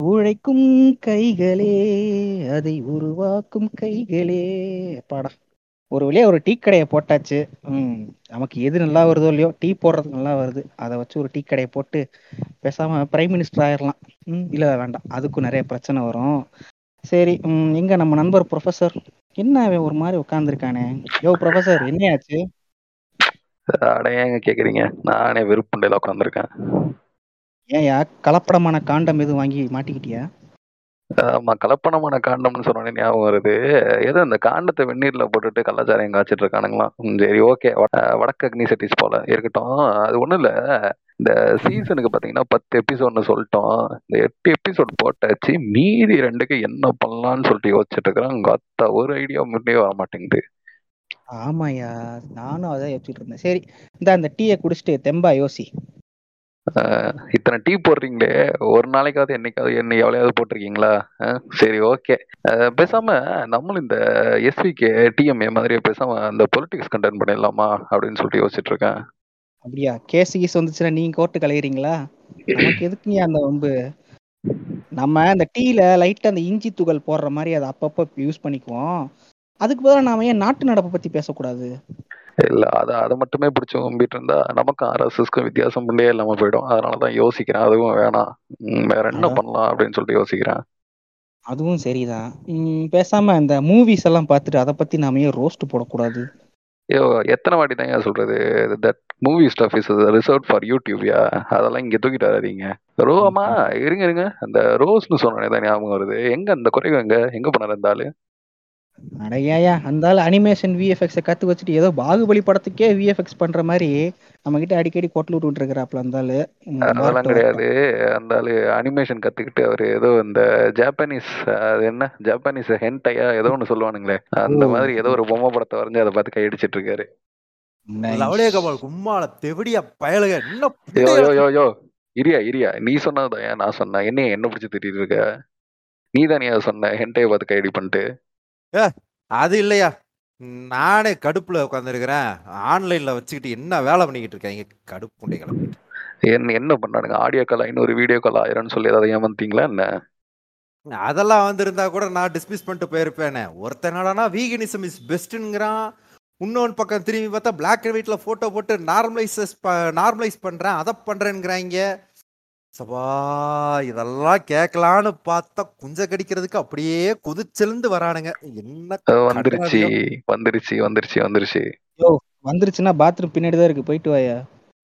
உழைக்கும் கைகளே அதை உருவாக்கும் கைகளே. பாடா ஒரு வழியா ஒரு டீ கடையை போட்டாச்சு. ம் நமக்கு எது நல்லா வருதோ இல்லையோ டீ போடுறதுக்கு நல்லா வருது. அதை வச்சு ஒரு டீ கடையை போட்டு பேசாம பிரைம் மினிஸ்டர் ஆயிரலாம். ம் இல்லை வேண்டாம். அதுக்கும் நிறைய பிரச்சனை வரும். சரி ம் எங்க நம்ம நண்பர் ப்ரொஃபசர் என்ன ஒரு மாதிரி உட்காந்துருக்கானே யோ ப்ரொஃபசர் என்னையாச்சு? அடையாங்க கேக்குறீங்க. நானே வெறுப்புண்டையில உட்காந்துருக்கேன் ஏன்யா? கலப்படமான காண்டம் எதுவும் வாங்கி மாட்டிக்கிட்டியா? ஆமா கலப்பணமான காண்டம்னு சொன்னோடனே ஞாபகம் வருது. ஏதோ இந்த காண்டத்தை வெந்நீர்ல போட்டுட்டு கள்ளச்சாரையும் காய்ச்சிட்டு இருக்கானுங்களாம் சரி ஓகே. வடக்கு அக்னி செட்டிஸ் போல இருக்கட்டும். அது ஒண்ணும் இல்ல. இந்த சீசனுக்கு பாத்தீங்கன்னா பத்து எபிசோட்னு சொல்லிட்டோம். இந்த எட்டு எபிசோட் போட்டாச்சு. மீதி ரெண்டுக்கு என்ன பண்ணலாம்னு சொல்லிட்டு யோசிச்சுட்டு இருக்கிறேன். உங்க அத்தா ஒரு ஐடியா முன்னே வர மாட்டேங்குது. ஆமாய்யா. நானும் அதான் யோசிச்சுட்டு இருந்தேன். சரி இந்த அந்த டீயை குடிச்சிட்டு தெம்பா யோசி. இத்தனை டீ போடுறீங்களே. ஒரு நாளைக்காவது என்னைக்காவது என்ன எவ்வளையாவது போட்டிருக்கீங்களா? சரி ஓகே பேசாம நம்மளும் இந்த எஸ்விகே டிஎம்ஏ மாதிரியே பேசாம அந்த பொலிட்டிக்ஸ் கண்டென்ட் பண்ணிடலாமா அப்படின்னு சொல்லிட்டு யோசிச்சுட்டு இருக்கேன். அப்படியா? கேஸ் கீஸ் வந்துச்சுன்னா நீங்க கோர்ட்டு கலையிறீங்களா? நமக்கு எதுக்குங்க அந்த வம்பு? நம்ம அந்த டீல லைட்டா அந்த இஞ்சி துகள் போடுற மாதிரி அதை அப்பப்போ யூஸ் பண்ணிக்குவோம். அதுக்கு பதிலா நாம ஏன் நாட்டு நடப்பை பத்தி பேசக்கூடாது? இல்ல அத அதை மட்டுமே பிடிச்சி கும்பிட்டு இருந்தா நமக்கும் ஆர்எஸ்எஸ்க்கும் வித்தியாசம் பண்ணே இல்லாம போயிடும். அதனாலதான் யோசிக்கிறேன். அதுவும் வேணாம். வேற என்ன. பண்ணலாம் அப்படின்னு சொல்லிட்டு யோசிக்கிறேன். அதுவும் சரிதான். பேசாம இந்த மூவிஸ் எல்லாம் பார்த்துட்டு அதை பத்தி நாம ஏன் ரோஸ்ட் போடக்கூடாது? ஐயோ எத்தனை வாட்டி தான் ஏன் சொல்றது that movie stuff is reserve for யூடியூப்யா அதெல்லாம் இங்க தூக்கிட்டு வராதீங்க. ரோமா இருங்க இருங்க. அந்த ரோஸ்னு சொன்னே தான் ஞாபகம் வருது. எங்க அந்த குறைவு எங்க எங்க போனாரு அந்த ஆளு? அடையாயா அந்த ஆள் அனிமேஷன் விஎஃப்எக்ஸை கத்து வச்சுட்டு ஏதோ பாகுபலி படத்துக்கே விஎஃப்எக்ஸ் பண்ற மாதிரி நம்ம கிட்ட அடிக்கடி கொட்டல் விட்டு இருக்கிறாப்ல அந்த ஆளு அதெல்லாம் கிடையாது. அந்த ஆளு அனிமேஷன் கத்துக்கிட்டு அவரு ஏதோ இந்த ஜாப்பனீஸ் அது என்ன? ஜாப்பனீஸ் ஹென்டையா ஏதோ ஒண்ணு சொல்லுவானுங்களே. அந்த. மாதிரி ஏதோ ஒரு பொம்மை படத்தை வரைஞ்சு அதை பார்த்து கையடிச்சிட்டு இருக்காரு. லவலிய கபால் கும்மால தெவிடியா பயலுக என்ன யோ புண்டையா யோ யோ யோ. இரியா இரியா. நீ சொன்னதுதான் ஏன் நான் சொன்னேன். என்ன என்ன பிடிச்சி திட்டிட்டு இருக்க? நீ தானே அதை சொன்ன ஹென்டையை பார்த்து கையடி பண்ணிட்டு. அது இல்லையா? நானே கடுப்புல உட்காந்துருக்கிறேன் ஆன்லைன்ல வச்சுக்கிட்டு என்ன வேலை பண்ணிக்கிட்டு இருக்காங்க கடுப்பு கிளம்பிட்டு. என்ன என்ன பண்ணானுங்க? ஆடியோ கால் ஐநூறு வீடியோ கால் ஆயிரம்னு சொல்லி ஏதாவது ஏமாந்தீங்களா என்ன? அதெல்லாம் வந்திருந்தா கூட நான் டிஸ்மிஸ் பண்ணிட்டு போயிருப்பேனே. ஒருத்தனடானா வீகனிசம் இஸ் பெஸ்ட்டுங்கிறான் இன்னொன்று பக்கம் திரும்பி பார்த்தா பிளாக் அண்ட் ஒயிட்ல போட்டோ போட்டு நார்மலைசஸ் நார்மலைஸ் பண்றேன் அதை பண்றேங்கிறாங்க சபா இதெல்லாம் கேட்கலான்னு பார்த்தா குஞ்ச கடிக்கிறதுக்கு அப்படியே குதிச்செழுந்து வரானுங்க. என்ன வந்துருச்சு. வந்துருச்சு வந்துருச்சு வந்துருச்சு. வந்துருச்சுன்னா பாத்ரூம் பின்னாடி தான் இருக்கு போயிட்டு வாயா?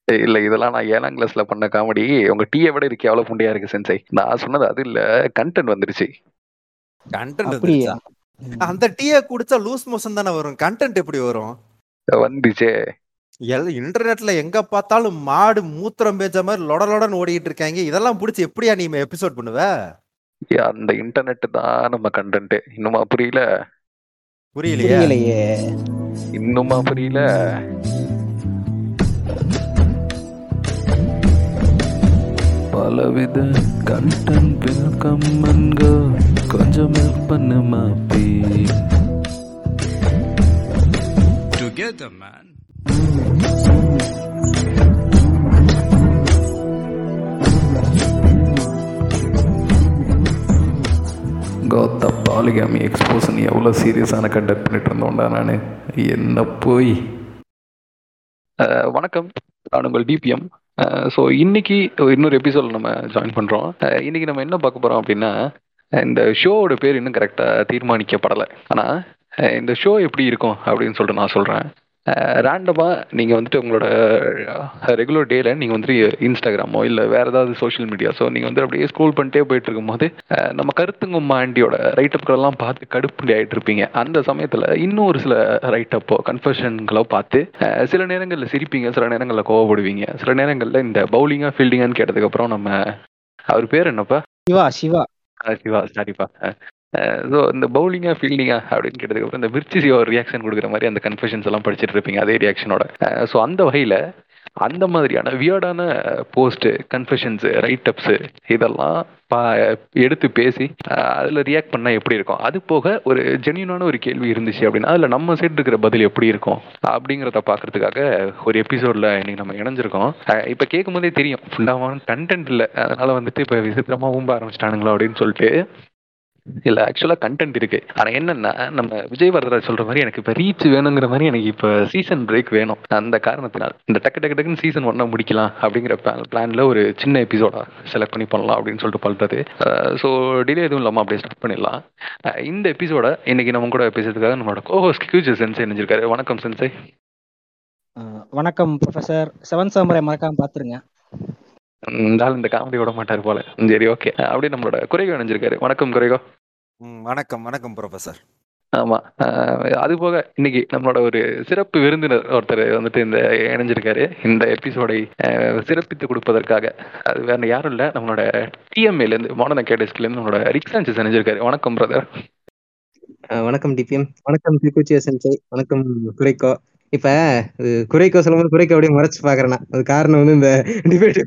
இல்ல இதெல்லாம் நான் ஏழாம் கிளாஸ்ல பண்ண காமெடி உங்க டீயை விட இருக்கு எவ்வளவு புண்டையா இருக்கு சென்சை நான் சொன்னது அது இல்ல கண்டென்ட் வந்துருச்சு. கண்டென்ட் அப்படியா? அந்த டீயை குடிச்சா லூஸ் மோஷன் தானே வரும். கண்டென்ட் எப்படி வரும்? வந்துச்சே எல் இன்டர்நெட்ல எங்க பார்த்தாலும் மாடு மூத்திரம் பேச்ச மாதிரி லொட லொடன்னு ஓடிட்டு இருக்காங்க. இதெல்லாம் பிடிச்சி எப்படியா நீ எபிசோட் பண்ணுவ? அந்த இன்டர்நெட் தான் நம்ம கண்டென்ட் இன்னுமா புரியல? புரியலையே. இன்னுமா புரியல? பலவித கண்டென்ட் வெல்கம் கொஞ்சம் ஹெல்ப் பண்ணு மாப்பி. Together, man. கோத்தா பாலிகாமி எக்ஸ்போசன் எவ்வளோ சீரியஸான கண்டக்ட் பண்ணிட்டு இருந்தோம்டா நான். என்ன போய்? வணக்கம். நான் உங்கள் டிபிஎம் ஸோ இன்னைக்கு இன்னொரு எபிசோட் நம்ம ஜாயின் பண்ணுறோம் இன்னைக்கு நம்ம என்ன பார்க்க போகிறோம் அப்படின்னா இந்த ஷோவோட பேர் இன்னும் கரெக்டாக தீர்மானிக்கப்படலை. ஆனால் இந்த ஷோ எப்படி இருக்கும் அப்படின்னு சொல்லிட்டு நான் சொல்கிறேன் ரேண்டமாக நீங்கள் வந்துட்டு உங்களோட ரெகுலர் டேல நீங்கள் வந்துட்டு இன்ஸ்டாகிராமோ இல்லை வேறு ஏதாவது சோஷியல் மீடியாஸோ நீங்கள் வந்து அப்படியே ஸ்க்ரோல் பண்ணிட்டே போயிட்டு இருக்கும்போது நம்ம கருத்துங்கும்மா ஆண்டியோட ரைட்டப்களெல்லாம் பார்த்து கடுப்புண்டி ஆகிட்டு இருப்பீங்க. அந்த சமயத்தில் இன்னும் ஒரு சில ரைட்டப்போ கன்ஃபர்ஷன்களோ பார்த்து சில நேரங்களில் சிரிப்பீங்க சில நேரங்களில் கோவப்படுவீங்க. சில நேரங்களில் இந்த பவுலிங்கா ஃபீல்டிங்கான்னு கேட்டதுக்கப்புறம் நம்ம அவர் பேர் என்னப்பா? சிவா சிவா. சிவா சாரிப்பா. ஸோ இந்த பவுலிங்கா ஃபீல்டிங்கா அப்படின்னு கேட்டதுக்கப்புறம் இந்த மிர்ச்சி சிவா ஒரு ரியாக்ஷன் கொடுக்குற மாதிரி அந்த கன்ஃபெஷன்ஸ் எல்லாம் படிச்சுட்டு இருப்பீங்க அதே ரியாக்ஷனோட ஸோ அந்த வகையில் அந்த மாதிரியான வியர்டான போஸ்ட்டு கன்ஃபெஷன்ஸு ரைட் அப்ஸ் இதெல்லாம் பா எடுத்து பேசி அதில் ரியாக்ட் பண்ணால் எப்படி இருக்கும்? அது போக ஒரு ஜென்யூனான ஒரு கேள்வி இருந்துச்சு அப்படின்னா அதில் நம்ம சைடு இருக்கிற பதில் எப்படி இருக்கும்? அப்படிங்கிறத பார்க்கறதுக்காக ஒரு எபிசோட்ல இன்னைக்கு நம்ம இணைஞ்சிருக்கோம். இப்போ கேட்கும்போதே கேட்கும் போதே தெரியும் ஃபுல்லாக கண்டென்ட் இல்லை. அதனால் வந்துட்டு இப்போ விசித்திரமாக ஊம்ப ஆரம்பிச்சிட்டானுங்களா அப்படின்னு சொல்லிட்டு. இல்ல ஆக்சுவலா கண்டென்ட் இருக்கு. ஆனா என்னன்னா நம்ம விஜய் வரதராஜ் சொல்ற மாதிரி எனக்கு இப்ப ரீச் வேணுங்கிற மாதிரி எனக்கு இப்ப சீசன் பிரேக் வேணும். அந்த காரணத்தினால். இந்த டக்கு டக்கு டக்குன்னு சீசன் ஒன்னா முடிக்கலாம் அப்படிங்கிற பிளான்ல ஒரு சின்ன எபிசோடா செலக்ட் பண்ணி பண்ணலாம் அப்படின்னு சொல்லிட்டு பண்றது. ஸோ டிலே எதுவும் இல்லாம அப்படியே ஸ்டார்ட் பண்ணிடலாம். இந்த எபிசோட இன்னைக்கு நம்ம கூட பேசுறதுக்காக நம்மளோட கோஹோஸ்ட் கியூஜர் சென்சை நினைஞ்சிருக்காரு வணக்கம் சென்சை வணக்கம் ப்ரொஃபசர் செவன் சாம்பரை மறக்காம பாத்துருங்க இந்த இந்த காமெடி விட மாட்டாரு போல. சரி ஓகே அப்படியே நம்மளோட குறைகோ இணைஞ்சிருக்காரு. வணக்கம் குறைகோ. வணக்கம் வணக்கம் ப்ரொஃபசர் ஆமா. அது போக இன்னைக்கு நம்மளோட ஒரு சிறப்பு விருந்தினர் ஒருத்தர் வந்துட்டு இந்த இணைஞ்சிருக்காரு. இந்த எபிசோடை சிறப்பித்து கொடுப்பதற்காக. அது வேற யாரும் இல்ல. நம்மளோட டிஎம்ஏல இருந்து மாடர்ன் அகாடமிஸ்ல இருந்து நம்மளோட ரிக் சான்சஸ் இணைஞ்சிருக்காரு. வணக்கம் பிரதர் வணக்கம் டிபிஎம் வணக்கம் சென்சை வணக்கம் குறைக்கோ இப்ப அஹ், சொல்லும் சொல்லும்போது குறைக்கோ அப்படியே முறைச்சு பாக்குறேன் அது காரணம் வந்து இந்த டிபேட்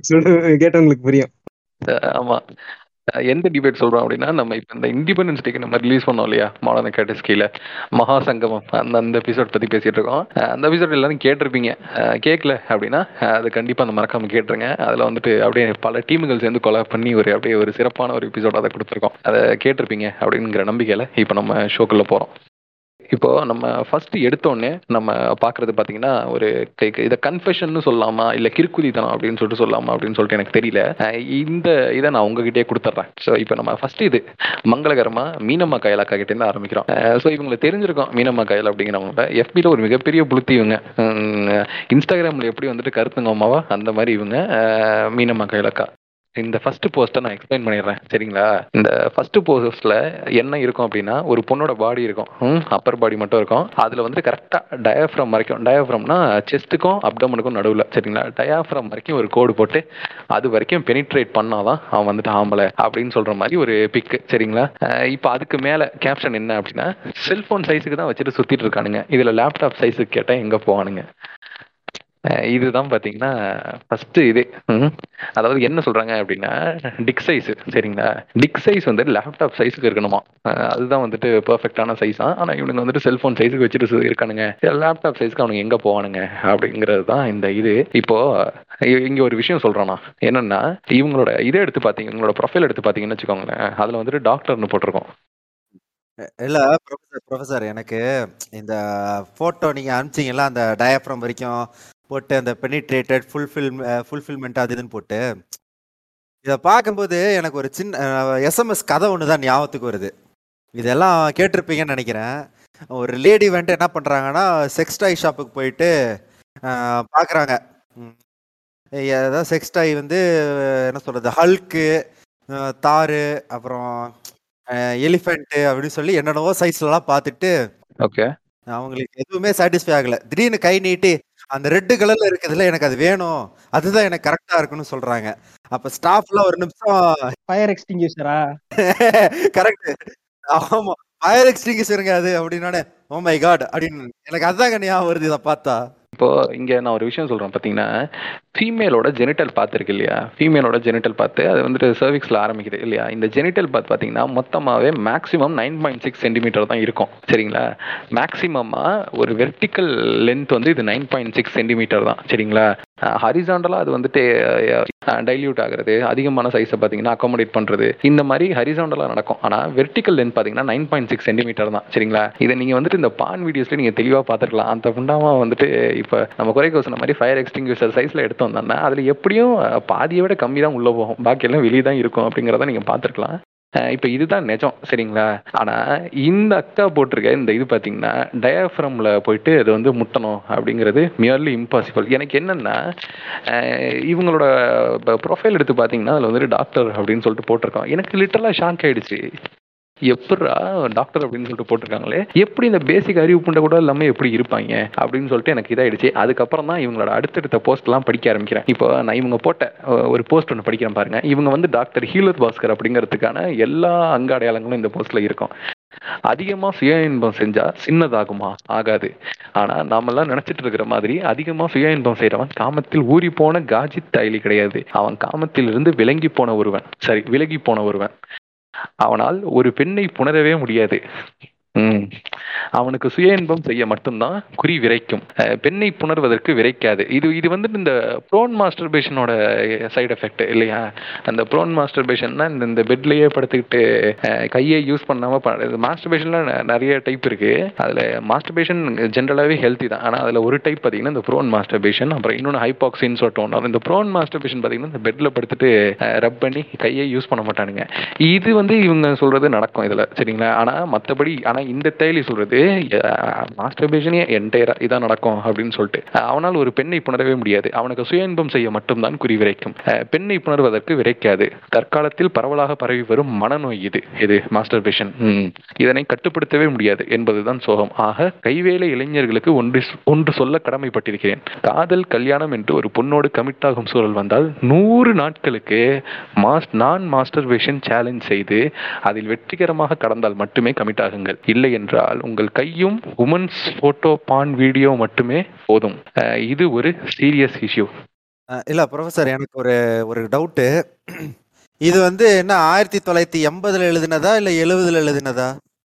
கேட்டவங்களுக்கு புரியும். ஆமா. எந்த டிபேட் சொல்றோம் அப்படின்னா நம்ம இப்ப இந்த இண்டிபெண்டன்ஸ் டேக்கு நம்ம ரிலீஸ் பண்ணோம் இல்லையா? மாடர்ன் அகாடமிஸ் கீழே மகா சங்கமம் அந்த அந்த எபிசோட் பத்தி பேசிட்டு இருக்கோம். அந்த எபிசோட் எல்லாரும் கேட்டிருப்பீங்க. கேட்கல அப்படின்னா அது கண்டிப்பா அந்த மறக்காம கேட்டுருங்க. அதுல வந்துட்டு அப்படியே பல டீமுகள் சேர்ந்து கொலை பண்ணி ஒரு அப்படியே ஒரு சிறப்பான ஒரு எபிசோட் அதை கொடுத்துருக்கோம். அதை கேட்டிருப்பீங்க அப்படிங்கிற நம்பிக்கையில இப்ப நம்ம ஷோக்குள்ள போறோம். இப்போ நம்ம ஃபர்ஸ்ட் எடுத்தோடனே நம்ம பார்க்கறது பார்த்தீங்கன்னா ஒரு க- இதை கன்ஃபெஷன் சொல்லலாமா இல்லை கிறுக்குதித்தனம் அப்படின்னு சொல்லிட்டு சொல்லலாமா அப்படின்னு சொல்லிட்டு எனக்கு தெரியல. இந்த இதை நான் உங்ககிட்டயே கொடுத்துட்றேன். ஸோ இப்போ நம்ம ஃபர்ஸ்ட் இது மங்களகரமா மீனம்மா கையில் அக்கா கிட்டே இருந்து ஆரம்பிக்கிறோம் ஸோ இவங்களுக்கு தெரிஞ்சிருக்கும் மீனம்மா கையில் அப்படிங்கிறவங்க எஃபியில் ஒரு மிகப்பெரிய புளுத்தி இவங்க. இன்ஸ்டாகிராமில் எப்படி வந்துட்டு கருத்துங்க அம்மாவா? அந்த மாதிரி இவங்க மீனம்மா கையில் அக்கா. இந்த ஃபர்ஸ்ட் போஸ்ட்டை நான் எக்ஸ்பிளைன் பண்ணிடுறேன் சரிங்களா? இந்த ஃபர்ஸ்ட் போஸ்ட்ல என்ன இருக்கும் அப்படின்னா ஒரு பொண்ணோட பாடி இருக்கும். அப்பர் பாடி மட்டும் இருக்கும். அதுல வந்து கரெக்டாக டயாஃப்ரம் வரைக்கும் டயாஃப்ரம்னா செஸ்ட்டுக்கும் அப்டமனுக்கும் நடுவில் சரிங்களா? டயாஃப்ரம் வரைக்கும் ஒரு கோடு போட்டு அது வரைக்கும் பெனிட்ரேட் பண்ணாதான் அவன் வந்துட்டு ஆம்பளை அப்படின்னு சொல்ற மாதிரி ஒரு பிக்கு சரிங்களா? இப்போ அதுக்கு மேலே கேப்ஷன் என்ன அப்படின்னா செல்போன் சைஸுக்கு தான் வச்சுட்டு சுத்திட்டு இருக்கானுங்க. இதுல லேப்டாப் சைஸுக்கு கேட்டால் எங்க போவானுங்க? இதுதான் பாத்தீங்கன்னா ஃபர்ஸ்ட் இது. அதாவது என்ன சொல்றாங்க அப்படின்னா டிக் சைஸ் சரிங்களா? டிக் சைஸ் வந்து லேப்டாப் சைஸுக்கு இருக்கணுமா? அதுதான் வந்துட்டு பெர்ஃபெக்டான சைஸா ஆனா இவனுங்க வந்துட்டு செல்போன் சைஸுக்கு வச்சுட்டு இருக்கானுங்க. லேப்டாப் சைஸ்க்கு அவனுங்க எங்க போவானுங்க அப்படிங்கிறது தான் இந்த இது. இப்போ இங்க ஒரு விஷயம் சொல்றேன். நான் என்னன்னா இவங்களோட இதை எடுத்து பாத்தீங்க இவங்களோட ப்ரொஃபைல் எடுத்து பாத்தீங்கன்னு வச்சுக்கோங்களேன். அதுல வந்துட்டு டாக்டர்னு போட்டிருக்கோம். இல்ல ப்ரொஃபசர் ப்ரொஃபசர் எனக்கு இந்த போட்டோ நீங்க அனுப்பிச்சீங்கல்ல அந்த டயஃப்ரம் வரைக்கும் போட்டு அந்த பெனிட்ரேட்டட் ஃபுல்ஃபில் ஃபுல்ஃபில்மெண்ட் அது இதுன்னு போட்டு இதை பார்க்கும்போது எனக்கு ஒரு சின்ன எஸ்எம்எஸ் கதை ஒன்று தான் ஞாபகத்துக்கு வருது. இதெல்லாம் கேட்டிருப்பீங்கன்னு நினைக்கிறேன். ஒரு லேடி வந்துட்டு என்ன பண்ணுறாங்கன்னா செக்ஸ் டாய் ஷாப்புக்கு போயிட்டு பார்க்குறாங்க ஏதாவது செக்ஸ் டாய் வந்து என்ன சொல்கிறது ஹல்க்கு தாரு அப்புறம் எலிஃபெண்ட்டு அப்படின்னு சொல்லி என்னென்னவோ சைஸ்லலாம் பார்த்துட்டு ஓகே அவங்களுக்கு எதுவுமே சாட்டிஸ்ஃபை ஆகல. திடீர்னு கை நீட்டி அந்த ரெட்டு கலர்ல இருக்குதுல எனக்கு அது வேணும். அதுதான் எனக்கு கரெக்டா இருக்குன்னு சொல்றாங்க. அப்ப ஸ்டாஃப்ல ஒரு நிமிஷம் ஃபயர் எக்ஸ்டிங்யூஷரா கரெக்ட் ஆமா. ஃபயர் எக்ஸ்டிங்யூஷருங்க அது அப்படின்னானே ஓ மை காட் அப்படின்னு. எனக்கு அதாங்க ஞாபகம் வருது இதை பார்த்தா. இப்போ இங்க நான் ஒரு விஷயம் சொல்றேன் பாத்தீங்கன்னா ஃபீமேலோட ஜெனிட்டல் பார்ட் இருக்கு இல்லையா? ஃபீமேலோட ஜெனிட்டல் பார்த்து அது வந்துட்டு சர்விக்ஸ்ல ஆரம்பிக்குது இல்லையா? இந்த ஜெனிட்டல் பாத் பாத்தீங்கன்னா மொத்தமாவே maximum nine point six centimetre தான் இருக்கும். சரிங்களா? மேக்ஸிமமா ஒரு வெர்டிக்கல் லென்த் வந்து இது நைன் பாயிண்ட் சிக்ஸ் சென்டிமீட்டர் தான். சரிங்களா? ஹரிசாண்டலாக அது வந்துட்டு டைல்யூட் ஆகிறது அதிகமான சைஸை பார்த்தீங்கன்னா அகாமடேட் பண்ணுறது இந்த மாதிரி ஹரிசாண்டலாக நடக்கும். ஆனால் வெர்டிக்கல் லென்த் பார்த்தீங்கன்னா நைன் பாயிண்ட் சிக்ஸ் சென்டிமீட்டர் தான் சரிங்களா? இதை நீங்கள் வந்துட்டு இந்த பான் வீடியோஸ்ல நீங்கள் தெளிவாக பார்த்துருக்கலாம். அந்த புண்டாமா வந்துட்டு இப்போ நம்ம குறைக்க சொன்ன மாதிரி ஃபயர் எக்ஸ்டிங்யூஷர் சைஸில் எடுத்து வந்தோம்னா அதில் எப்படியும் பாதியை விட கம்மி தான் உள்ளே போகும். பாக்கி எல்லாம் வெளியே தான் இருக்கும் அப்படிங்கிறத நீங்கள் பார்த்துருக்கலாம். இப்போ இதுதான் நிஜம் சரிங்களா? ஆனா இந்த அக்கா போட்டிருக்க இந்த இது பாத்தீங்கன்னா டயாஃப்ரம்ல போயிட்டு அது வந்து முட்டணும் அப்படிங்கிறது மியர்லி இம்பாசிபிள் எனக்கு என்னன்னா இவங்களோட ப்ரொஃபைல் எடுத்து பாத்தீங்கன்னா அதுல வந்துட்டு டாக்டர் அப்படின்னு சொல்லிட்டு போட்டிருக்கோம் எனக்கு லிட்டரலா ஷாக் ஆயிடுச்சு. எப்படா டாக்டர் அப்படின்னு சொல்லிட்டு போட்டிருக்காங்களே? எப்படி இந்த பேசிக் அறிவு புண்டை கூட இல்லாம எப்படி இருப்பாங்க? அப்படின்னு சொல்லிட்டு எனக்கு இதாயிடுச்சு. அதுக்கப்புறம் தான் இவங்களோட அடுத்தடுத்த போஸ்ட் எல்லாம் படிக்க ஆரம்பிக்கிறேன். இப்போ நான் இவங்க போட்ட ஒரு போஸ்ட் ஒன்று படிக்கிறேன் பாருங்க. இவங்க வந்து டாக்டர் ஹீலத் பாஸ்கர் அப்படிங்கிறதுக்கான எல்லா அங்க அடையாளங்களும் இந்த போஸ்ட்ல இருக்கும். அதிகமா சுய இன்பம் செஞ்சா சின்னதாகுமா? ஆகாது. ஆனா நாமெல்லாம் நினைச்சிட்டு இருக்கிற மாதிரி அதிகமா சுய இன்பம் செய்யறவன் காமத்தில் ஊறி போன காஜி தைலி கிடையாது. அவன் காமத்தில் இருந்து விலங்கி போன ஒருவன். சரி விலகி போன ஒருவன். அவனால் ஒரு பெண்ணை புணரவே முடியாது. ம். அவனுக்கு சுய இன்பம் செய்ய மட்டும்தான் குறி விரைக்கும். பெண்ணை புணர்வதற்கு விரைக்காது. இது இது வந்துட்டு இந்த ப்ரோன் மாஸ்டர்பேஷனோட சைடு எஃபெக்ட் இல்லையா? அந்த ப்ரோன் மாஸ்டர்பேஷன்னா இந்த இந்த பெட்லயே படுத்துக்கிட்டு கையை யூஸ் பண்ணாம மாஸ்டர்பேஷன்லாம் நிறைய டைப் இருக்கு. அதுல மாஸ்டர்பேஷன் ஜென்ரலாவே ஹெல்த்தி தான். ஆனா அதுல ஒரு டைப் பார்த்தீங்கன்னா இந்த ப்ரோன் மாஸ்டர்பேஷன் அப்புறம் இன்னொன்று ஹைபாக்சின்னு சொல்லிட்டு ஒன்று இந்த ப்ரோன் மாஸ்டர்பேஷன் பார்த்தீங்கன்னா இந்த பெட்ல படுத்துட்டு ரப் பண்ணி கையை யூஸ் பண்ண மாட்டானுங்க. இது வந்து இவங்க சொல்றது நடக்கும் இதுல சரிங்களா? ஆனா மத்தபடி ஆனா இந்த தேலி சொல்றது மாஸ்டர்பேஷனே என்டையராக இதான் நடக்கும் அப்படின்னு சொல்லிட்டு. அவனால் ஒரு பெண்ணை புணரவே முடியாது. அவனுக்கு சுய இன்பம் செய்ய மட்டும்தான் குறி விரைக்கும். பெண்ணை புணர்வதற்கு விரைக்காது. தற்காலத்தில் பரவலாக பரவி வரும் மனநோய் இது. இது மாஸ்டர்பேஷன் இதனை கட்டுப்படுத்தவே முடியாது என்பதுதான் சோகம். ஆக கைவேலை இளைஞர்களுக்கு ஒன்று ஒன்று சொல்ல கடமைப்பட்டிருக்கிறேன். காதல் கல்யாணம் என்று ஒரு பொண்ணோடு கமிட் ஆகும் சூழல் வந்தால் நூறு நாட்களுக்கு மாஸ் நான் மாஸ்டர்பேஷன் சேலஞ்ச் செய்து அதில் வெற்றிகரமாக கடந்தால் மட்டுமே கமிட் ஆகுங்கள். இல்லை என்றால் உங்கள் கையும் உமன்ஸ் போட்டோ பான் வீடியோ மட்டுமே போதும். இது ஒரு சீரியஸ் இஷ்யூ இல்ல ப்ரொஃபசர் எனக்கு ஒரு ஒரு டவுட்டு இது வந்து என்ன ஆயிரத்தி தொள்ளாயிரத்தி எண்பதுல எழுதினதா இல்ல எழுபதுல எழுதினதா?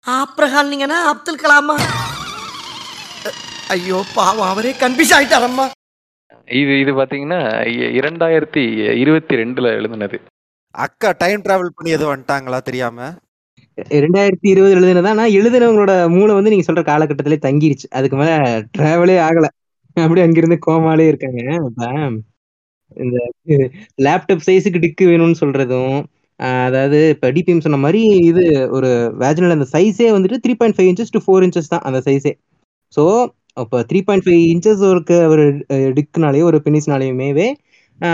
ஆப்ரஹால்னீங்கன்னா அப்துல் கலாமா? ஐயோ பாவம் அவரே கன்ஃபியூஸ் ஆயிட்டாரம்மா. இது இது பாத்தீங்கன்னா இரண்டாயிரத்தி இருபத்தி ரெண்டுல எழுதுனது. அக்கா டைம் டிராவல் பண்ணி எதுவும் வந்துட்டாங்களா தெரியாம? ரெண்டாயிரத்தி இருபது எழுதுனதா? நான் எழுதுனவங்களோட மூளை வந்து நீங்க சொல்ற காலகட்டத்திலே தங்கிருச்சு. அதுக்கு மேல டிராவலே ஆகல. அப்படியே அங்கிருந்து கோமாலே இருக்காங்க. இந்த லேப்டாப் சைஸுக்கு டிக்கு வேணும்னு சொல்றதும் அதாவது இப்ப டிபிஎம் சொன்ன மாதிரி இது ஒரு வேஜினல் அந்த சைஸே வந்துட்டு three point five inches to four inches தான் அந்த சைஸே ஸோ அப்போ த்ரீ பாயிண்ட் ஃபைவ் இன்ச்சஸ் இருக்க ஒரு டிக்குனாலேயோ ஒரு பெனிஸ்னாலேயுமேவே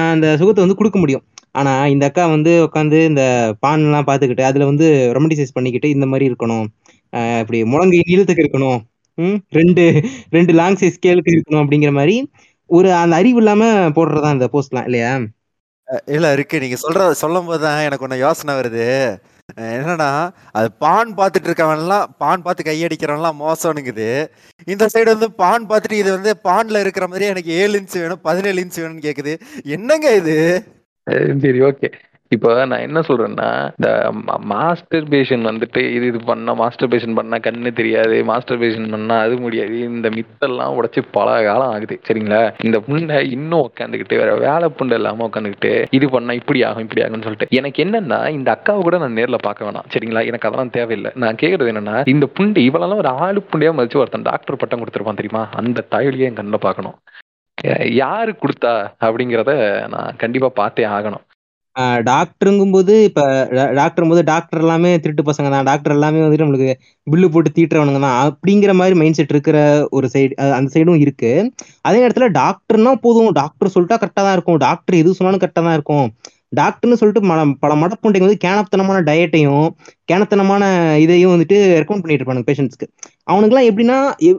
அந்த சுகத்தை வந்து கொடுக்க முடியும். ஆனா இந்த அக்கா வந்து உட்காந்து இந்த பான்லாம் பார்த்துக்கிட்டு அதுல வந்து ரொமண்டிசைஸ் பண்ணிக்கிட்டு இந்த மாதிரி இருக்கணும். ஆஹ் இப்படி முழங்கை நீளத்துக்கு இருக்கணும். ம் ரெண்டு ரெண்டு லாங் சைஸ் ஸ்கேலுக்கு இருக்கணும் அப்படிங்கிற மாதிரி ஒரு அந்த அறிவு இல்லாம போடுறதா இந்த போஸ்ட்லாம் இல்லையா? இல்ல இருக்கு. நீங்க சொல்ற சொல்லும் போதுதான் எனக்கு ஒன்று யோசனை வருது. என்னன்னா அது பான் பார்த்துட்டு இருக்கவன்லாம் பான் பார்த்து கையடிக்கிறவன்லாம் மோசம்னுங்குது. இந்த சைடு வந்து பான் பார்த்துட்டு இது வந்து பான்ல இருக்கிற மாதிரி எனக்கு ஏழு இன்ச்சு வேணும் பதினேழு இன்ச்சு வேணும்னு கேக்குது. என்னங்க இது? சரி ஓகே இப்போ நான் என்ன சொல்றேன்னா இந்த மாஸ்டர் பேஷன் வந்துட்டு இது இது பண்ணா மாஸ்டர் பேஷன் பண்ணா கண்ணு தெரியாது மாஸ்டர் பேஷன் பண்ணா அது முடியாது. இந்த மித்தெல்லாம் உடைச்சு பல காலம் ஆகுது சரிங்களா? இந்த புண்டை இன்னும் உட்காந்துக்கிட்டு வேற வேலை புண்டை இல்லாம உட்காந்துக்கிட்டு இது பண்ணா இப்படி ஆகும் இப்படி ஆகும்னு சொல்லிட்டு. எனக்கு என்னன்னா இந்த அக்காவை கூட நான் நேரில் பார்க்க வேணாம் சரிங்களா? எனக்கு அதெல்லாம் தேவையில்லை. நான் கேட்கறது என்னன்னா இந்த புண்டு இவளெல்லாம் ஒரு ஆளு புண்டையா மதிச்சு ஒருத்தன் டாக்டர் பட்டம் கொடுத்துருப்பான் தெரியுமா? அந்த தாயொலியே என் கண்ணில் பார்க்கணும். யாரு கொடுத்தா அப்படிங்கிறத நான் கண்டிப்பா பார்த்தே ஆகணும். டாக்டருங்கும் போது இப்ப டாக்டர் போது டாக்டர் எல்லாமே திருட்டு பசங்க தான். டாக்டர் எல்லாமே வந்துட்டு நம்மளுக்கு பில்லு போட்டு தீட்டுறவனுங்க தான். அப்படிங்கிற மாதிரி மைண்ட் செட் இருக்கிற ஒரு சைடு அந்த சைடும் இருக்கு. அதே நேரத்துல டாக்டர்னா போதும். டாக்டர் சொல்லிட்டா கரெக்டா தான் இருக்கும். டாக்டர் எது சொன்னாலும் கரெக்டா தான் இருக்கும். டாக்டர்னு சொல்லிட்டு ம பல மடப்புண்டைங்க வந்து கேனத்தனமான டயட்டையும் கேனத்தனமான இதையும் வந்துட்டு ரெக்கமெண்ட் பண்ணிட்டு இருப்பாங்க பேஷண்ட்ஸ்க்கு அவனுக்குலாம் எப்படின்னா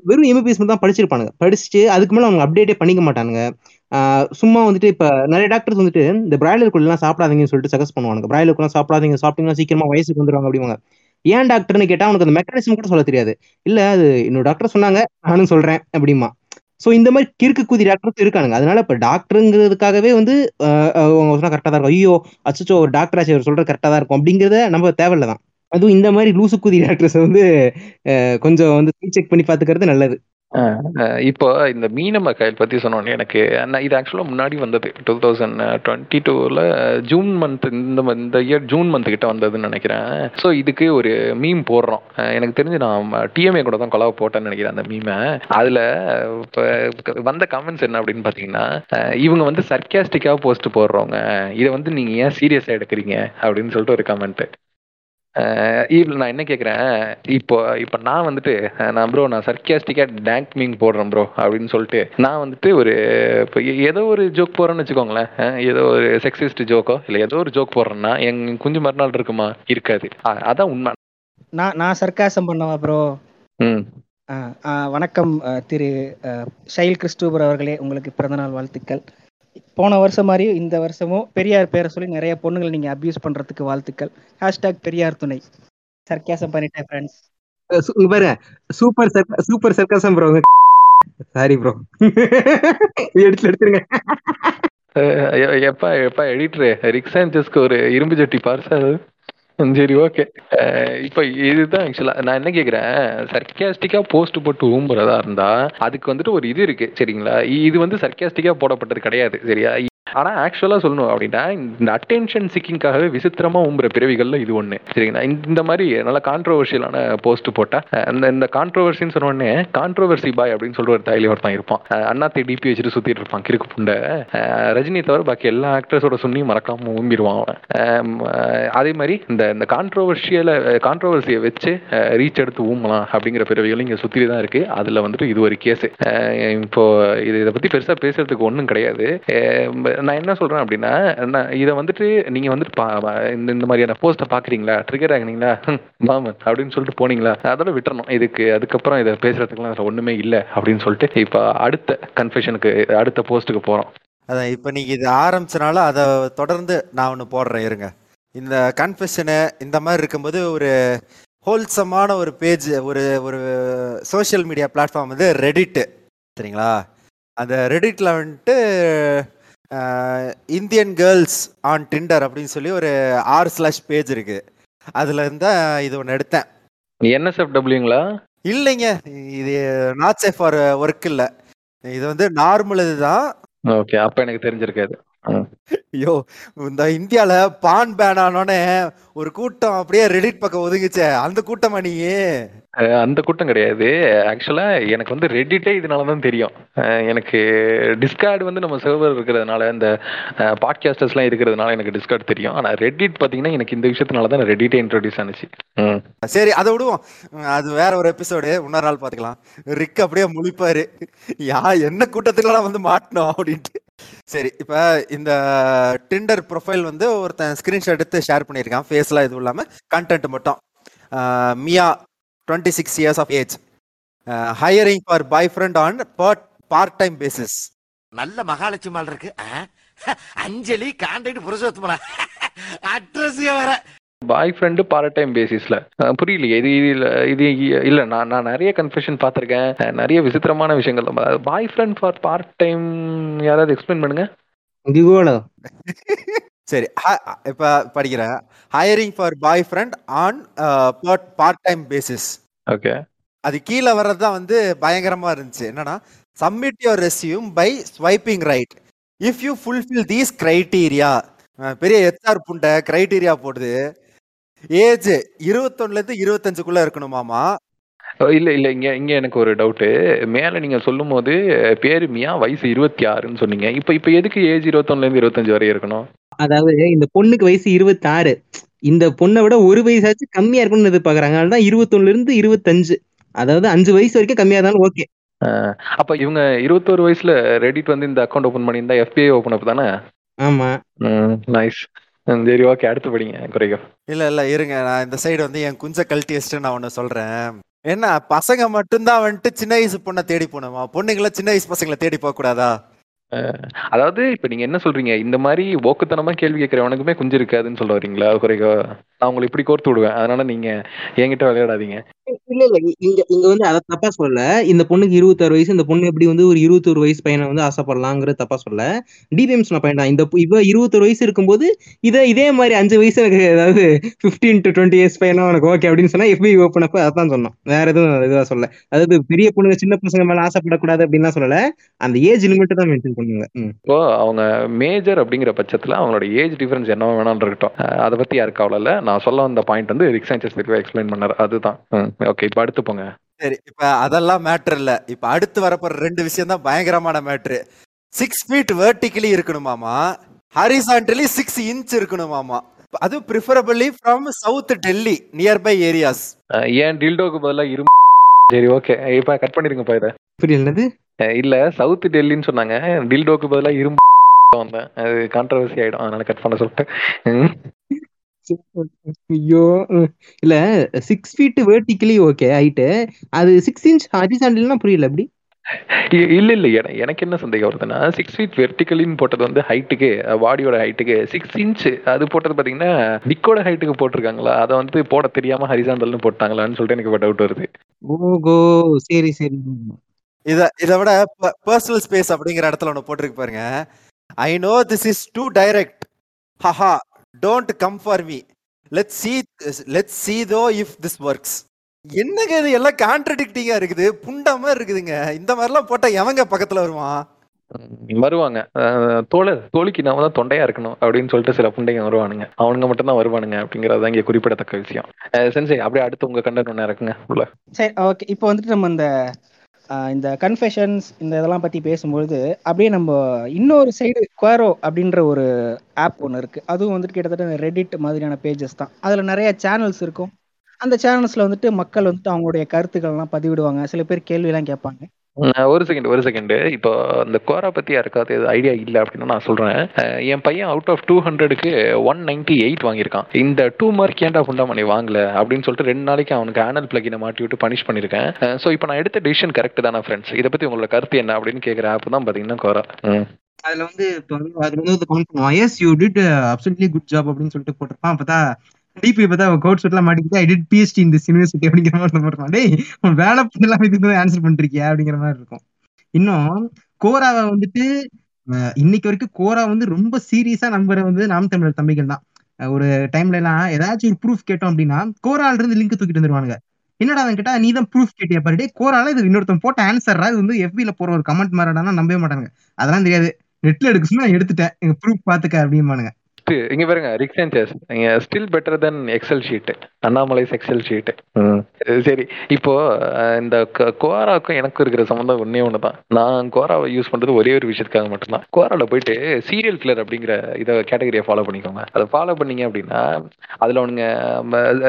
வெறும் எம்பிபிஎஸ் மட்டும் தான் படிச்சிருப்பானுங்க. படிச்சுட்டு அதுக்கு மேலே அவங்க அப்டேட்டே பண்ணிக்க மாட்டானுங்க. சும்மா வந்துட்டு இப்போ நிறைய டாக்டர்ஸ் வந்துட்டு இந்த பிராய்லர் குள்ளெல்லாம் சாப்பிடாதீங்கன்னு சொல்லிட்டு சஜஸ்ட் பண்ணுவாங்க பிராய்லர் கோழிலாம் சாப்பிடாதீங்க சாப்பிட்டீங்கன்னா சீக்கிரமா வயசுக்கு வந்துருவாங்க அப்படிவாங்க ஏன் டாக்டர்னு கேட்டால் அவனுக்கு அந்த மெக்கானிசம் கூட சொல்ல தெரியாது. இல்லை அது இன்னொரு டாக்டர் சொன்னாங்க நானும் சொல்கிறேன் அப்படிமா சோ இந்த மாதிரி கிறுக்கு குதி டாக்டர்ஸ் இருக்கானுங்க. அதனால இப்ப டாக்டருங்கிறதுக்காகவே வந்து ஆஹ் அவங்க சொன்னால் கரெக்டா தான் இருக்கும். ஐயோ அச்சோ ஒரு டாக்டர் ஆச்சு அவர் சொல்றது கரெக்டா தான் இருக்கும். அப்படிங்கறத நம்ம தேவையில்ல தான். அதுவும் இந்த மாதிரி லூசு குதி டாக்டர்ஸ் வந்து கொஞ்சம் வந்து செக் பண்ணி பாத்துக்கிறது நல்லது. இப்போ இந்த மீனம கயல் பத்தி சொன்னோன்னே எனக்கு அண்ணா இது ஆக்சுவலா முன்னாடி வந்தது டூ தௌசண்ட் டுவெண்ட்டி டூல ஜூன் மந்த் இந்த இந்த இயர் ஜூன் மந்த் கிட்ட வந்ததுன்னு நினைக்கிறேன். ஸோ இதுக்கு ஒரு மீம் போடுறோம். எனக்கு தெரிஞ்சு நான் டிஎம்ஏ கூட தான் கொலாவை போட்டேன்னு நினைக்கிறேன் அந்த மீமை அதுல இப்போ வந்த கமெண்ட்ஸ் என்ன அப்படின்னு பாத்தீங்கன்னா இவங்க வந்து சர்க்காஸ்டிக்காக போஸ்ட் போடுறவங்க. இதை வந்து நீங்க ஏன் சீரியஸா எடுக்கிறீங்க? அப்படின்னு சொல்லிட்டு ஒரு கமெண்ட் இதில் நான் என்ன கேட்குறேன் இப்போ இப்போ நான் வந்துட்டு நான் ப்ரோ நான் சர்க்கியாஸ்டிக்கா டேங்க் மீங் போடுறேன் ப்ரோ அப்படின்னு சொல்லிட்டு நான் வந்துட்டு ஒரு இப்போ ஏதோ ஒரு ஜோக் போடுறேன்னு வச்சுக்கோங்களேன் ஏதோ ஒரு செக்ஸிஸ்ட் ஜோக்கோ இல்லை ஏதோ ஒரு ஜோக் போடுறேன்னா என் குஞ்சு மறுநாள் இருக்குமா? இருக்காது. அதான் உண்மை. நான் நான் சர்க்காசம் பண்ணவா ப்ரோ ம். வணக்கம் திரு ஷைல் கிறிஸ்டூபர் அவர்களே உங்களுக்கு பிறந்தநாள் வாழ்த்துக்கள். போன வருஷம் மாதிரி இந்த வருஷமும் பெரியார் பேரை சொல்லி நிறைய பொண்ணுங்களை நீங்க அபியூஸ் பண்றதுக்கு வாழ்த்துக்கள். ஹேஷ்டாக் பெரியார் துணை. சர்க்காசம் பண்ணிட்டேன் ஃப்ரெண்ட்ஸ் பாருங்க super super sarcasm bro sorry bro எடுத்து எடுத்துருங்க. எப்பா எப்பா எடிட்டரு ரிக் சாnchez-க்கு ஒரு இரும்பு ஜட்டி பார்சா அது? சரி ஓகே இப்போ இதுதான் ஆக்சுவலா நான் என்ன கேக்குறேன் சர்க்காஸ்டிக்கா போஸ்ட் போட்டு ஊம்புறதா இருந்தா அதுக்கு வந்துட்டு ஒரு இது இருக்கு சரிங்களா? இது வந்து சர்க்காஸ்டிக்கா போடப்பட்டது கிடையாது சரியா? ஆனா ஆக்சுவலா சொல்லணும் அப்படின்னா இந்த அட்டென்ஷன் சிக்கிங்காகவே விசித்திரமா உம்புற பிறவிகள்ல இது ஒண்ணு. சரிங்களா? இந்த- மாதிரி நல்ல கான்ட்ரோவர்ஷியலான போஸ்ட் போட்டா அந்த இந்த கான்ட்ரவர்சின்னு சொன்ன உடனே பாய் அப்படின்னு சொல்ற ஒரு தாயில ஒருத்தன் இருப்பான். அஹ் அண்ணாத்தை டிபி வச்சுட்டு சுத்திட்டு இருப்பான் கிறுக்கு புண்டை. ரஜினி தவிர பாக்கி எல்லா ஆக்டர்ஸோட சுண்ணியும் மறக்காம உம்பிடுவான் அவன். அதே மாதிரி இந்த இந்த கான்ட்ரவர்ஷியல கான்ட்ரவர்சியை வச்சு ரீச் எடுத்து ஊமலாம் அப்படிங்கிற பிறவிகளும் இங்க சுத்தி தான் இருக்கு. அதுல வந்துட்டு இது ஒரு கேஸ் இப்போ இது இதை பத்தி பெருசா பேசுறதுக்கு ஒன்றும் கிடையாது. நான் என்ன சொல்றேன் அப்படின்னா நான் இதை வந்துட்டு நீங்க வந்துட்டு பா- இந்த இந்த மாதிரியான போஸ்ட்டை பாக்குறீங்களா? ட்ரிகர் ஆகினீங்களா? மாமன் அப்படின்னு சொல்லிட்டு போனீங்களா? அதோட விட்டுறணும். இதுக்கு அதுக்கப்புறம் இதை பேசுறதுக்குலாம் அதில் ஒண்ணுமே இல்லை அப்படின்னு சொல்லிட்டு இப்போ அடுத்த கன்ஃபெஷனுக்கு அடுத்த போஸ்ட்டுக்கு போறோம். அதான் இப்போ நீங்கள் இது ஆரம்பிச்சனால அதை தொடர்ந்து நான் ஒன்று போடுறேன் இருங்க. இந்த கன்ஃபெஷனு இந்த மாதிரி இருக்கும்போது ஒரு ஹோல்சமான ஒரு பேஜ் ஒரு ஒரு சோஷியல் மீடியா பிளாட்ஃபார்ம் வந்து ரெடிட்டு சரிங்களா? அந்த ரெடிட்டில் வந்துட்டு இந்தியன் கேர்ள்ஸ் ஆன் டிண்டர் அப்படின்னு சொல்லி ஒரு ஆறு ஸ்லாஷ் பேஜ் இருக்குது அதில் இருந்தால் இது ஒன்று எடுத்தேன். என்எஸ்எஃப்டபிள்யூங்களா இல்லைங்க இது நாட் சேஃப் ஃபார் ஒர்க் இல்லை. இது வந்து நார்மல் இதுதான். ஓகே அப்ப எனக்கு தெரிஞ்சிருக்காது. ஐயோ இந்த இந்தியால பான் பேன் ஆனோடனே ஒரு கூட்டம் அப்படியே ரெடிட் பக்கம் ஒதுங்குச்சே. அந்த கூட்டமா நீ? அந்த கூட்டம் கிடையாது. ஆக்சுவலா எனக்கு வந்து ரெடிட்டே இதனால தான் தெரியும். எனக்கு டிஸ்கார்டு வந்து நம்ம சர்வர் இருக்கிறதுனால இந்த பாட்காஸ்டர்ஸ்லாம் இருக்கிறதுனால எனக்கு டிஸ்கார்ட் தெரியும். ஆனா ரெடிட் பாத்தீங்கன்னா எனக்கு இந்த விஷயத்தினால தான் ரெடிட்டே இன்ட்ரோடியூஸ் ஆனிச்சு. சரி அதை விடுவோம். அது வேற ஒரு எபிசோடு இன்னொரு நாள் பாத்துக்கலாம். ரிக் அப்படியே முழிப்பாரு. யா என்ன கூட்டத்துக்குலாம் வந்து மாட்டணும் அப்படின்ட்டு. சரி இப்ப இந்த டிண்டர் ப்ரொஃபைல் வந்து ஒருத்தன் ஸ்கிரீன்ஷாட் எடுத்து ஷேர் பண்ணியிருக்கான். ஃபேஸ்லாம் எதுவும் இல்லாம கண்டென்ட் மட்டும். Mia twenty six years of age hiring for boyfriend on part time basis நல்ல மகாலட்சுமி இருக்கு. அஞ்சலி கான்டாக்ட் புருஷோத்தமனா. அட்ரஸ் வேற. பாய் ஃப்ரெண்டு பார்ட் டைம் பேசிஸ்ல புரியலையே. இது இது இல்ல இது இல்ல. நான் நான் நிறைய கன்ஃபெஷன் பார்த்துருக்கேன். நிறைய விசித்திரமான விஷயங்கள். Boyfriend for part time யாராவது எக்ஸ்பிளைன் பண்ணுங்க? சரி ஹ- இப்ப படிக்கிறேன். Hiring for boyfriend on part time basis okay அது கீழே வர்றது தான் வந்து பயங்கரமா இருந்துச்சு. என்னன்னா submit your resume by swiping right if you fulfil these criteria பெரிய ஹெச்ஆர் புண்டை கிரைட்டீரியா போடுது. ஏஜ் இருபத்தொன்னுல இருந்து இருபத்தஞ்சுக்குள்ள இருக்கணுமாமா இல்ல இல்ல இங்க இங்க எனக்கு ஒரு டவுட்டு. மேல நீங்க சொல்லும் போது பேரு மியா வயசு இருபத்தி ஆறுன்னு சொன்னீங்க. இப்ப இப்ப எதுக்கு ஏஜ் இருபத்தொன்னுல இருந்து இருபத்தஞ்சு வரை இருக்கணும்? அதாவது இந்த பொண்ணுக்கு வயசு இருபத்தாறு. இந்த பொண்ணை விட ஒரு வயசாச்சும் கம்மியா இருக்கணும்னு எதிர்பார்க்கறாங்க. அதனால இருபத்தொன்னுல இருந்து இருபத்தஞ்சு. அதாவது அஞ்சு வயசு வரைக்கும் கம்மியா இருந்தாலும் ஓகே. அப்ப இவங்க இருபத்தோரு வயசுல ரெடிட் வந்து இந்த அக்கௌண்ட் ஓபன் பண்ணியிருந்தா எஃபிஐ ஓபன் அப் தானே? ஆமா. நைஸ் சரி ஓகே அடுத்து படிங்க குறைக்கும் இல்ல இல்ல இருங்க. நான் இந்த சைடு வந்து என் குஞ்ச கழட்டி வச்சுட்டு நான் ஒண்ணு சொல்றேன். என்ன பசங்க மட்டும்தான் வந்துட்டு சின்ன வயசு பொண்ணை தேடி போகணுமா? பொண்ணுங்களை சின்ன வயசு பசங்களை தேடி போக கூடாதா அதாவது இப்ப நீங்க என்ன சொல்றீங்க? இந்த மாதிரி போக்குத்தனமா கேள்வி கேட்கறவனுக்குமே குஞ்சு இருக்காதுன்னு சொல்ல வரீங்களா? குறைக்கோ. நான் உங்களை இப்படி கோர்த்து விடுவேன். அதனால நீங்க என்கிட்ட விளையாடாதீங்க. இல்ல இல்ல. இங்க இங்க வந்து அத தப்பா சொல்லல. இந்த பொண்ணுக்கு இருபத்தாறு வயசு இந்த பொண்ணு எப்படி வந்து ஒரு இருபத்தொரு வயசு பையனை வந்து ஆசைப்படலாங்கிற தப்பா சொல்ல டிபிஎம் சொன்ன பையன் தான் இந்த இவ இருபத்தொரு வயசு இருக்கும்போது இத இதே மாதிரி அஞ்சு வயசு எனக்கு அதாவது பிப்டீன் டு டுவெண்ட்டி இயர்ஸ் பையனா உனக்கு ஓகே அப்படின்னு சொன்னா எஃபி ஓப்பன் அப்ப அதான் சொன்னோம் வேற எதுவும் இதுவா சொல்ல அதாவது பெரிய பொண்ணுங்க சின்ன பசங்க மேல ஆசைப்படக்கூடாது அப்படின்லாம் சொல்லல. அந்த ஏஜ் லிமிட் தான் மென்ஷன் பண்ணுங்க. இப்போ அவங்க மேஜர் அப்படிங்கிற பட்சத்துல அவங்களோட ஏஜ் டிஃபரன்ஸ் என்ன வேணாலும் இருக்கட்டும் அதை பத்தி யாருக்கு கவலை நான் சொல்ல வந்த பாயிண்ட் வந்து எக்ஸ்பிளைன் பண்ணார். அதுதான். ஓகே இப்போ அடுத்து போங்க. சரி இப்ப அதெல்லாம் மேட்ரு இல்ல. இப்ப அடுத்து வரப்போற ரெண்டு விஷயம் தான் பயங்கரமான மேட்ரு சிக்ஸ் ஃபீட் வெர்டிக்கலி இருக்கணுமாமா ஹரிசான்டலி சிக்ஸ் இன்ச் இருக்கணுமாமா அது preferably from south Delhi nearby areas ஏன் டில்டோக்கு பதிலா இரும்பு சரி ஓகே இப்ப கட் பண்ணிருங்கப்பா இதை. புரியல என்னது? இல்ல சவுத் டெல்லின்னு சொன்னாங்க. டில்டோக்கு பதிலா இரும்பு வந்தேன். அது கான்ட்ரவர்சி ஆயிடும். அதனால கட் பண்ண சொல்லிட்டேன். ம். ஐயோ ம். இல்ல six feet vertically okay height அது சிக்ஸ் இன்ச் ஹரிசாண்டல்னா புரியல எப்படி இ- இல்ல இல்ல என- எனக்கு என்ன சந்தேகம் வருதுன்னா சிக்ஸ் ஃபீட் வெர்டிகலின்னு போட்டது வந்து ஹைட்டுக்கு பாடியோட ஹைட்டுக்கு சிக்ஸ் இன்ச் அது போட்டது பாத்தீங்கன்னா நிக்கோட ஹைட்டுக்கு போட்டிருக்காங்களா? அதை வந்து போட தெரியாம ஹரிசாண்டல்னு போட்டாங்களான்னு சொல்லிட்டு எனக்கு டவுட் வருது. ஓகோ சரி சரி. இத இதை விட பர்சனல் ஸ்பேஸ் அப்படிங்கிற இடத்துல ஒன்று போட்டிருக்கு பாருங்க. I know this is too direct haha don't come for me let see let see tho if this works என்னங்க இது? எல்லாம் கான்ட்ரடிக்டிங்கா இருக்குது. புண்டமா இருக்குதுங்க. இந்த மாதிரிலாம் போட்டா எவங்க பக்கத்துல வருவான்? வருவாங்க. தோழர் தோழிக்கு நாம தான் தொண்டையா இருக்கணும் அப்படின்னு சொல்லிட்டு சில புண்டைங்க வருவானுங்க. அவனுங்க மட்டும் தான் வருவானுங்க அப்படிங்கறது தான் இங்க குறிப்பிடத்தக்க விஷயம். சென்சை அப்படியே அடுத்து உங்க கண்டென்ட் ஒண்ணு இறக்குங்க. உள்ள. சரி ஓகே. இப்போ வந்துட்டு நம்ம இந்த இந்த கன்ஃபெஷன்ஸ் இந்த இதெல்லாம் பற்றி பேசும்பொழுது அப்படியே நம்ம இன்னொரு சைடு குவாரோ அப்படின்ற ஒரு ஆப் ஒன்று இருக்குது அதுவும் வந்துட்டு கிட்டத்தட்ட ரெடிட் மாதிரியான பேஜஸ் தான். அதில் நிறைய சேனல்ஸ் இருக்கும். அந்த சேனல்ஸில் வந்துட்டு மக்கள் வந்துட்டு அவங்களுடைய கருத்துக்கள்லாம் பதிவிடுவாங்க. சில பேர் கேள்வியெல்லாம் கேட்பாங்க. ஒரு செகண்ட் ஒரு செகண்ட் இப்போ இந்த கோரா பத்தி யாருக்காவது ஐடியா இல்ல அப்படின்னு நான் சொல்றேன். என் பையன் அவுட் ஆஃப் டூ ஹண்ட்ரடுக்கு ஒன் நைன்டி எயிட் வாங்கியிருக்கான். இந்த டூ மார்க் ஏன்டா புண்டாமணி வாங்கல அப்படின்னு சொல்லிட்டு ரெண்டு நாளைக்கு அவனுக்கு ஆனல் பிளகினை மாட்டி விட்டு பனிஷ் பண்ணிருக்கேன் ஸோ இப்போ நான் எடுத்த டிசிஷன் கரெக்ட் தானே ஃப்ரெண்ட்ஸ் இதை பத்தி உங்களோட கருத்து என்ன அப்படின்னு கேட்குற ஆப் தான் பாத்தீங்கன்னா கோரா அதுல வந்து வந்து அதுல வந்து கமெண்ட் பண்ணுவான் yes you did absolutely good job அப்படின்னு சொல்லிட்டு போட்டிருப்பான். அப்பதான் டிபி பார்த்தா கோட் சூட்லாம் மாட்டிக்கிட்டு ஐ டிட் பிஎஸ்டி இந்த யூனிவர்சிட்டி அப்படிங்கிற மாதிரி போட்டிருப்பான் டேய் உன் வேலை எல்லாம் இதுக்கு ஆன்சர் பண்ணிருக்கியா? அப்படிங்கிற மாதிரி இருக்கும். இன்னும் கோராவை வந்துட்டு இன்னைக்கு வரைக்கும் கோரா வந்து ரொம்ப சீரியஸா நம்புற வந்து நாம் தமிழர் தம்பிகள் தான். ஒரு டைம்ல எல்லாம் ஏதாச்சும் ஒரு ப்ரூஃப் கேட்டோம் அப்படின்னா கோரால இருந்து லிங்க் தூக்கிட்டு வந்துருவானுங்க. என்னடா அவன் கேட்டா நீ தான் ப்ரூஃப் கேட்டியா பாரு டே கோரால இது இன்னொருத்தன் போட்ட ஆன்சர்ரா இது வந்து எஃபில போற ஒரு கமெண்ட் மாதிரிடானா நம்பவே மாட்டாங்க அதெல்லாம் தெரியாது. நெட்ல எடுக்க சொன்னா நான் எடுத்துட்டேன். எங்க ப்ரூஃப் பாத்துக்க அப்படிம்பானுங்க. இங்க பாருங்க ரிக் நீங்க still better then excel sheet அண்ணாமலைஸ் XL sheet சரி இப்போ இந்த க- கோராவுக்கும் எனக்கும் இருக்கிற சம்மந்தம் ஒன்னே ஒன்று தான் நான் கோராவை யூஸ் பண்றது ஒரே ஒரு விஷயத்துக்காக மட்டும்தான். கோரால போயிட்டு சீரியல் கில்லர் அப்படிங்கிற இதை கேட்டகரியை ஃபாலோ பண்ணிக்கோங்க. அதை ஃபாலோ பண்ணீங்க அப்படின்னா அதுல அவனுங்க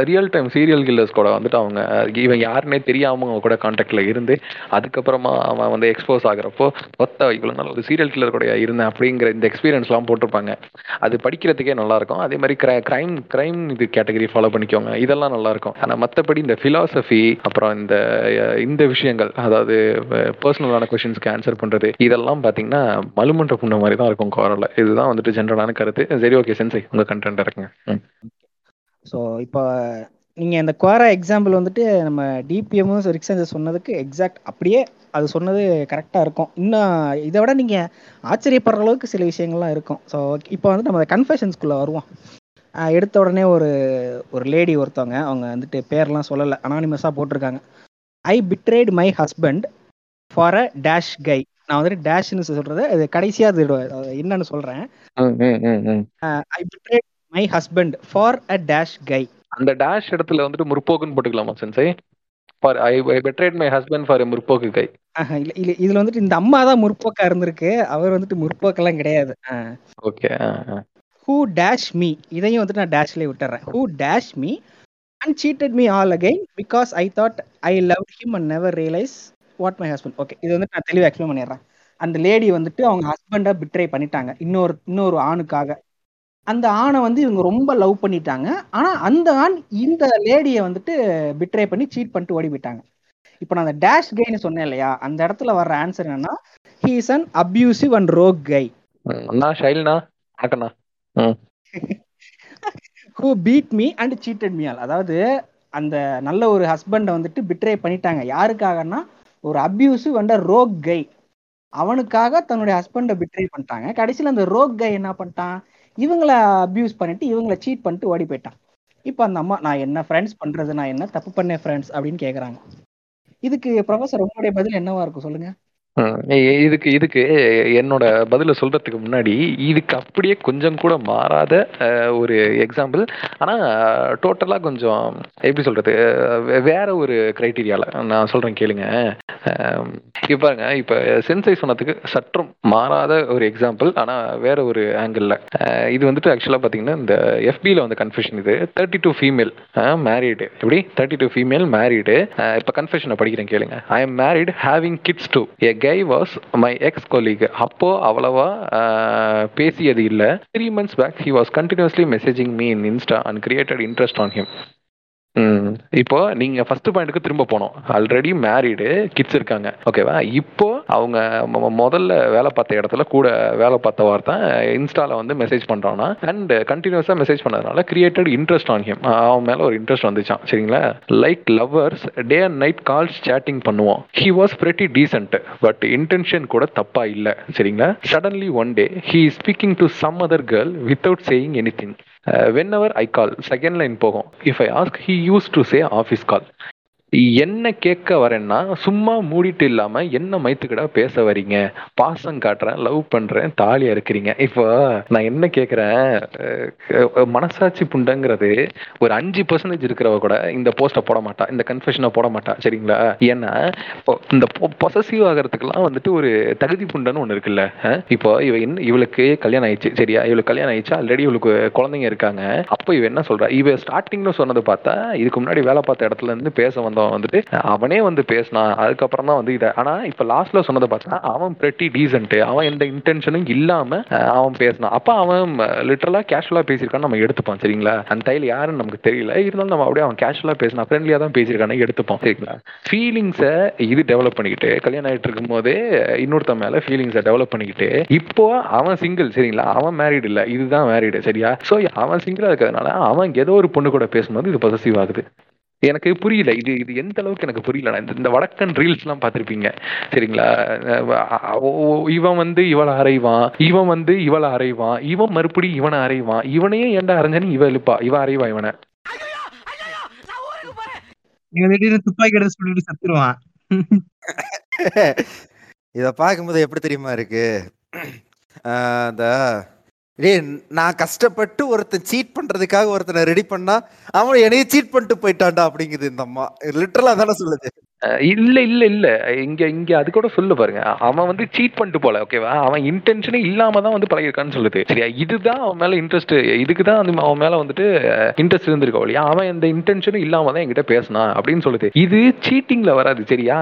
ரியல் டைம் சீரியல் கில்லர்ஸ் கூட வந்துட்டு அவங்க இவன் யாருன்னே தெரியாம அவங்க கூட கான்டாக்ட்ல இருந்து அதுக்கப்புறமா அவன் வந்து எக்ஸ்போஸ் ஆகுறப்போ ஒத்த இவ்வளவு நாள் ஒரு சீரியல் கில்லர் கூட இருந்தேன்? அப்படிங்கிற இந்த எக்ஸ்பீரியன்ஸ்லாம் போட்டிருப்பாங்க. அது படிக்கிறதுக்கே நல்லா இருக்கும் அதே மாதிரி கிரை கிரைம் கிரைம் இது கேட்டகரி ஃபாலோ பண்ணிக்கோங்க. இதெல்லாம் நல்லா இருக்கும் ஆனா மத்தபடி இந்த ஃபிலாசபி அப்புறம் இந்த இந்த விஷயங்கள் அதாவது பர்சனலான கொஸ்டின்ஸ்க்கு ஆன்சர் பண்றது இதெல்லாம் பாத்தீங்கன்னா மலுமன்ற புண்ண மாதிரி தான் இருக்கும் கோரல இதுதான் வந்துட்டு ஜென்ரலான கருத்து. சரி ஓகே சென்சை உங்கள் கண்டென்ட் இருக்குங்க ஸோ இப்போ நீங்கள் இந்த குவாரா எக்ஸாம்பிள் வந்துட்டு நம்ம டிபிஎம்மும் ரிக்ஸன்ஸ் சொன்னதுக்கு எக்ஸாக்ட் அப்படியே அது சொன்னது கரெக்டாக இருக்கும். இன்னும் இதை விட நீங்கள் ஆச்சரியப்படுற அளவுக்கு சில விஷயங்கள்லாம் இருக்கும். ஸோ இப்போ வந்துட்டு நம்ம கன்ஃபெஷன்ஸ்குள்ளே வருவோம். எடுத்த உடனே ஒரு ஒரு லேடி ஒருத்தவங்க அவங்க வந்துட்டு பேர்லாம் சொல்லலை அனானிமஸாக போட்டிருக்காங்க. I betrayed my husband for a dash guy நான் வந்துட்டு டேஷ்னு சொல்கிறது அது கடைசியாக அது என்னன்னு சொல்கிறேன். I betrayed my husband for a dash guy அந்த டேஷ் இடத்துல வந்துட்டு முற்போக்குன்னு போட்டுக்கலாமா சென்சை for I I betrayed my husband for முற்போக்கு கை. இல்ல இல்ல இதுல வந்துட்டு இந்த அம்மா தான் முற்போக்கா இருந்திருக்கு. அவர் வந்துட்டு முற்போக்கெல்லாம் கிடையாது. ஓகே ஹூ டேஷ் மீ இதையும் வந்துட்டு நான் டேஷ்லேயே விட்டுறேன். Who dash me and cheated me all again because I thought I love him and never realise what my husband okay இது வந்துட்டு நான் தெளிவாக எக்ஸ்பிளைன் பண்ணிடுறேன். அந்த லேடி வந்துட்டு அவங்க ஹஸ்பண்டை பிட்ரை பண்ணிட்டாங்க. இன்னொரு இன்னொரு ஆணுக்காக. அந்த ஆணை வந்து இவங்க ரொம்ப லவ் பண்ணிட்டாங்க. ஆனா அந்த ஆண் இந்த லேடியை வந்துட்டு பிட்ரை பண்ணி சீட் பண்ணிட்டு ஓடி போயிட்டாங்க. இப்போ நான் அந்த டேஷ் கைன்னு சொன்னேன் இல்லையா? அந்த இடத்துல வர்ற ஆன்சர் என்னன்னா he is an abusive and rogue guy அண்ணா ஷைல்னா வணக்கண்ணா who beat me and cheated me all அதாவது அந்த நல்ல ஒரு ஹஸ்பண்டை வந்துட்டு பிட்ரே பண்ணிட்டாங்க. யாருக்காகன்னா ஒரு அப்யூசிவ் அண்ட் ரோக் கை அவனுக்காக தன்னுடைய ஹஸ்பண்டை பிட்ரே பண்ணிட்டாங்க. கடைசியில் அந்த ரோக் கை என்ன பண்ணிட்டான்? இவங்கள அப்யூஸ் பண்ணிட்டு இவங்கள சீட் பண்ணிட்டு ஓடி போயிட்டான். இப்போ அந்த அம்மா நான் என்ன ஃப்ரெண்ட்ஸ் பண்றது? நான் என்ன தப்பு பண்ணேன் ஃப்ரெண்ட்ஸ் அப்படின்னு கேட்குறாங்க இதுக்கு ப்ரொஃபசர் உங்களுடைய பதில் என்னவா இருக்கும்? சொல்லுங்க. இதுக்கு இதுக்கு என்னோட பதில சொல்றதுக்கு முன்னாடி இதுக்கு அப்படியே கொஞ்சம் கூட மாறாத ஒரு எக்ஸாம்பிள் ஆனா டோட்டலா கொஞ்சம் எப்படி சொல்றது வே- வேற ஒரு கிரைட்டீரியால நான் சொல்றேன் கேளுங்க. அஹ், இப்ப பாருங்க இப்ப சென்சை சொன்னதுக்கு சற்றும் மாறாத ஒரு எக்ஸாம்பிள் ஆனா வேற ஒரு ஆங்கிள் இது வந்துட்டு ஆக்சுவலா பாத்தீங்கன்னா இந்த எஃபில வந்து கன்ஃபியூஷன் இது. தேர்ட்டி டூ ஃபீமேல் மேரீடு எப்படி? தேர்ட்டி டூ ஃபீமேல் மேரீடு இப்ப கன்ஃபியூஷனை படிக்கிறேன் கேளுங்க. I am married having kids two a guy was my ex colleague அப்போ அவ்வளவா பேசியது இல்லை. Three months back he was continuously messaging me in insta and created interest on him இப்போ நீங்க ஃபர்ஸ்ட் பாயிண்ட்க்கு திரும்ப போனோம். ஆல்ரெடி மேரிடு, கிட்ஸ் இருக்காங்க. ஓகேவா? இப்போ அவங்க மொ வேலை பார்த்த இடத்துல கூட வேலை பார்த்த ஒருத்தன் இன்ஸ்டால வந்து மெசேஜ் பண்றான்னா, அண்ட் கண்டினியூஸா மெசேஜ் பண்ணதுனால கிரியேட்டட் இன்ட்ரெஸ்ட் ஆன் ஹிம். அவன் மேல ஒரு இன்ட்ரெஸ்ட் வந்துச்சான் சரிங்களா? Like lovers day and night calls chatting பண்ணுவோம். He was pretty decent. But intention கூட தப்பா இல்ல. சரிங்களா? Suddenly one day he is speaking to some other girl without saying anything. Whenever I call second line போகும். If I ask he use to say office call. என்ன கேட்க வரேன்னா, சும்மா மூடிட்டு இல்லாம என்ன மைத்துக்கிட்டா பேச வரீங்க? பாசம் காட்டுறேன், லவ் பண்றேன், தாலியா இருக்கிறீங்க. இப்போ நான் என்ன கேக்குறேன் மனசாட்சி புண்டங்கிறது ஒரு அஞ்சு பர்சன்டேஜ் இருக்கிறவ கூட இந்த போஸ்ட போட மாட்டா. இந்த கன்ஃபெஷனை போட மாட்டா. சரிங்களா? ஏன்னா, இந்த பொசசிவ் ஆகுறதுக்குலாம் வந்துட்டு ஒரு தகுதி புண்டன்னு ஒண்ணு இருக்குல்ல. இப்போ இவ என்ன இவளுக்கு கல்யாணம் ஆயிடுச்சு. சரியா? இவளுக்கு கல்யாணம் ஆயிடுச்சு. ஆல்ரெடி இவளுக்கு குழந்தைங்க இருக்காங்க. அப்போ இவ என்ன சொல்றா? இவ ஸ்டார்டிங்ல சொன்னத பார்த்தா, இதுக்கு முன்னாடி வேலை பார்த்த இடத்துல இருந்து பேச சம்பந்தம் வந்துட்டு, அவனே வந்து பேசினான். அதுக்கப்புறம் தான் வந்து இதை ஆனா இப்ப லாஸ்ட்ல சொன்னதை பார்த்தா, அவன் பிரெட்டி டீசென்ட். அவன் எந்த இன்டென்ஷனும் இல்லாம அவன் பேசினான். அப்ப அவன் லிட்டரலா கேஷுவலா பேசியிருக்கான்னு நம்ம எடுத்துப்போம். சரிங்களா? அந்த தையல் யாருன்னு நமக்கு தெரியல. இருந்தாலும் நம்ம அப்படியே அவன் கேஷுவலா பேசினா ஃப்ரெண்ட்லியா தான் பேசியிருக்கான்னு எடுத்துப்போம். சரிங்களா? ஃபீலிங்ஸ இது டெவலப் பண்ணிக்கிட்டு, கல்யாணம் ஆயிட்டு இருக்கும்போதே இன்னொருத்தன் மேல ஃபீலிங்ஸை டெவலப் பண்ணிக்கிட்டு, இப்போ அவன் சிங்கிள் சரிங்களா? அவன் மேரிட் இல்ல. இதுதான் மேரிடு. சரியா? சோ அவன் சிங்கிளா இருக்கிறதுனால, அவன் ஏதோ ஒரு பொண்ணு கூட பேசும்போது இது பொசசிவ் ஆகுது. எனக்கு புரியல. இது இது எந்த அளவுக்கு எனக்கு புரியலனா, இந்த இந்த வடக்கன் ரீல்ஸ்லாம் பார்த்திருப்பீங்க. சரிங்களா? அ ஒ இவன் வந்து இவள அறைவான். இவன் வந்து இவள அறைவான். இவன் மறுபடியும் இவன அறைவான். இவனையே ஏன்டா அறைஞ்சேன்னு இவ இழுப்பா. இவ அறைவா இவன. துப்பாக்கி எடுத்து சுட்டுட்டு செத்துருவான். இத பார்க்கும்போது எப்படி தெரியுமா இருக்கு? அ டேய் நான் கஷ்டப்பட்டு ஒருத்தன் சீட் பண்றதுக்காக ஒருத்தன ரெடி பண்ணா, அவன் என்னைய சீட் பண்ணிட்டு போயிட்டான்டா அப்படிங்குது இந்த அம்மா. லிட்டரலா அதானே சொல்லுது. இல்ல, இல்ல, இல்ல. இங்க இங்க அது கூட சொல்லு பாருங்க. அவன் வந்து சீட் பண்ணிட்டு போல. ஓகேவா? அவன் இன்டென்ஷனே இல்லாம தான் வந்து பழகியிருக்கான்னு சொல்லுது. சரியா? இதுதான் அவன் மேல இன்ட்ரெஸ்ட் இதுக்கு தான் வந்து அவன் மேல வந்துட்டு இன்ட்ரெஸ்ட் இருந்திருக்கு ஒழிய, அவன் எந்த இன்டென்ஷனும் இல்லாம தான் என்கிட்ட பேசினான் அப்படின்னு சொல்லுது. இது சீட்டிங்ல வராது. சரியா?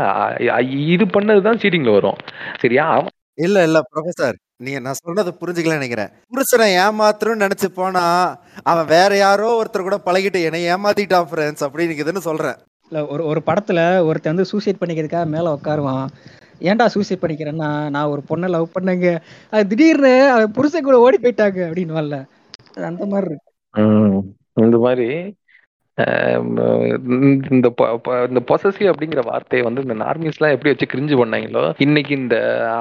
இது பண்ணது தான் சீட்டிங்ல வரும். சரியா? அவன் இல்ல, இல்ல புரொஃபசர். நீங்க நான் சொன்னத புரிஞ்சுக்கலன்னு நெனைக்கிறேன். புருஷன ஏமாத்தணும்னு நெனச்சு போனா, அவன் வேற யாரோ ஒருத்தர் கூட பழகிட்டு என்னைய ஏமாத்திட்டான் ஃபிரெண்ட்ஸ் அப்படிங்குதுன்னு சொல்றேன். இல்ல ஒரு ஒரு படத்துல ஒருத்தன் வந்து சூசைட் பண்ணிக்கிறதுக்காக மேல உட்காருவான். ஏன்டா சூசைட் பண்ணிக்கிறேன்னா, நான் ஒரு பொண்ண லவ் பண்ணேங்க. அது திடீர்னு அவன் புருஷன் கூட ஓடி போயிட்டாங்க அப்படின்னுவான்ல. அது அந்த மாரி இருக்கு. இந்த அ இந்த இந்த பொசசிவ் அப்படிங்கிற வார்த்தையை வந்து இந்த நார்மிஸ்லாம் எப்படி வச்சு கிரிஞ்சு பண்ணாங்களோ, இன்னைக்கு இந்த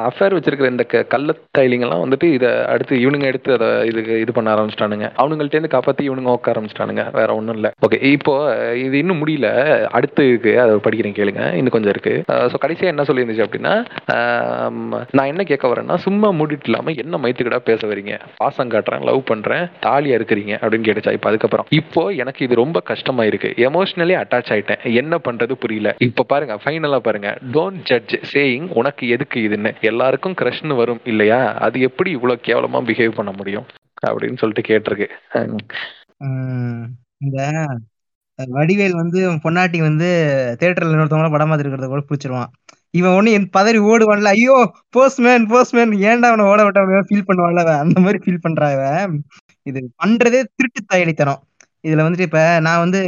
அஃபேர் வச்சிருக்கிற இந்த க கள்ள தைலிங்கெல்லாம் வந்துட்டு இதை அடுத்து இவனுங்க எடுத்து அதை இதுக்கு இது பண்ண ஆரம்பிச்சிட்டானுங்க அவனுங்கள்ட்டேருந்து காப்பாத்தி இவனுங்க உட்க ஆரம்பிச்சிட்டானுங்க வேற ஒண்ணும் இல்ல. ஓகே. இப்போ இது இன்னும் முடியல. அடுத்து இருக்கு. அதை படிக்கிறேன் கேளுங்க. இன்னும் கொஞ்சம் இருக்கு. ஸோ கடைசியா என்ன சொல்லியிருந்துச்சு அப்படின்னா, நான் என்ன கேட்க வரேன்னா, சும்மா மூடிட்டு இல்லாம என்ன மைத்துக்கிட்டா பேச வரீங்க? பாசம் காட்டுறேன், லவ் பண்றேன், தாலியா இருக்கிறீங்க அப்படின்னு கேட்டுச்சா இப்போ அதுக்கப்புறம். இப்போ எனக்கு இது ரொம்ப கஷ்டம் இருக்கு. எமோஷனலி அட்டாச் ஆயிட்டேன். என்ன பண்றது புரியல. இப்ப பாருங்க ஃபைனலா பாருங்க. டோன்ட் ஜட்ஜ் சேயிங் உனக்கு எதுக்கு இதுன்னு. எல்லாருக்கும் கிரஷ்னு வரும் இல்லையா? அது எப்படி இவ்வளவு கேவலமா பிஹேவ் பண்ண முடியும்? அப்படின்னு சொல்லிட்டு கேட்டிருக்கு. இந்த வடிவேல் வந்து பொன்னாட்டி வந்து தேட்டர்ல இன்னொருத்தவங்கள படம் பார்த்துட்டு இருக்கிறத கூட பிடிச்சிருவான். இவன் ஒண்ணு என் பதறி ஓடுவான்ல. ஐயோ! போஸ்ட்மேன் போஸ்ட்மேன் ஏன்டா அவனை ஓட விட்ட ஃபீல் பண்ணுவான்ல அந்த மாதிரி ஃபீல் பண்றா இது பண்றதே திருட்டு தாயடித்தனம். இதுல வந்துட்டு இப்ப நான் வந்து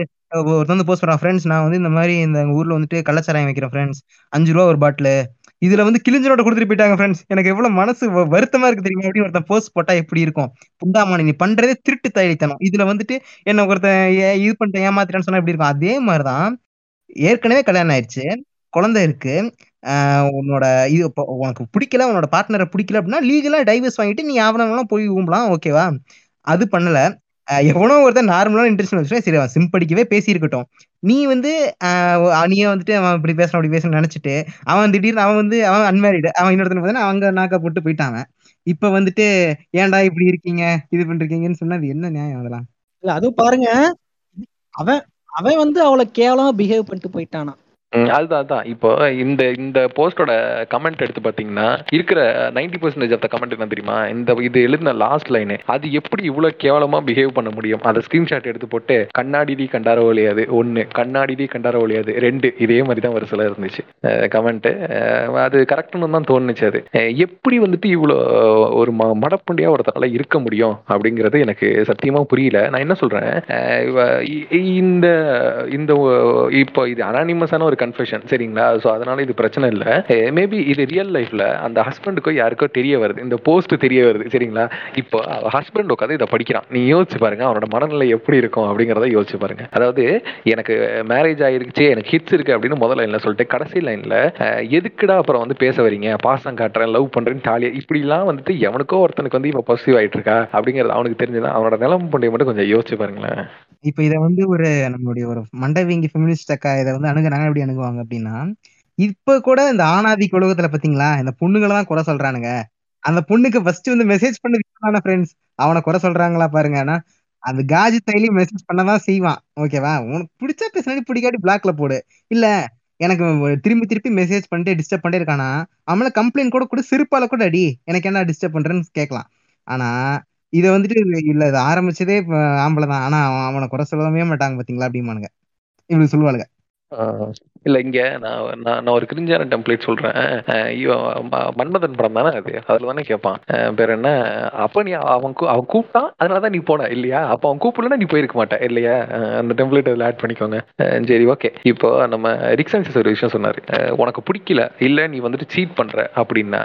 ஒருத்தன் வந்து போஸ்ட் பண்றான். ஃப்ரெண்ட்ஸ் நான் வந்து இந்த மாதிரி இந்த ஊர்ல வந்துட்டு கள்ளச்சாராயம் வைக்கிறேன் ஃப்ரெண்ட்ஸ் அஞ்சு ரூபா ஒரு பாட்டிலு. இதுல வந்து கிழிஞ்ச நோட்டை கொடுத்துட்டு போயிட்டாங்க ஃப்ரெண்ட்ஸ் எனக்கு எவ்வளவு மனசு வருத்தமா இருக்கு தெரியுமா? அப்படின்னு ஒருத்தன் போஸ்ட் போட்டா எப்படி இருக்கும்? புண்டாமணி நீ பண்றதே திருட்டு தாயடித்தனம். இதுல வந்துட்டு என்ன ஒருத்தன் இது பண்ணிட்டேன் ஏமாத்திட்டான்னு சொன்னா எப்படி இருக்கும்? அதே மாதிரிதான் தான் ஏற்கனவே கல்யாணம் ஆயிடுச்சு குழந்தை இருக்கு. உன்னோட இது இப்போ உனக்கு பிடிக்கல, உன்னோட பார்ட்னரை பிடிக்கல அப்படின்னா, லீகலா டைவர்ஸ் வாங்கிட்டு நீ எவனவெல்லாம் போய் ஊம்பலாம். ஓகேவா? அது பண்ணல. எவனோ ஒருத்தன் நார்மலான இன்ட்ரெஸ்ட் வச்சுட்டு சரி அவன் சிம்படிக்கவே பேசியிருக்கட்டும். நீ வந்து நீயே வந்துட்டு அவன் இப்படி பேசணும் அப்படி பேசணும்னு நினைச்சிட்டு அவன் திடீர்னு அவன் வந்து அவன் அன்மேரிடு. அவன் இன்னொருத்தன் பார்த்தீங்கன்னா, அங்க நாக்க போட்டு போயிட்டான் அவன். இப்ப வந்துட்டு ஏன்டா இப்படி இருக்கீங்க? இது பண்றீங்கன்னு சொன்னா அது என்ன நியாயம் அதெல்லாம்? இல்ல அதுவும் பாருங்க. அவன் அவன் வந்து அவளை கேவலமா பிஹேவ் பண்ணிட்டு போயிட்டானா ம், அதுதான் அதான் இப்போ இந்த இந்த போஸ்டோட கமெண்ட் எடுத்து பார்த்தீங்கன்னா இருக்கிற ninety percentage of the comment என்ன தெரியுமா? இந்த இது எழுதின லாஸ்ட் லைனு அது எப்படி இவ்வளோ கேவலமாக பிஹேவ் பண்ண முடியும்? அதை ஸ்க்ரீன்ஷாட் எடுத்து போட்டு கண்ணாடி கண்டார ஒழியாது ஒன்று கண்ணாடி கண்டார ஒழியாது ரெண்டு இதே மாதிரி தான் ஒரு சில இருந்துச்சு. கமெண்ட்டு அது கரெக்டுன்னு தான் தோணுச்சு அது. எப்படி வந்துட்டு இவ்வளோ ஒரு ம மடப்புண்டியாக ஒருத்தனால இருக்க முடியும்? அப்படிங்கிறது எனக்கு சத்தியமாக புரியல. நான் என்ன சொல்கிறேன் இந்த இந்த இப்போ இது அனானிமஸான ஒரு கன்ஃபியூஷன் சரிங்களா? ஸோ அதனால இது பிரச்சனை இல்லை. மேபி இது ரியல் லைஃப்ல அந்த ஹஸ்பண்டுக்கோ யாருக்கோ தெரிய வருது. இந்த போஸ்ட் தெரிய வருது சரிங்களா? இப்போ ஹஸ்பண்ட் உட்காந்து இதை படிக்கிறான். நீ யோசிச்சு பாருங்க அவனோட மனநிலை எப்படி இருக்கும் அப்படிங்கிறத யோசிச்சு பாருங்க. அதாவது எனக்கு மேரேஜ் ஆயிருச்சு எனக்கு ஹிட்ஸ் இருக்கு அப்படின்னு முதல் லைன்ல சொல்லிட்டு கடைசி லைன்ல எதுக்குடா அப்புறம் வந்து பேச வரீங்க? பாசம் காட்டுறேன் லவ் பண்றேன் தாலியா இப்படிலாம் வந்துட்டு எவனுக்கோ ஒருத்தனுக்கு வந்து இப்போ பாசிட்டிவ் ஆயிட்டு இருக்கா அப்படிங்கிறது அவனுக்கு தெரிஞ்சுதான். அவனோட நிலம் பண்டைய மட்டும் கொஞ்சம் யோசிச்சு பாருங்களேன். இப்ப இத வந்து ஒரு நம்மளுடைய ஒரு மண்டவிங்கி ஃபெமினிஸ்ட் அக்கா இதை வந்து அணுகுனாங்க எப்படி அணுகுவாங்க அப்படின்னா இப்ப கூட இந்த ஆணாதி உலகத்துல பாத்தீங்களா இந்த பொண்ணுங்களை தான் குறை சொல்றானுங்க. அந்த பொண்ணுக்கு ஃபர்ஸ்ட் வந்து மெசேஜ் பண்ண ஃப்ரெண்ட்ஸ் அவனை குறை சொல்றாங்களா பாருங்க. ஆனா அந்த காஜி தைலி மெசேஜ் பண்ணதான் செய்வான். ஓகேவா உனக்கு பிடிச்சா பேசினாடி பிடிக்காட்டி பிளாக்ல போடு. இல்ல எனக்கு திரும்பி திருப்பி மெசேஜ் பண்ணிட்டு டிஸ்டர்ப் பண்ணிட்டே இருக்கானா? அவனால கம்ப்ளைண்ட் கூட கூட சிறுப்பால கூட அடி. எனக்கு என்ன டிஸ்டர்ப் பண்றேன்னு கேட்கலாம். ஆனா இத வந்துட்டு இல்ல இது ஆரம்பிச்சதே ஆம்பளை தான். ஆனா அவன் அவனை குறை சொல்லவே மாட்டாங்க பாத்தீங்களா? அப்படிமானுங்க இப்படி சொல்லுவாளுங்க. இல்ல இங்க நான் நான் நான் ஒரு கிரிஞ்சான டெம்ப்ளேட் சொல்றேன். ம- மன்மதன் படம் தானே அது? அதுல தானே கேட்பான் பேர் என்ன? அப்ப நீ அவன் கூ- அவன் கூப்பிட்டான் அதனாலதான் நீ போன இல்லையா? அப்ப அவன் கூப்பிடலன்னா நீ போயிருக்க மாட்ட இல்லையா? அந்த டெம்ப்ளேட் அதுல ஆட் பண்ணிக்கோங்க. சரி ஓகே இப்போ நம்ம ரிக்ஸன்ஸ் ஒரு விஷயம் சொன்னாரு. உனக்கு பிடிக்கல இல்ல நீ வந்துட்டு சீட் பண்ற அப்படின்னா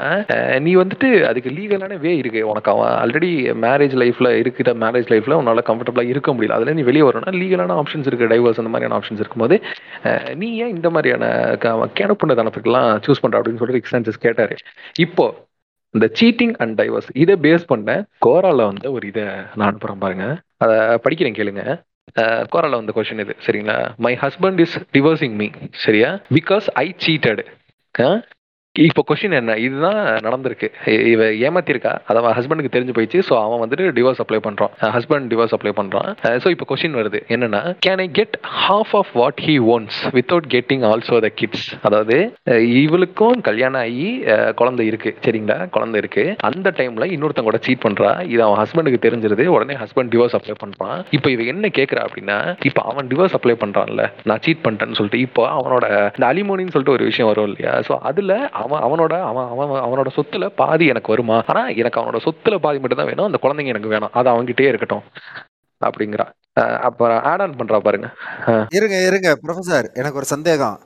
நீ வந்துட்டு அதுக்கு லீகலான வே இருக்கு. உனக்கு அவன் ஆல்ரெடி மேரேஜ் லைஃப்ல இருக்கிற மேரேஜ் லைஃப்ல உன்னால கம்ஃபர்டபுளா இருக்க முடியல. அதுல நீ வெளியே வரணும்னா லீகலான ஆப்ஷன்ஸ் இருக்கு டைவர்ஸ் அந்த மாதிரியான ஆப்ஷன்ஸ் இருக்கும்போது நீ ஏன் இந்த மாதிரியான கிணப்புண்டதனத்துக்கெல்லாம் சூஸ் பண்ற அப்படின்னு சொல்லிட்டு எக்ஸ்டான்சஸ் கேட்டாரு. இப்போ இந்த சீட்டிங் அண்ட் டைவர்ஸ் இதை பேஸ் பண்ண கோரால வந்து ஒரு இதை நான் அனுப்புறேன் பாருங்க. அதை படிக்கிறேன் கேளுங்க. கோரால வந்த கொஸ்டின் இது சரிங்களா? My husband is divorcing me சரியா? பிகாஸ் ஐ சீட்டட் இப்போ கொஷின் என்ன? இதுதான் நடந்திருக்கு. இவ ஏமாத்திருக்கா அதாவது ஹஸ்பண்டுக்கு தெரிஞ்சு போயிடுச்சு. ஸோ அவன் வந்துட்டு டிவோர்ஸ் அப்ளை பண்றான். ஹஸ்பண்ட் டிவோர்ஸ் அப்ளை பண்றான். ஸோ இப்போ கொஷின் வருது. என்னன்னா can I get half of what he owns without getting also the kids அதாவது இவளுக்கும் கல்யாணம் ஆகி குழந்தை இருக்கு. சரிங்களா? குழந்தை இருக்கு. அந்த டைம்ல இன்னொருத்தங்க கூட சீட் பண்றா. இது அவன் ஹஸ்பண்டுக்கு தெரிஞ்சிருது. உடனே ஹஸ்பண்ட் டிவோர்ஸ் அப்ளை பண்றான். இப்போ இவ என்ன கேட்கறா அப்படின்னா இப்போ அவன் டிவோர்ஸ் அப்ளை பண்றான்ல. நான் சீட் பண்ணிட்டேன்னு சொல்லிட்டு இப்போ அவனோட இந்த அலிமோனின்னு சொல்லிட்டு ஒரு விஷயம் வரும் இல்லையா? ஸோ அதுல அவன் அவனோட அவன் அவன் அவனோட சொத்துல பாதி எனக்கு வருமா? ஆனா எனக்கு அவனோட சொத்துல பாதி மட்டும் தான் வேணும். அந்த குழந்தைங்க எனக்கு வேணும். அது அவன்கிட்டயே இருக்கட்டும். அப்படிங்கிறா. அப்புறம் ஆட் ஆன் பண்றா பாருங்க. இருங்க இருங்க ப்ரொஃபசர் எனக்கு ஒரு சந்தேகம்.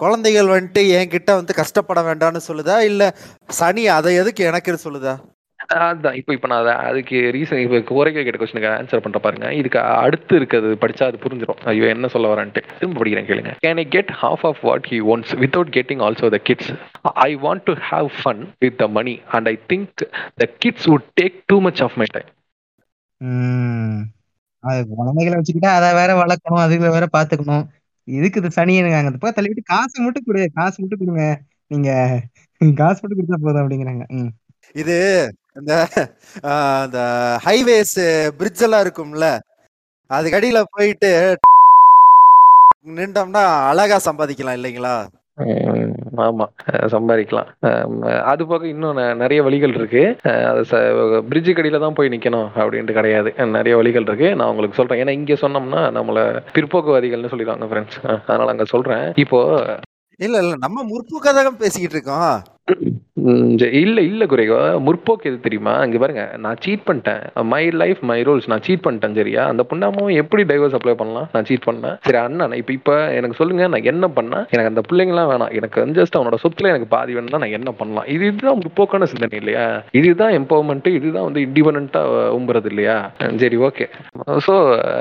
குழந்தைகள் வந்துட்டு என்கிட்ட வந்து கஷ்டப்பட வேண்டாம்னு சொல்லுதா? இல்ல சனி அதை எதுக்கு எனக்கு சொல்லுதா? அதான் இப்போ இப்போ நான் அதை அதுக்கு ரீசன் இப்போ கோரிக்கை கேட்ட கொஸ்டினுக்கு ஆன்சர் பண்ற பாருங்க. இதுக்கு அடுத்து இருக்கிறது படிச்சா அது புரிஞ்சிடும் ஐயோ என்ன சொல்ல வரேன்ட்டு. திரும்ப படிக்கிறேன் கேளுங்க. Can I get half of what he owns without getting also the kids I want to have fun with the money and I think the kids would take too much of my. Time அது குழந்தைகளை வச்சுக்கிட்டா அதை வேற வளர்க்கணும் அதுகளை வேற பாத்துக்கணும் இதுக்கு இது சனியனுங்க அந்த பக்கம் தள்ளிவிட்டு காசு மட்டும் கொடு காசு மட்டும் கொடுங்க. நீங்க காசு மட்டும் கொடுத்தா போதும் அப்படிங்கிறாங்க. ம். இது இந்த இந்த ஹைவேஸ் பிரிட்ஜ் எல்லாம் இருக்கும்ல அதுக்கு அடியில போயிட்டு நின்றோம்னா அழகா சம்பாதிக்கலாம் இல்லைங்களா? ஆமா. சம்பாதிக்கலாம். அது போக இன்னும் நிறைய வழிகள் இருக்கு. பிரிட்ஜு கடியில தான் போய் நிக்கணும் அப்படின்ட்டு கிடையாது. நிறைய வழிகள் இருக்கு. நான் உங்களுக்கு சொல்றேன். ஏன்னா இங்க சொன்னோம்னா நம்மள பிற்போக்குவாதிகள்னு சொல்லிடுவாங்க ஃப்ரெண்ட்ஸ் அதனால அங்க சொல்றேன். இப்போ இல்ல இல்ல. நம்ம முற்போக்காதான் பேசிக்கிட்டு இருக்கோம். இல்ல இல்ல குறைவா முற்போக்கு எது தெரியுமா? இங்க பாருங்க நான் சீட் பண்ணிட்டேன். மை லைஃப் மை ரூல்ஸ் நான் சீட் பண்ணிட்டேன் சரியா? அந்த பொண்ணாமும் எப்படி டைவர்ஸ் அப்ளை பண்ணலாம்? நான் சீட் பண்ணேன் சரி அண்ணா இப்ப இப்ப எனக்கு சொல்லுங்க நான் என்ன பண்ணா எனக்கு அந்த பிள்ளைங்களாம் வேணாம். எனக்கு ஜஸ்ட் அவனோட சொத்துல எனக்கு பாதி வேணும்னா நான் என்ன பண்ணலாம்? இது இதுதான் முற்போக்கான சிந்தனை இல்லையா? இதுதான் எம்பவர்மெண்ட் இதுதான் வந்து இண்டிபெண்டா உம்புறது இல்லையா? சரி ஓகே ஸோ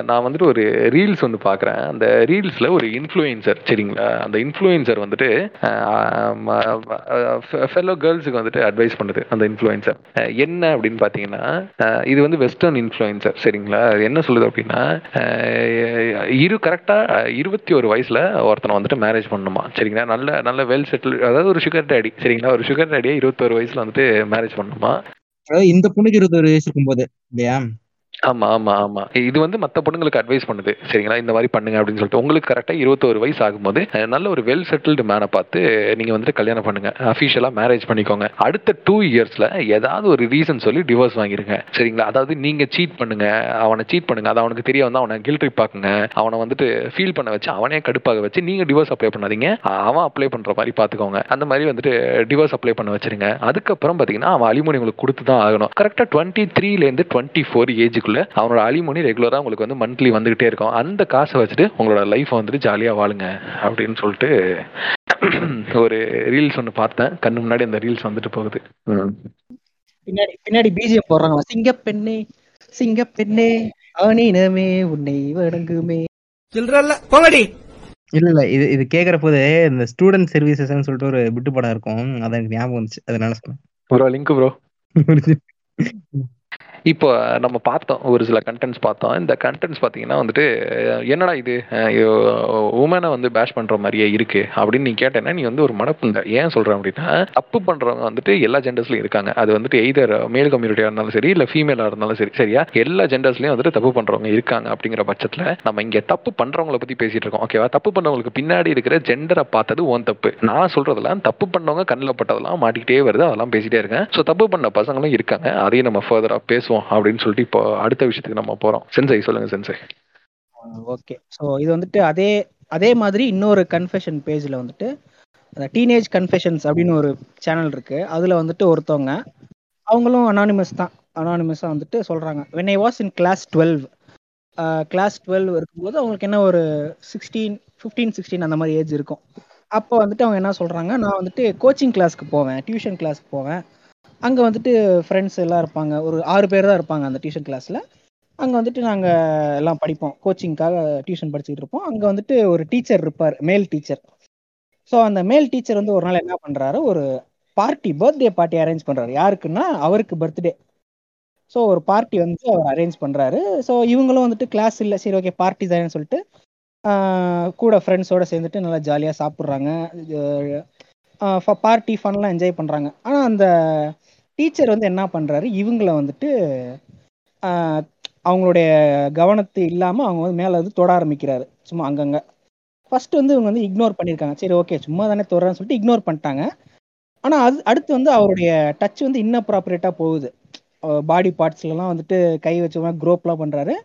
நான் வந்துட்டு ஒரு ரீல்ஸ் வந்து பாக்குறேன். அந்த ரீல்ஸ்ல ஒரு இன்ஃப்ளூயன்சர் சரிங்களா? அந்த இன்ஃப்ளூயன்சர் வந்துட்டு ஃபெல்லோ கேர்ள்ஸுக்கு வந்துட்டு அட்வைஸ் பண்ணுது அந்த இன்ஃப்ளூயன்சர் என்ன அப்படின்னு பார்த்தீங்கன்னா இது வந்து வெஸ்டர்ன் இன்ஃப்ளூயன்சர் சரிங்களா? என்ன சொல்லுது அப்படின்னா இரு கரெக்டாக இருபத்தி ஒரு வயசில் ஒருத்தனை வந்துட்டு மேரேஜ் பண்ணணுமா சரிங்களா? நல்ல நல்ல வெல் செட்டில் அதாவது ஒரு சுகர் டேடி சரிங்களா? ஒரு சுகர் டேடியை இருபத்தொரு வயசில் வந்துட்டு மேரேஜ் பண்ணணுமா அதாவது இந்த பொண்ணுக்கு இருபத்தொரு வயசு இருக்கும்போது இல்லையா? ஆமா ஆமா ஆமா. இது வந்து மத்த பொண்ணுங்களுக்கு அட்வைஸ் பண்ணுது. சரிங்களா? இந்த மாதிரி பண்ணுங்க அப்படின்னு சொல்லிட்டு. உங்களுக்கு கரெக்டா இருபத்தோரு வயசு ஆகும்போது நல்ல ஒரு வெல் செட்டில்டு மேனை பார்த்து நீங்க வந்துட்டு கல்யாணம் பண்ணுங்க. அஃபிஷியலா மேரேஜ் பண்ணிக்கோங்க. அடுத்த டூ இயர்ஸ்ல ஏதாவது ஒரு ரீசன் சொல்லி டிவோர்ஸ் வாங்கிருங்க. சரிங்களா? அதாவது நீங்க சீட் பண்ணுங்க. அவனை சீட் பண்ணுங்க. அது அவனுக்கு தெரிய வந்து அவனை கில்ட்ரி பாக்குங்க. அவனை வந்துட்டு ஃபீல் பண்ண வச்சு அவனே கடுப்பாக வச்சு நீங்க டிவோர்ஸ் அப்ளை பண்ணாதீங்க. அவன் அப்ளை பண்ற மாதிரி பாத்துக்கோங்க அந்த மாதிரி வந்துட்டு டிவோர்ஸ் அப்ளை பண்ண வச்சிருங்க. அதுக்கப்புறம் பாத்தீங்கன்னா அவன் அலிமோனி உங்களுக்கு கொடுத்து தான் ஆகணும். கரெக்டா டுவெண்ட்டி த்ரீல இருந்து டுவெண்ட்டி ஃபோர் ஏஜுக்குள்ள அவனோட அலிமோனி ரெகுலரா உங்களுக்கு வந்து மந்த்லி வந்துகிட்டே இருக்கும். அந்த காசை வச்சுட்டு உங்களோட லைஃப் வந்துட்டு ஜாலியா வாழுங்க அப்படின்னு சொல்லிட்டு ஒரு ரீல்ஸ் ஒன்று பார்த்தேன். கண்ணு முன்னாடி அந்த ரீல்ஸ் வந்துட்டு போகுது. பின்னாடி பின்னாடி பிஜிஎம் போடுறாங்களா சிங்கப்பெண்ணே சிங்கப்பெண்ணே ஆனினமே உன்னை வணங்குமே. சில்றல்ல போங்கடி. இல்ல இல்ல இது இது கேக்குற போது இந்த ஸ்டூடெண்ட் சர்வீசஸ்னு சொல்லிட்டு ஒரு பிட்டு படம் இருக்கும். அது எனக்கு ஞாபகம் வந்துச்சு. அதனால சொன்னேன். ப்ரோ லிங்க் ப்ரோ இப்போ நம்ம பார்த்தோம் ஒரு சில கண்டென்ட்ஸ் பார்த்தோம். இந்த கண்டென்ட்ஸ் பார்த்தீங்கன்னா வந்துட்டு என்னடா இது? உமனை வந்து பேஷ் பண்ணுற மாதிரியே இருக்கு. அப்படின்னு நீ கேட்டேன்னா நீ வந்து ஒரு மனப்புண்ட. ஏன் சொல்கிறேன் அப்படின்னா தப்பு பண்ணுறவங்க வந்துட்டு எல்லா ஜெண்டர்ஸ்லையும் இருக்காங்க. அது வந்துட்டு எய்தர் மேல் கம்யூனிட்டியாக இருந்தாலும் சரி இல்லை ஃபீமேலாக இருந்தாலும் சரி சரியா? எல்லா ஜெண்டர்ஸ்லையும் வந்துட்டு தப்பு பண்ணுறவங்க இருக்காங்க அப்படிங்கிற பட்சத்தில் நம்ம இங்கே தப்பு பண்ணுறவங்கள பற்றி பேசிட்டு இருக்கோம் ஓகேவா தப்பு பண்ணவங்களுக்கு பின்னாடி இருக்கிற ஜெண்டரை பார்த்தது ஓன் தப்பு. நான் சொல்கிறதெல்லாம் தப்பு பண்ணவங்க கண்ணில் பட்டதெல்லாம் மாட்டிக்கிட்டே வருது அதெல்லாம் பேசிகிட்டே இருக்கேன். ஸோ தப்பு பண்ண பசங்களும் இருக்காங்க. அதையும் நம்ம ஃபர்தராக பேசுவோம். அப்படின்னு சொல்லிட்டு இப்போ அடுத்த விஷயத்துக்கு நம்ம போறோம். சென்சை சொல்லுங்க சென்சை. ஓகே ஸோ இது வந்துட்டு அதே அதே மாதிரி இன்னொரு கன்ஃபெஷன் பேஜில் வந்துட்டு அந்த டீனேஜ் கன்ஃபெஷன்ஸ் அப்படின்னு ஒரு சேனல் இருக்கு. அதில் வந்துட்டு ஒருத்தவங்க அவங்களும் அனானிமஸ் தான். அனானிமஸாக வந்துட்டு சொல்கிறாங்க when I was in class twelve class twelve இருக்கும்போது அவங்களுக்கு என்ன ஒரு சிக்ஸ்டீன் ஃபிஃப்டீன் சிக்ஸ்டீன் அந்த மாதிரி ஏஜ் இருக்கும். அப்போ வந்துட்டு அவங்க என்ன சொல்கிறாங்க நான் வந்துட்டு கோச்சிங் கிளாஸ்க்கு போவேன் டியூஷன் கிளாஸ்க்கு போவேன். அங்கே வந்துட்டு ஃப்ரெண்ட்ஸ் எல்லாம் இருப்பாங்க. ஒரு ஆறு பேர் தான் இருப்பாங்க அந்த டியூஷன் கிளாஸில் அங்கே வந்துட்டு நாங்கள் எல்லாம் படிப்போம். கோச்சிங்க்காக டியூஷன் படிச்சுட்டு இருப்போம். அங்கே வந்துட்டு ஒரு டீச்சர் இருப்பார். மேல் டீச்சர் ஸோ அந்த மேல் டீச்சர் வந்து ஒரு நாள் என்ன பண்ணுறாரு ஒரு பார்ட்டி பர்த்டே பார்ட்டி அரேஞ்ச் பண்ணுறாரு யாருக்குன்னா அவருக்கு பர்த்டே ஸோ ஒரு பார்ட்டி வந்து அவர் அரேஞ்ச் பண்ணுறாரு ஸோ இவங்களும் வந்துட்டு கிளாஸ் இல்லை. சரி ஓகே பார்ட்டி தானே சொல்லிட்டு கூட ஃப்ரெண்ட்ஸோடு சேர்ந்துட்டு நல்லா ஜாலியாக சாப்பிட்றாங்க. பார்ட்டி ஃபன்லாம் என்ஜாய் பண்ணுறாங்க ஆனால் அந்த டீச்சர் வந்து என்ன பண்ணுறாரு இவங்கள வந்துட்டு அவங்களுடைய கவனத்து இல்லாமல் அவங்க வந்து மேலே வந்து தொட ஆரம்பிக்கிறாரு. சும்மா அங்கங்கே. ஃபர்ஸ்ட் வந்து இவங்க வந்து இக்னோர் பண்ணியிருக்காங்க சரி ஓகே சும்மா தானே தொடறேன்னு சொல்லிட்டு இக்னோர் பண்ணிட்டாங்க. ஆனால் அது அடுத்து வந்து அவருடைய டச் வந்து இன்னப்ராப்பரேட்டாக போகுது. பாடி பார்ட்ஸ்லலாம் வந்துட்டு கை வச்சு குரோப்லாம் பண்ணுறாரு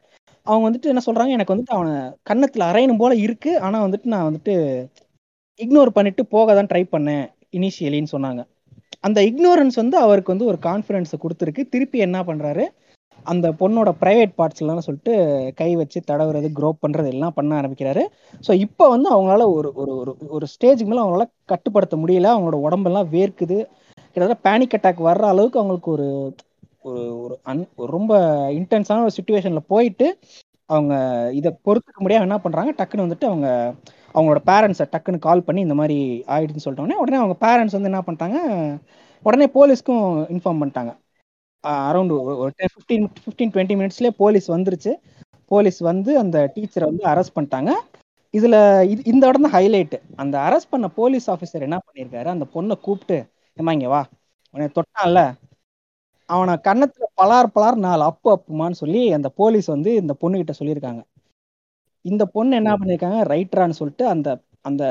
அவங்க வந்துட்டு என்ன சொல்கிறாங்க எனக்கு வந்துட்டு அவனை கன்னத்தில் அரையணும் போல இருக்குது ஆனால் வந்துட்டு நான் வந்துட்டு இக்னோர் பண்ணிட்டு போக தான் ட்ரை பண்ணேன் இனிஷியலின்னு சொன்னாங்க. அந்த இக்னோரன்ஸ் வந்து அவருக்கு வந்து ஒரு கான்ஃபிடென்ஸை கொடுத்துருக்கு. திருப்பி என்ன பண்ணுறாரு அந்த பொண்ணோட ப்ரைவேட் பார்ட்ஸ்லாம் சொல்லிட்டு கை வச்சு தடவுறது க்ரோப் பண்ணுறது எல்லாம் பண்ண ஆரம்பிக்கிறாரு. ஸோ இப்போ வந்து அவங்களால ஒரு ஒரு ஒரு ஒரு ஸ்டேஜுக்கு மேலே அவங்களால கட்டுப்படுத்த முடியல. அவங்களோட உடம்பெல்லாம் வேர்க்குது. கிட்டத்தட்ட பேனிக் அட்டாக் வர்ற அளவுக்கு அவங்களுக்கு ஒரு ஒரு ஒரு அன் ஒரு ரொம்ப இன்டென்ஸான ஒரு சுச்சுவேஷனில் போயிட்டு அவங்க இதை பொறுத்துக்க முடியாம என்ன பண்ணுறாங்க டக்குன்னு வந்துட்டு அவங்க அவங்களோட பேரண்ட்ஸை டக்குன்னு கால் பண்ணி இந்த மாதிரி ஆயிடுச்சுன்னு சொல்லிட்டோன்னே உடனே அவங்க பேரண்ட்ஸ் வந்து என்ன பண்ணிட்டாங்க உடனே போலீஸ்க்கும் இன்ஃபார்ம் பண்ணிட்டாங்க. அரௌண்ட் ஒரு டென் ஃபிஃப்டீன் ஃபிஃப்டீன் டுவெண்ட்டி மினிட்ஸ்லேயே போலீஸ் வந்துருச்சு. போலீஸ் வந்து அந்த டீச்சரை வந்து அரெஸ்ட் பண்ணிட்டாங்க. இதில் இது இந்த இடம் தான் ஹைலைட்டு அந்த அரெஸ்ட் பண்ண போலீஸ் ஆஃபீஸர் என்ன பண்ணியிருக்காரு அந்த பொண்ணை கூப்பிட்டு ஏமா இங்கே வா. உன்னை தொட்டான்ல. அவனை கன்னத்தில் பலார் பலார் நாலு அப்பு அப்புமான்னு சொல்லி அந்த போலீஸ் வந்து இந்த பொண்ணுகிட்ட சொல்லியிருக்காங்க. இந்த பொண்ணு என்ன பண்ணியிருக்காங்க ரைட்டரான்னு சொல்லிட்டு அந்த அந்த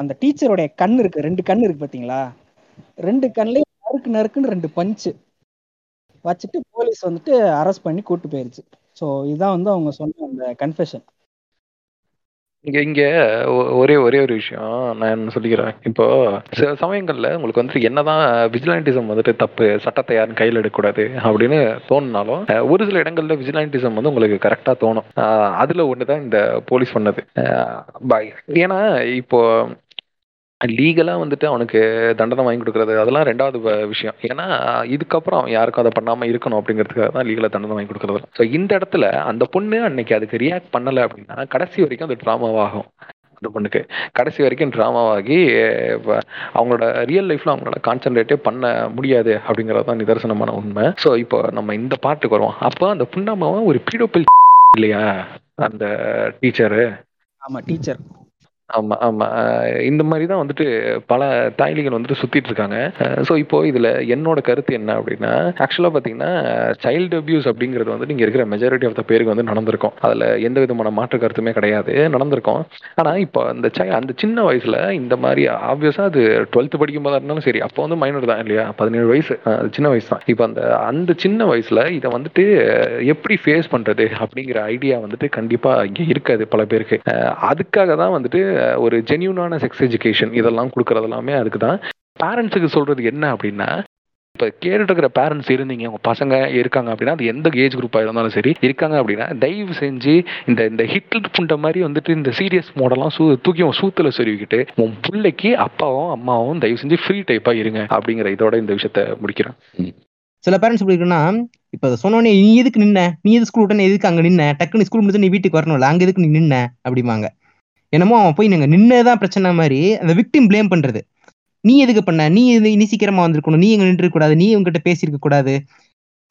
அந்த டீச்சருடைய கண் இருக்கு. ரெண்டு கண் இருக்கு பாத்தீங்களா? ரெண்டு கண்ணுலயும் நறுக்கு நறுக்குன்னு ரெண்டு பஞ்சு வச்சுட்டு போலீஸ் வந்துட்டு அரெஸ்ட் பண்ணி கூட்டு போயிருச்சு. ஸோ இதுதான் வந்து அவங்க சொன்ன அந்த கன்ஃபெஷன் இங்க இங்க ஒ- ஒரே ஒரே ஒரு விஷயம் நான் என்ன சொல்லிக்கிறேன். இப்போ சில சமயங்கள்ல உங்களுக்கு வந்துட்டு என்னதான் விஜிலாண்டிசம் வந்துட்டு தப்பு சட்டத்தை யாரும் கையில் எடுக்கக்கூடாது அப்படின்னு தோணுனாலும் அஹ், ஒரு சில இடங்கள்ல விஜிலாண்டிசம் வந்து உங்களுக்கு கரெக்டா தோணும். அஹ், அதுல ஒண்ணுதான் இந்த போலீஸ் பண்ணது. அஹ், ப- ஏன்னா இப்போ லீகலா வந்துட்டு அவனுக்கு தண்டனை வாங்கி கொடுக்கறது அதெல்லாம் ரெண்டாவது வ- விஷயம். ஏன்னா இதுக்கப்புறம் அவன் யாருக்கும் அதை பண்ணாம இருக்கணும் அப்படிங்கிறதுக்காக தான் லீகலா தண்டனை வாங்கி கொடுக்கறது ஸோ இந்த இடத்துல அந்த பொண்ணு அன்னைக்கு அதுக்கு ரியாக்ட் பண்ணல அப்படின்னா கடைசி வரைக்கும் அது ட்ராமாவாகும் அந்த பொண்ணுக்கு. கடைசி வரைக்கும் ட்ராமாவாகி அவங்களோட ரியல் லைஃப்ல அவங்களோட கான்சென்ட்ரேட்டே பண்ண முடியாது அப்படிங்கிறது தான் நிதர்சனமான உண்மை. ஸோ இப்போ நம்ம இந்த பாட்டுக்கு வருவோம். அப்போ அந்த புண்ணாமாவை ஒரு பீடோபில் இல்லையா? அந்த டீச்சரு ஆமா டீச்சர் ஆமா, ஆமா. அ இந்த மாரி தான் வந்துட்டு பல தாய்லிகள் வந்துட்டு சுத்திட்டு இருக்காங்க. அ ஸோ இப்போ இதுல என்னோட கருத்து என்ன அப்டின்னா, ஆக்சுவலா பார்த்தீங்கன்னா, சைல்டு அபியூஸ் அப்படிங்கிறது வந்து இங்க இருக்கிற மெஜாரிட்டி ஆஃப் த பேருக்கு வந்து நடந்திருக்கும். அதுல எந்த விதமான மாற்று கருத்துமே கிடையாது. நடந்திருக்கும். ஆனா, இப்போ அந்த சை அந்த சின்ன வயசுல இந்த மாரி ஆப்வியஸா அது 12த் படிக்கும்போதா இருந்தாலும் சரி, அப்போ வந்து மைனர் தான் இல்லையா? 17 வயசு. அ சின்ன வயசு தான். இப்ப அந்த அந்த சின்ன வயசுல இத வந்துட்டு எப்படி ஃபேஸ் பண்றது? அப்படிங்கிற ஐடியா வந்துட்டு கண்டிப்பா இங்க இருக்காது பல பேருக்கு. அ அதுக்காக தான் வந்துட்டு ஒரு ஜென்யூனான செக்ஸ் எஜுகேஷன் இதெல்லாம் குடுக்குறது எல்லாமே அதுக்கு தான். பேரண்ட்ஸுக்கு சொல்றது என்ன அப்படின்னா, இப்ப கேட்டுட்டு இருக்கிற பேரண்ட்ஸ் இருந்தீங்க, உங்க பசங்க இருக்காங்க அப்படின்னா, அது எந்த ஏஜ் குரூப்பாக இருந்தாலும் சரி, இருக்காங்க அப்படின்னா, தயவு செஞ்சு இந்த இந்த ஹிட்லர் புண்ட மாதிரி வந்துட்டு இந்த சீரியஸ் மோடெல்லாம் சூ தூக்கி உன் சூத்துல சொருவிக்கிட்டு, உன் பிள்ளைக்கு அப்பாவும், அம்மாவும் தயவு செஞ்சு ஃப்ரீ டைப்பா இருங்க அப்படிங்கிற இதோட இந்த விஷயத்த முடிக்கிறேன். சில பேரண்ட்ஸ் எப்படி இருக்குன்னா, இப்ப அத "நீ எதுக்கு நின்ன? நீ எது ஸ்கூல் விட்ட? எதுக்கு அங்க நின்ன? டக்குனு ஸ்கூல் முடிச்சு நீ வீட்டுக்கு வரணும்ல. அங்க எதுக்கு நீ நின்ன?" அப்படிம்பாங்க. என்னமோ அவன் போய் நீங்க நின்னதான் பிரச்சனை மாதிரி அந்த விக்டிம் ப்ளேம் பண்றது. "நீ எதுக்கு பண்ண? நீ இது நீ சீக்கிரமா வந்திருக்கணும். நீ அங்க நின்றுக்க கூடாது. நீ உங்ககிட்ட பேசியிருக்க கூடாது."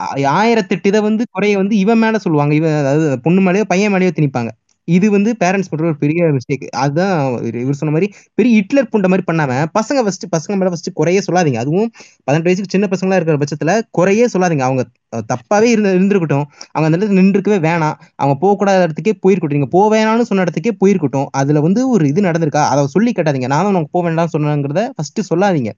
ஆ 1008 இத வந்து குறைய வந்து இவன் மேல சொல்லுவாங்க. இவன் அதாவது பொண்ணு மேலேயோ பையன் மேலேயோ திணிப்பாங்க. இது வந்து பேரண்ட்ஸ் பண்ற ஒரு பெரிய மிஸ்டேக். அதுதான் இவர் சொன்ன மாதிரி பெரிய ஹிட்லர் புண்ட மாதிரி பண்ணாம, பசங்க ஃபர்ஸ்ட் பசங்க மேல ஃபர்ஸ்ட் குறையே சொல்லாதீங்க. அதுவும் 18 வயசுக்கு சின்ன பசங்களா இருக்கிற பட்சத்துல குறையே சொல்லாதீங்க. அவங்க தப்பாவே இருந்து இருந்திருக்கட்டும். அவங்க அந்த இடத்துல நின்றுக்கவே வேணாம். அவங்க போகக்கூடாத இடத்துக்கே போயிருக்கட்டும். நீங்க போ வேணாம்னு சொன்ன இடத்துக்கே போயிருக்கட்டும். அதுல வந்து ஒரு இது நடந்திருக்கா? அதை சொல்லி கேட்டாதீங்க நானும் அவங்க போக வேண்டாம் வேண்டாம்னு சொன்னேங்கிறத ஃபர்ஸ்ட்டு சொல்லாதீங்க.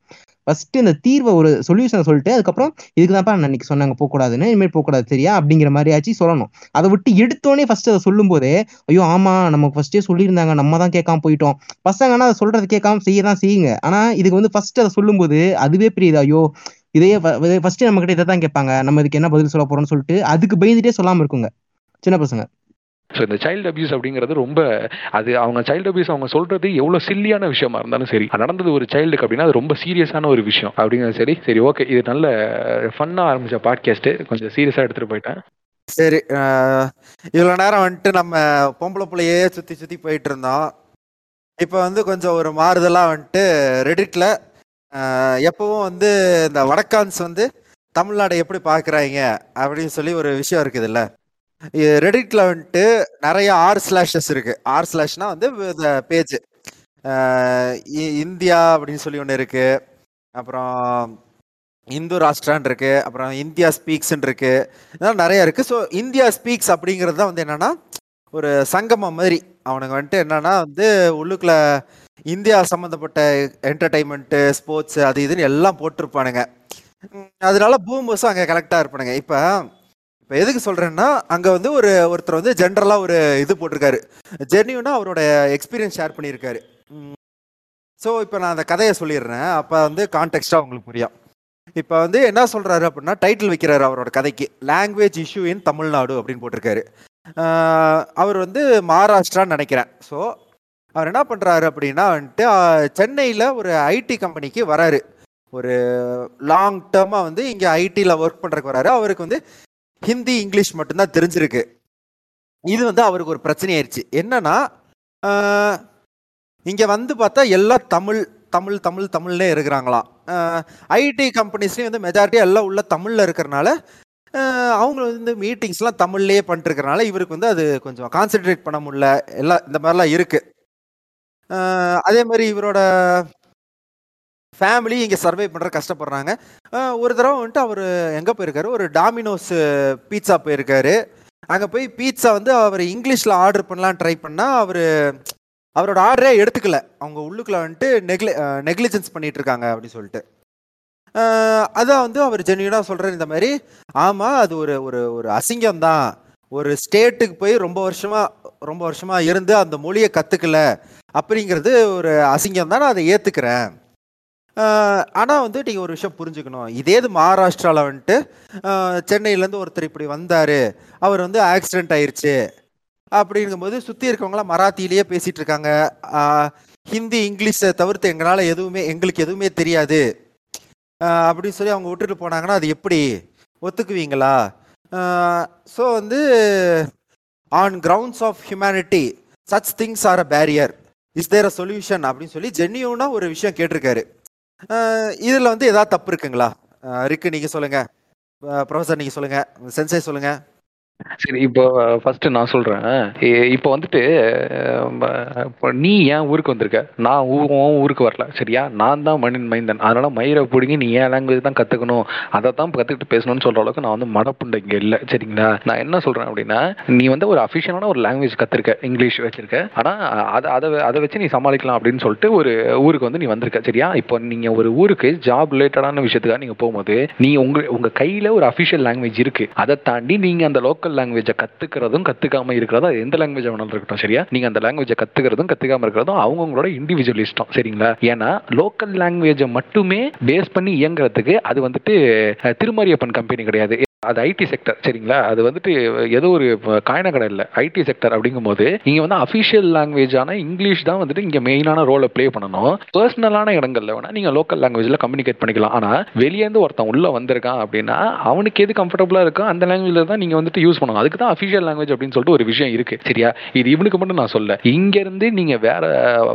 ஃபர்ஸ்ட்டு இந்த தீர்வை ஒரு சொல்யூஷனை சொல்லிட்டு, அதுக்கப்புறம் இதுக்கு தான்ப்பா நான் அன்னைக்கு சொன்னாங்க போகக்கூடாதுன்னு இனிமேல் போகக்கூடாது சரியா? அப்படிங்கிற மாரியாச்சும் சொல்லணும். அதை விட்டு எடுத்தோனே ஃபர்ஸ்ட்டு சொல்லும் போதே ஐயோ! ஆமா நமக்கு ஃபர்ஸ்ட்டே சொல்லியிருந்தாங்க. நம்ம தான் கேட்காம போயிட்டோம். பசங்கன்னா அதை சொல்றது கேட்காம செய்ய தான் செய்யுங்க. ஆனா, இதுக்கு வந்து ஃபர்ஸ்ட்டு அதை சொல்லும்போது, அதுவே பெரியது ஐயோ! இதையே ஃப ஃபர்ஸ்ட்டே நம்மகிட்ட இத தான் கேட்பாங்க. நம்ம இதுக்கு என்ன பதில் சொல்ல போறோம்னு சொல்லிட்டு, அதுக்கு பயந்துட்டே சொல்லாம இருக்குங்க. சின்ன பசங்க. ஸோ இந்த சைல்டு அபியூஸ் அப்படிங்கிறது ரொம்ப அது அவங்க சைல்டு அபியூஸ் அவங்க சொல்றது எவ்வளோ சில்லியான விஷயமா இருந்தாலும் சரி, அது நடந்தது ஒரு சைல்டுக்கு அப்படின்னா அது ரொம்ப சீரியஸான ஒரு விஷயம். அப்படிங்கிறது சரி, சரி ஓகே. இது நல்ல ஃபன்னா ஆரம்பிச்ச பாட்காஸ்ட்டு. கொஞ்சம் சீரியஸா எடுத்துட்டு போயிட்டேன். சரி. இவ்வளோ நேரம் வந்துட்டு நம்ம பொம்பள புள்ளையே சுத்தி சுத்தி போயிட்டு இருந்தோம். இப்ப வந்து கொஞ்சம் ஒரு மாறுதலா வந்துட்டு ரெடிட்ல அ எப்பவும் வந்து இந்த வடக்கான்ஸ் வந்து தமிழ்நாடை எப்படி பார்க்குறாய்ங்க அப்படின்னு சொல்லி ஒரு விஷயம் இருக்குதுல்ல. ரெடிட்ல வந்துட்டு நிறைய ஆர் ஸ்லாஷஸ் இருக்கு. ஆர் ஸ்லாஷ்னா வந்து இந்த பேஜ். இ இந்தியா அப்படின்னு சொல்லி ஒன்று இருக்கு. அப்புறம் இந்து ராஷ்டிரான் இருக்கு. அப்புறம் இந்தியா ஸ்பீக்ஸ்ன்னு இருக்கு. இதெல்லாம் நிறைய இருக்கு. ஸோ இந்தியா ஸ்பீக்ஸ் அப்படிங்கிறது தான் வந்து என்னன்னா, ஒரு சங்கமம் மாதிரி. அவனுங்க வந்துட்டு என்னன்னா வந்து உள்ளுக்குள்ள இந்தியா சம்மந்தப்பட்ட என்டர்டைன்மெண்ட்டு ஸ்போர்ட்ஸ் அது இதுன்னு எல்லாம் போட்டிருப்பானுங்க. அதனால பூமர்ஸும் அங்கே கலெக்டாக இருப்பானுங்க. இப்போ இப்போ எதுக்கு சொல்கிறேன்னா அங்கே வந்து ஒரு ஒருத்தர் வந்து ஜென்ரலாக ஒரு இது போட்டிருக்காரு. ஜெர்னியூனா அவரோட எக்ஸ்பீரியன்ஸ் ஷேர் பண்ணியிருக்காரு. ஸோ இப்போ நான் அந்த கதையை சொல்லிடுறேன். அப்போ வந்து கான்டெக்ட்டாக உங்களுக்கு புரியும். இப்போ வந்து என்ன சொல்கிறாரு அப்படின்னா, டைட்டில் வைக்கிறாரு அவரோட கதைக்கு. லாங்குவேஜ் இஷ்யூ இன் தமிழ்நாடு அப்படின்னு போட்டிருக்காரு. அவர் வந்து மகாராஷ்டிரான்னு நினைக்கிறேன் ஸோ அவர் என்ன பண்ணுறாரு அப்படின்னா வந்துட்டு, சென்னையில் ஒரு ஐடி கம்பெனிக்கு வராரு. ஒரு லாங் டேர்மாக வந்து இங்கே ஐடியில் ஒர்க் பண்ணுறக்கு வராரு. அவருக்கு வந்து ஹிந்தி, இங்கிலீஷ் மட்டும்தான் தெரிஞ்சிருக்கு. இது வந்து அவருக்கு ஒரு பிரச்சனையாயிருச்சு என்னன்னா, இங்கே வந்து பார்த்தா எல்லாம் தமிழ், தமிழ், தமிழ், தமிழ்னே இருக்கிறாங்களாம். ஐடி கம்பெனிஸ்லேயும் வந்து மெஜாரிட்டி எல்லாம் உள்ள தமிழில் இருக்கிறனால, அவங்க வந்து மீட்டிங்ஸ்லாம் தமிழ்லேயே பண்ணிட்டுருக்கறனால இவருக்கு வந்து அது கொஞ்சம் கான்சன்ட்ரேட் பண்ண முடியல. எல்லாம் இந்த மாதிரிலாம் இருக்குது அதே மாதிரி இவரோட ஃபேமிலி இங்கே சர்வை பண்ணுற கஷ்டப்படுறாங்க. ஒரு தடவை வந்துட்டு அவர் எங்கே போயிருக்காரு, ஒரு டாமினோஸ் பீட்சா போயிருக்காரு. அங்கே போய் பீட்சா வந்து அவர் இங்கிலீஷில் ஆர்டர் பண்ணலாம் ட்ரை பண்ணால் அவர் அவரோட ஆர்டரே எடுத்துக்கல. அவங்க உள்ளுக்குள்ள வந்துட்டு நெக்லி நெக்லிஜென்ஸ் பண்ணிட்டு இருக்காங்க அப்படின்னு சொல்லிட்டு. அதான் வந்து அவர் ஜென்யூனாக சொல்கிறார் இந்த மாதிரி ஆமாம் அது ஒரு ஒரு ஒரு அசிங்கம் தான். ஒரு ஸ்டேட்டுக்கு போய் ரொம்ப வருஷமா ரொம்ப வருஷமா இருந்து அந்த மொழியை கத்துக்கல அப்படிங்கிறது ஒரு அசிங்கம் தான். நான் அதை ஏத்துக்கிறேன். ஆனால் வந்து நீங்கள் ஒரு விஷயம் புரிஞ்சுக்கணும். இதே இது மகாராஷ்டிராவில் வந்துட்டு சென்னையிலேருந்து ஒருத்தர் இப்படி வந்தார் அவர் வந்து ஆக்சிடென்ட் ஆயிடுச்சு அப்படிங்கும்போது சுற்றி இருக்கவங்களாம் மராத்தியிலேயே பேசிகிட்டு இருக்காங்க. ஹிந்தி, இங்கிலீஷை தவிர்த்து எங்களால் எதுவுமே எங்களுக்கு எதுவுமே தெரியாது. அப்படின்னு சொல்லி அவங்க விட்டுட்டு போனாங்கன்னா, அது எப்படி? ஒத்துக்குவீங்களா? ஸோ வந்து on grounds of humanity such things are a barrier. Is there a solution அப்படின்னு சொல்லி ஜென்யூனாக ஒரு விஷயம் கேட்டிருக்காரு. இதில் வந்து எதாவது தப்பு இருக்குங்களா? ரிக்கு நீங்கள் சொல்லுங்கள் ப்ரொஃபஸர் நீங்கள் சொல்லுங்கள் சென்சை சொல்லுங்கள் சரி இப்போ ஃபர்ஸ்ட் நான் சொல்றேன். இப்போ வந்துட்டு நீ ஏன் ஊருக்கு வந்திருக்க? நான் ஊ உன் ஊருக்கு வரல சரியா? நான் தான் மண்ணின் மைந்தன். அதனால மயிரை பிடிங்கி நீ ஏன் லாங்குவேஜ் தான் கத்துக்கணும்? அதை தான் கத்துக்கிட்டு பேசணும்னு சொல்ற அளவுக்கு நான் வந்து மடப்புண்ட இங்கே இல்லை சரிங்களா? நான் என்ன சொல்றேன் அப்படின்னா நீ வந்து ஒரு அஃபிஷியலான ஒரு லாங்குவேஜ் கத்துருக்க இங்கிலீஷ் வச்சிருக்க. ஆனா அதை அதை அதை வச்சு நீ சமாளிக்கலாம் அப்படின்னு சொல்லிட்டு ஒரு ஊருக்கு வந்து நீ வந்திருக்க சரியா? இப்போ நீங்க ஒரு ஊருக்கு ஜாப் ரிலேட்டடான விஷயத்துக்காக நீங்க போகும்போது நீ உங்க உங்க கையில ஒரு அஃபிஷியல் லாங்குவேஜ் இருக்கு. அதை தாண்டி நீங்க அந்த லோக்கல் லாங்குவேஜை கற்றுக்கிறதும் கற்றுக்காம இருக்கிறதும் அது எந்த லாங்குவேஜ் வேணாலும் இருக்கட்டும் சரியா? நீங்கள் அந்த லாங்குவேஜை கற்றுக்கிறதும் கற்றுக்காம இருக்கிறதும் அவங்கவுங்களோட இண்டிவிஜுவல் இஷ்டம் சரிங்களா? ஏன்னா லோக்கல் லாங்குவேஜை மட்டுமே பேஸ் பண்ணி இயங்குறதுக்கு அது வந்துட்டு திருமாரியப்பன் கம்பெனி கிடையாது. அது ஐடி செக்டர் சரிங்களா? அது வந்துட்டு ஏதோ ஒரு காயின கடை இல்லை. ஐடி செக்டர் அப்படிங்கும்போது இங்கே வந்து அஃபிஷியல் லாங்குவேஜான இங்கிலீஷ் தான் வந்துட்டு இங்கே மெயினான ரோலை ப்ளே பண்ணணும். பர்சனலான இடங்கள்ல வேணா நீங்கள் லோக்கல் லாங்குவேஜில் கம்யூனிகேட் பண்ணிக்கலாம். ஆனால் வெளியேந்து ஒருத்தன் உள்ள வந்திருக்கான் அப்படின்னா அவனுக்கு எது கம்ஃபர்டபுளாக இருக்கோ அந்த லாங்குவேஜில் தான் நீங்கள் வந்துட்டு யூஸ் பண்ணணும். அதுக்கு தான் அஃபிஷியல் லாங்குவேஜ் அப்படின்னு சொல்லிட்டு ஒரு விஷயம் இருக்கு. சரியா? இது இவனுக்கு மட்டும் நான் சொல்ல இங்கேருந்து நீங்கள் வேற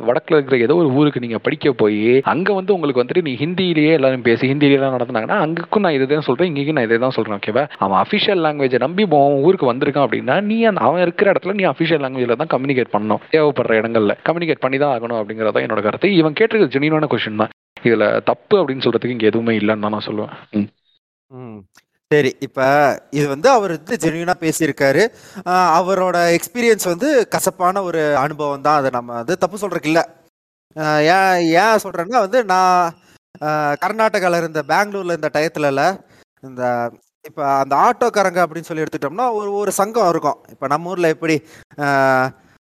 வடக்கில் இருக்கிற ஏதோ ஒரு ஊருக்கு நீங்கள் படிக்க போய் அங்கே வந்து உங்களுக்கு வந்துட்டு நீ ஹிந்தியிலேயே எல்லாரும் பேசி ஹிந்தியிலேயே எல்லாம் நடத்துனாங்கன்னா நான் நான் இதுதான் சொல்கிறேன் இங்கேயும் நான் இதை தான் சொல்கிறேன் ஓகேவா? அவன் அஃபிஷியல் லாங்குவேஜை நம்பி அவன் ஊருக்கு வந்திருக்கான் அப்படின்னா நீ அந்த அவன் இருக்கிற இடத்துல நீ அஃபிஷியல் லாங்குவேஜில் தான் கம்யூனிகேட் பண்ணணும். தேவைப்படுற இடங்களில். கம்யூனிகேட் பண்ணி தான் ஆகணும் அப்படிங்கிறத என்னோட கருத்து. இவன் கேட்டிருக்க ஜெனியூனான கொஷின் தான். இதில் தப்பு அப்படின்னு சொல்கிறதுக்கு இங்கே எதுவுமே இல்லைன்னு தான் நான் சொல்லுவேன். ம். ம். சரி இப்போ இது வந்து அவர் வந்து ஜெனியூனாக பேசியிருக்காரு. அவரோட எக்ஸ்பீரியன்ஸ் வந்து கசப்பான ஒரு அனுபவம் தான். அதை நம்ம வந்து தப்பு சொல்கிறதுக்கு இல்லை. ஏன் ஏன் சொல்கிறேன்னா வந்து நான் கர்நாடகாவில் இருந்த பெங்களூரில் இருந்த டயத்துலல இந்த இப்போ அந்த ஆட்டோக்காரங்க அப்படின்னு சொல்லி எடுத்துட்டோம்னா ஒரு ஒரு சங்கம் இருக்கும். இப்போ நம்ம ஊரில் எப்படி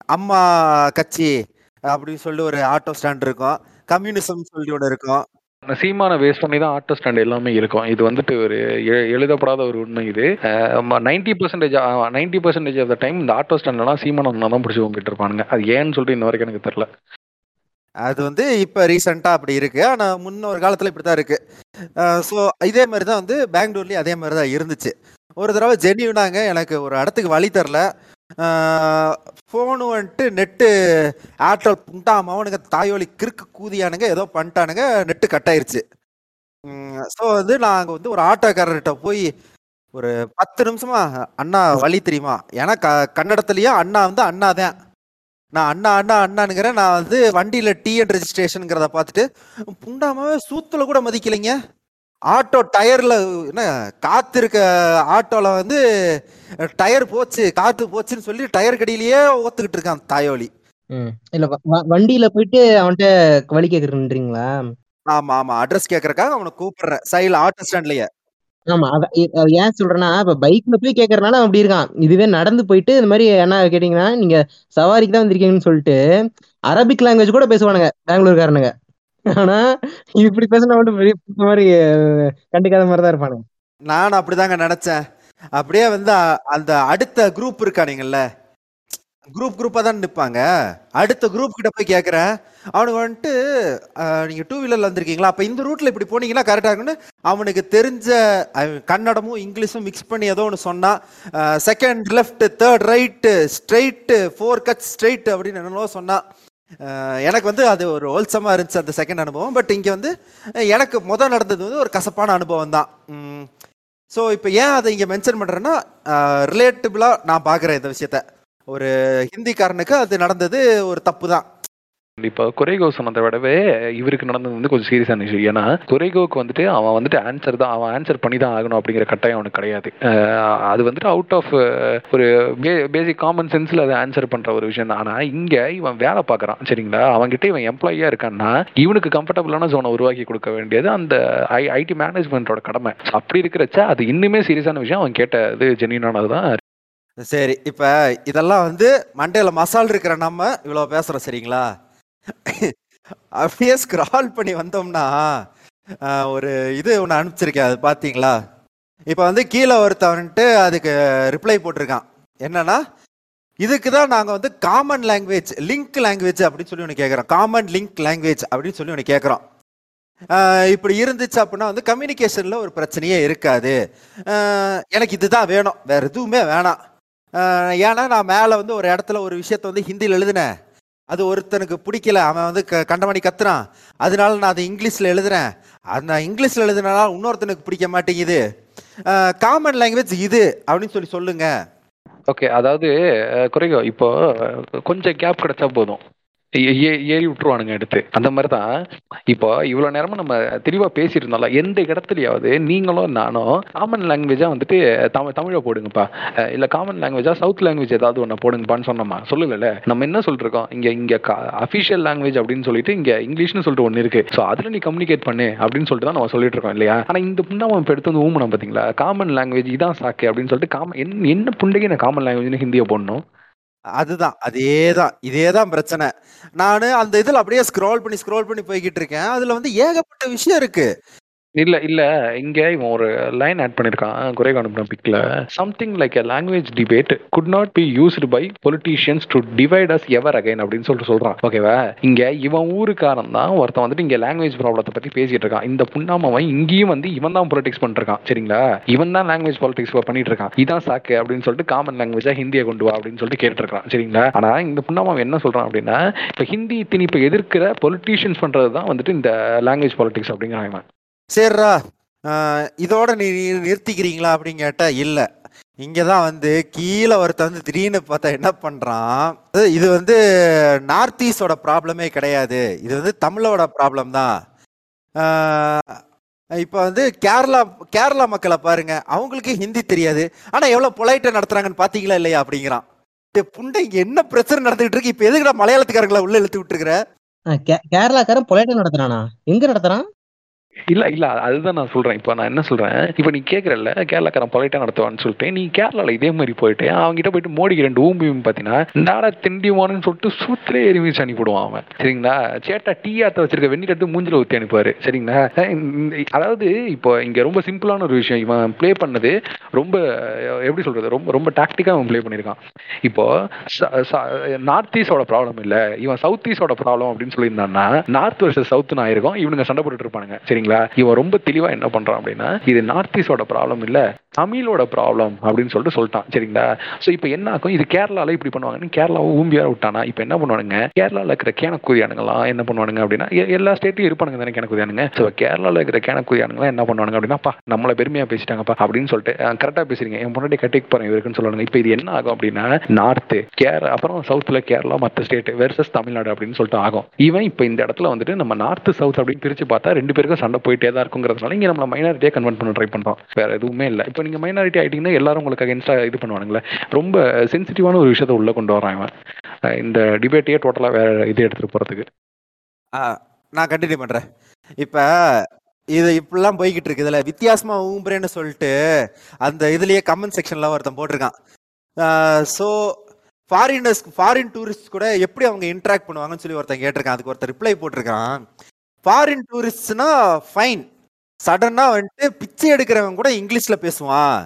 அம்மா கட்சி அப்படின்னு சொல்லி ஒரு ஆட்டோ ஸ்டாண்ட் இருக்கும். கம்யூனிசம் சொல்லி ஒன்று இருக்கும். அந்த சீமான வேஸ்ட் பண்ணி தான் ஆட்டோ ஸ்டாண்ட் எல்லாமே இருக்கும். இது வந்துட்டு ஒரு எ- எழுதப்படாத ஒரு உண்மை இது. Ninety percentage ninety percentage of the time இந்த ஆட்டோ ஸ்டாண்ட்லாம் சீமான தான் பிடிச்சி போகிட்டு இருப்பானுங்க. அது ஏன்னு சொல்லிட்டு இன்ன வரைக்கும் எனக்கு தெரில அது வந்து இப்போ ரீசெண்டாக அப்படி இருக்குது ஆனால் முன்னொரு காலத்தில் இப்படி தான் இருக்குது ஸோ இதே மாதிரி தான் வந்து பெங்களூர்லேயும் அதே மாதிரி தான் இருந்துச்சு. ஒரு தடவை ஜெனியூனாங்க. எனக்கு ஒரு இடத்துக்கு வழி தரல. ஃபோனு வந்துட்டு நெட்டு ஏர்டெல் புண்டாம அவனுங்க தாயோலி கிறுக்கு கூதியானுங்க ஏதோ பண்ணிட்டானுங்க நெட்டு கட் ஆயிடுச்சு ஸோ வந்து நாங்கள் வந்து ஒரு ஆட்டோக்காரர்கிட்ட போய் ஒரு பத்து நிமிஷமா அண்ணா வழி தெரியுமா? ஏன்னா க கன்னடத்துலேயும் அண்ணா வந்து அண்ணா தான் நான் அண்ணா அண்ணா அண்ணானுங்கிறேன் நான் வந்து வண்டியில டிஎன் ரெஜிஸ்ட்ரேஷனுங்கிறத பார்த்துட்டு புண்டாமாவே சூத்துல கூட மதிக்கலைங்க. ஆட்டோ டயர்ல என்ன காத்து இருக்க ஆட்டோல வந்து டயர் போச்சு காத்து போச்சுன்னு சொல்லி டயர் கடியிலேயே ஓத்துக்கிட்டு இருக்கான் தாயோலி. ம். இல்ல வண்டியில போயிட்டு அவன்கிட்ட வழி கேக்குறீங்களா ஆமா ஆமா. அட்ரஸ் கேட்கறக்காக அவனை கூப்பிடுறேன். சைடுல ஆட்டோ ஸ்டாண்ட்லயே. ஆமா. அத அத ஏன் சொல்றேன்னா இப்ப பைக்ல போய் கேக்குறதுனால அவன் அப்படி இருக்கான். இதுவே நடந்து போயிட்டு இந்த மாதிரி என்ன கேட்டீங்கன்னா நீங்க சவாரிக்கு தான் வந்திருக்கீங்கன்னு சொல்லிட்டு அரபிக் லாங்குவேஜ் கூட பேசுவானுங்க பெங்களூர்காரனுங்க. ஆனா இப்படி பேசினா மட்டும் பெரிய இந்த மாதிரி கண்டுக்காத மாதிரி தான் இருப்பானுங்க. நானும் அப்படிதாங்க நினைச்சேன். அப்படியே வந்து அந்த அடுத்த குரூப் இருக்கானுங்கல்ல குரூப் குரூப்பா தான் நிற்பாங்க அடுத்த குரூப் கிட்ட போய் கேட்குறேன் அவனுக்கு வந்துட்டு நீங்கள் நீங்க டூ வீலர்ல வந்திருக்கீங்களா? அப்ப இந்த ரூட்ல இப்படி போனீங்கன்னா கரெக்டா இருக்குன்னு அவனுக்கு தெரிஞ்ச அஹ், கன்னடமும் இங்கிலீஷும் மிக்ஸ் பண்ணி ஏதோ ஒன்று சொன்னான் second left third right straight four cut straight அப்படின்னு என்னென்னவோ சொன்னான் எனக்கு வந்து அது ஒரு ஹோல்சமா இருந்துச்சு அந்த செகண்ட் அனுபவம். பட் இங்க வந்து எனக்கு முதல் நடந்தது வந்து ஒரு கசப்பான அனுபவம் தான். ஸோ இப்போ ஏன் அதை இங்கே மென்ஷன் பண்ணுறேன்னா ரிலேட்டபிளாக நான் பார்க்குறேன் இந்த விஷயத்த. ஒரு ஹிந்திக்காரனுக்கு அது நடந்தது ஒரு தப்பு தான் இப்போ குறைகோ சொன்னதை விடவே இவருக்கு நடந்தது வந்து கொஞ்சம் சீரியஸான விஷயம். ஏன்னா குறைகோவுக்கு வந்துட்டு அவன் வந்துட்டு ஆன்சர் தான் அவன் ஆன்சர் பண்ணி தான் ஆகணும் அப்படிங்கிற கட்டாயம் அவனுக்கு கிடையாது. அது வந்துட்டு அவுட் ஆஃப் ஒரு பேசிக் காமன் சென்ஸில் அதை ஆன்சர் பண்ணுற ஒரு விஷயம் தான். ஆனால் இங்கே இவன் வேலை பார்க்குறான் சரிங்களா? அவன்கிட்ட இவன் எம்ப்ளாயியாக இருக்கான்னா இவனுக்கு கம்ஃபர்டபுளான சோனை உருவாக்கி கொடுக்க வேண்டியது அந்த ஐ ஐடி மேனேஜ்மெண்ட்டோட கடமை. அப்படி இருக்கிறச்ச அது இன்னுமே சீரியஸான விஷயம். அவன் கேட்டது ஜென்யூனானது தான் சரி இப்போ இதெல்லாம் வந்து மண்டையில் மசால் இருக்கிற நம்ம இவ்வளோ பேசுகிறோம் சரிங்களா? அப்படியே ஸ்க்ரால் பண்ணி வந்தோம்னா ஒரு இது ஒன்று அனுப்பிச்சிருக்கேன் அது பார்த்தீங்களா இப்போ வந்து கீழே ஒருத்தவன்ட்டு அதுக்கு ரிப்ளை போட்டிருக்கான். என்னன்னா இதுக்கு தான் நாங்கள் வந்து காமன் லாங்குவேஜ் லிங்க் லாங்குவேஜ் அப்படின்னு சொல்லி ஒன்று கேட்குறோம் காமன் லிங்க் லாங்குவேஜ் அப்படின்னு சொல்லி ஒன்று கேட்குறோம் இப்படி இருந்துச்சு அப்படின்னா வந்து கம்யூனிகேஷனில் ஒரு பிரச்சனையே இருக்காது. எனக்கு இதுதான் வேணும். வேற எதுவுமே வேணாம். ஏன்னா நான் மேலே வந்து ஒரு இடத்துல ஒரு விஷயத்த வந்து ஹிந்தியில் எழுதினேன். அது ஒருத்தனுக்கு பிடிக்கல. அவன் வந்து க கண்டமணி கத்துறான். அதனால நான் அதை இங்கிலீஷில் எழுதுறேன். அது நான் இங்கிலீஷில் எழுதுனால இன்னொருத்தனுக்கு பிடிக்க மாட்டேங்குது. காமன் லாங்குவேஜ் இது அப்படின்னு சொல்லி சொல்லுங்க. ஓகே அதாவது அஹ், இப்போ கொஞ்சம் கேப் கிடைச்சா போதும். ஏறி விட்டுருவானுங்க எடுத்து. அந்த மாதிரி தான் இப்போ இவ்வளோ நேரமும் நம்ம தெளிவாக பேசிட்டு இருந்தோம்ல எந்த இடத்துலையாவது நீங்களும் நானும் காமன் லாங்குவேஜாக வந்துட்டு தமிழ் தமிழை போடுங்கப்பா. இல்லை காமன் லாங்குவேஜாக சவுத் லாங்குவேஜ் ஏதாவது ஒன்று போடுங்கப்பான்னு சொன்னோமா? சொல்லல நம்ம என்ன சொல்லிருக்கோம்? இங்க இங்கே அஃபிஷியல் லாங்குவேஜ் அப்படின்னு சொல்லிட்டு இங்கே இங்கிலீஷ்னு சொல்லிட்டு ஒன்று இருக்கு. ஸோ அதில் நீ கம்யூனிகேட் பண்ணு அப்படின்னு சொல்லிட்டு தான் நம்ம சொல்லிட்டு இருக்கோம் இல்லையா? ஆனால் இந்த புண்ணாம இப்போ எடுத்து வந்து ஊமனம் பார்த்தீங்களா காமன் லாங்குவேஜ் இதான் சாக்கு அப்படின்னு சொல்லிட்டு காமன் என்ன என்ன புண்டைக்கு நான் காமன் லாங்குவேஜ்னு ஹிந்தியை போடணும்? அதுதான் அதேதான் இதேதான் பிரச்சனை. நானு அந்த இதுல அப்படியே ஸ்க்ரோல் பண்ணி ஸ்க்ரோல் பண்ணி போய்கிட்டு இருக்கேன். அதுல வந்து ஏகப்பட்ட விஷயம் இருக்கு. இல்ல இல்ல. இங்க இவன் ஒரு லைன் ஆட் பண்ணிருக்கான். குறை அனுப்பின பிக்ல something like a language debate could not be used by politicians to divide us ever again அப்படின்னு சொல்லிட்டு சொல்றான். ஓகேவா இங்க இவன் ஊருக்காரன் தான். ஒருத்தன் வந்துட்டு இங்க லாங்குவேஜ் ப்ராப்ளத்தை பத்தி பேசிட்டு இருக்கான். இந்த புண்ணாமவன் இங்கேயும் வந்து இவன் தான் பொலிட்டிக்ஸ் பண்ணிருக்கான் சரிங்களா? இவன் தான் லாங்குவேஜ் பாலிடிக்ஸ் பண்ணிட்டு இருக்கான் இதான் சாக்கு அப்படின்னு சொல்லிட்டு காமன் லாங்குவேஜா ஹிந்தியை கொண்டு வா அப்படின்னு சொல்லிட்டு கேட்டு இருக்கான் சரிங்களா? ஆனா இந்த புண்ணாமவன் என்ன சொல்றான் அப்படின்னா இப்ப ஹிந்தி திணிப்பை எதிர்க்கிற பொலிட்டீஷியன்ஸ் பண்றது தான் வந்துட்டு இந்த லாங்குவேஜ் பாலிடிக்ஸ் அப்படிங்கிறாங்க சரிடா இதோட நீ நிறுத்திக்கிறீங்களா அப்படின்னு கேட்டால் இல்லை. இங்கே தான் வந்து கீழே ஒருத்தன் வந்து திடீர்னு பார்த்தா என்ன பண்ணுறான் இது வந்து நார்த் ஈஸ்டோட ப்ராப்ளமே கிடையாது. இது வந்து தமிழோட ப்ராப்ளம் தான். இப்போ வந்து கேரளா கேரளா மக்களை பாருங்க. அவங்களுக்கு ஹிந்தி தெரியாது. ஆனால் எவ்வளவு பொலைட்டை நடத்துறாங்கன்னு பார்த்தீங்களா இல்லையா அப்படிங்கிறான். டேய் புண்டை இங்கே என்ன பிரச்சனை நடந்துகிட்டு இருக்கு? இப்போ எதுக்குடா மலையாளத்துக்காரங்களா உள்ள இழுத்து விட்டுருக்குற? கேரளாக்காரன் பொலைட்டை நடத்துறானா? எங்க நடத்துறான்? இல்ல இல்ல அதுதான் நான் சொல்றேன். இப்போ நான் என்ன சொல்றேன்? இப்போ நீ கேக்குறல்ல கேரளாக்காரன் பொலைட்டா நடத்துவான்னு சொல்லிட்டு நீ கேரளால இதே மாதிரி போயிட்டு அவங்ககிட்ட போயிட்டு மோடிக்கு ரெண்டு ஊம்பியும் பாத்தீங்கன்னா நாடா திண்டிவானு சொல்லிட்டு சூத்திரே எரிமிச்சு அனுப்பிடுவான் அவன். சரிங்களா? சேட்டா டீ ஆத்த வச்சிருக்க வெந்நீர் எடுத்து மூஞ்சில ஊத்தி அனுப்புவாரு. சரிங்களா? அதாவது இப்போ இங்க ரொம்ப சிம்பிளான ஒரு விஷயம். இவன் ப்ளே பண்ணது ரொம்ப எப்படி சொல்றது? ரொம்ப ரொம்ப டாக்டிக்கா அவன் ப்ளே பண்ணிருக்கான் இப்போ நார்த் ஈஸ்டோட ப்ராப்ளம் இல்ல. இவன் சவுத் ஈஸ்டோட ப்ராப்ளம் அப்படின்னு சொல்லியிருந்தான்னா நார்த் வர்சஸ் சவுத்னு ஆயிருக்கும். இவனுங்க சண்டை போட்டுட்டு இருப்பானுங்க. சரிங்களா இவன் ரொம்ப தெளிவா என்ன பண்றான் அப்படின்னா இது நார்த் ஈஸ்டோட ப்ராப்ளம் இல்ல. தமிழோட ப்ராப்ளம் அப்படின்னு சொல்லிட்டு சொல்லிட்டான் சரிங்களா? ஸோ இப்போ என்ன ஆகும்? இது கேரளால இப்படி பண்ணுவாங்கன்னு கேரளாவை ஊம்பியா விட்டானா? இப்போ என்ன பண்ணுவானுங்க? கேரளாவில் இருக்கிற கேனக்குரியானுங்களாம் என்ன பண்ணுவானுங்க அப்படின்னா எல்லா ஸ்டேட்லையும் இருப்பானுங்க தானே கேனக்குரியானுங்க. ஸோ கேரளாவில் இருக்கிற கேனக்குரியானுங்களாம் என்ன பண்ணுவானுங்க அப்படின்னாப்பா நம்மளை பெருமையாக பேசிட்டாங்கப்பா அப்படின்னு சொல்லிட்டு கரெக்டாக பேசுறீங்க என் முன்னாடி கட்டிக்கு போகிறேன் இவருக்குன்னு சொல்லுவாங்க இப்போ இது என்ன ஆகும் அப்படின்னா நார்த்து கேர அப்புறம் சவுத்ல கேரளா மற்ற ஸ்டேட் வெர்சஸ் தமிழ்நாடு அப்படின்னு சொல்லிட்டு ஆகும். இவன் இப்போ இந்த இடத்துல வந்துட்டு நம்ம நார்த் சவுத் அப்படின்னு பிரித்து பார்த்தா ரெண்டு பேருக்கும் சண்டை போயிட்டே தான் இருக்குங்கிறதுனால இங்க நம்ம மைனாரிட்டியாக கன்வெர்ட் பண்ண ட்ரை பண்ணுறோம் வேற எதுவுமே இல்லை. இப்போ நீங்கள் மைனாரிட்டி ஆகிட்டிங்கன்னா எல்லாரும் உங்களுக்கு அகேன்ஸ்டாக இது பண்ணுவானுங்களே. ரொம்ப சென்சிட்டிவான ஒரு விஷயத்த உள்ளே கொண்டு வரான் இவன். இந்த டிபேட்டையே டோட்டலாக வேற இது எடுத்துகிட்டு போகிறதுக்கு நான் கண்டினியூ பண்ணுறேன் இப்போ இது இப்படிலாம் போய்கிட்டு இருக்கு இதில் வித்தியாசமாக ஊம்புறேன்னு சொல்லிட்டு அந்த இதுலேயே கமெண்ட் செக்ஷனில் ஒருத்தன் போட்டிருக்கான். ஸோ ஃபாரினர்ஸ் ஃபாரின் டூரிஸ்ட் கூட எப்படி அவங்க இன்ட்ராக்ட் பண்ணுவாங்கன்னு சொல்லி ஒருத்தன் கேட்டிருக்கான். அதுக்கு ஒருத்தர் ரிப்ளை போட்டிருக்கான். ஃபாரின் டூரிஸ்ட்னா ஃபைன் சடனா வந்துட்டு பிச்சை எடுக்கிறவன் கூட இங்கிலீஷ்ல பேசுவான்.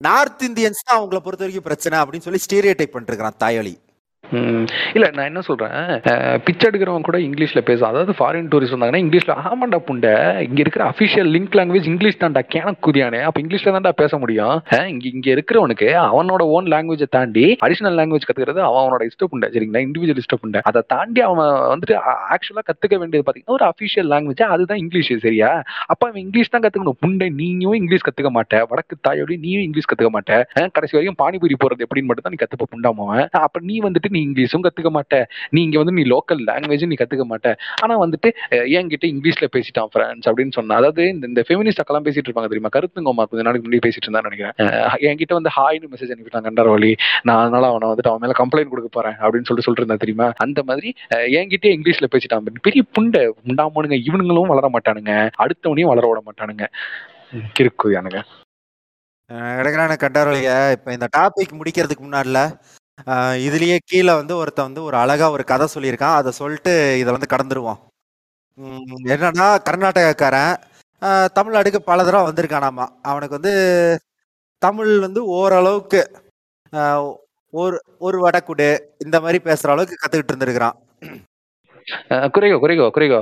நார்த் இந்தியன்ஸ் தான் அவங்கள பொறுத்த வரைக்கும் பிரச்சனை அப்படின்னு சொல்லி ஸ்டீரியோ டைப் பண்ணிருக்கிறான் தாயொலி வழி. இல்ல நான் என்ன சொல்றேன்? அஹ், பிச்சை எடுக்கிறவன் கூட இங்கிலீஷ்ல பேச அதாவது ஃபாரின் டூரிஸ்ட் வந்தாங்கன்னா இங்கிலீஷ்ல ஆமாண்டா புண்டை இங்க இருக்கிற அபிஷியல் லிங்க் லாங்குவேஜ் இங்கிலீஷ் தான்டா கேனக் குதியானே. அப்ப இங்கிலீஷ்ல தான்டா பேச முடியும். இங்க இங்க இருக்கிறவனுக்கு அவனோட ஓன் லாங்குவேஜை தாண்டி அடிஷனல் லாங்குவேஜ் கத்துக்கிறது அவன் அவனோட இஷ்ட புண்டை. சரிங்களா? இண்டிவிஜுவல் இஷ்ட புண்டை. அதை தாண்டி அவன் வந்துட்டு ஆக்சுவலா கத்துக்க வேண்டியது பாத்தீங்கன்னா ஒரு அபிஷியல் லாங்குவேஜ் அதுதான் இங்கிலீஷ். சரியா? அப்ப அவன் இங்கிலீஷ் தான் கத்துக்கணும். புண்டை நீயும் இங்கிலீஷ் கத்துக்க மாட்டேன் வடக்கு தாயோடய நீயும் இங்கிலீஷ் கத்துக்க மாட்டேன் கடைசி வரைக்கும் பானிபூரி போறது எப்படின்னு மட்டும் தான் நீ கத்துப்ப புண்டாமவன் அப்ப நீ வந்துட்டு நீ இங்கிலீஷும் கத்துக்க மாட்ட. நீ இங்க வந்து நீ லோக்கல் லாங்குவேஜும் நீ கத்துக்க மாட்ட. ஆனா வந்துட்டு என்கிட்ட இங்கிலீஷ்ல பேசிட்டான் ஃப்ரெண்ட்ஸ் அப்படின்னு சொன்னா அதாவது இந்த ஃபெமினிஸ்ட் அக்கெல்லாம் பேசிட்டு இருப்பாங்க தெரியுமா? கருத்துங்கம்மா கொஞ்ச நாளைக்கு முன்னாடி பேசிட்டு இருந்தா நினைக்கிறேன். என்கிட்ட வந்து ஹாய்னு மெசேஜ் அனுப்பிட்டாங்க கண்டார வழி நான் அதனால அவனை வந்துட்டு அவன் மேல கம்ப்ளைண்ட் கொடுக்க போறேன் அப்படின்னு சொல்லிட்டு சொல்லிட்டு தெரியுமா? அந்த மாதிரி அஹ், என்கிட்டயே இங்கிலீஷ்ல பேசிட்டான். பெரிய புண்டை உண்டாமனுங்க இவனுங்களும் வளர மாட்டானுங்க. அடுத்தவனையும் வளர விட மாட்டானுங்க. கிறுக்கு யானுங்க. எடுக்கிறான கண்டாரோலிய இப்ப இந்த டாபிக் முடிக்கிறதுக்கு முன்னாடில ஆஹ் இதுலயே கீழே வந்து ஒருத்தன் வந்து ஒரு அழகா ஒரு கதை சொல்லியிருக்கான். அதை சொல்லிட்டு இதை வந்து கடந்துருவோம் உம் என்னன்னா கர்நாடகக்காரன் ஆஹ் தமிழ்நாட்டுக்கு பல தடவை வந்திருக்கானாமா. அவனுக்கு வந்து தமிழ் வந்து ஓரளவுக்கு ஒரு ஒரு வடக்குடு இந்த மாதிரி பேசுற அளவுக்கு கத்துக்கிட்டு இருந்திருக்கிறான். குறைகோ குறைகோ குறைகோ.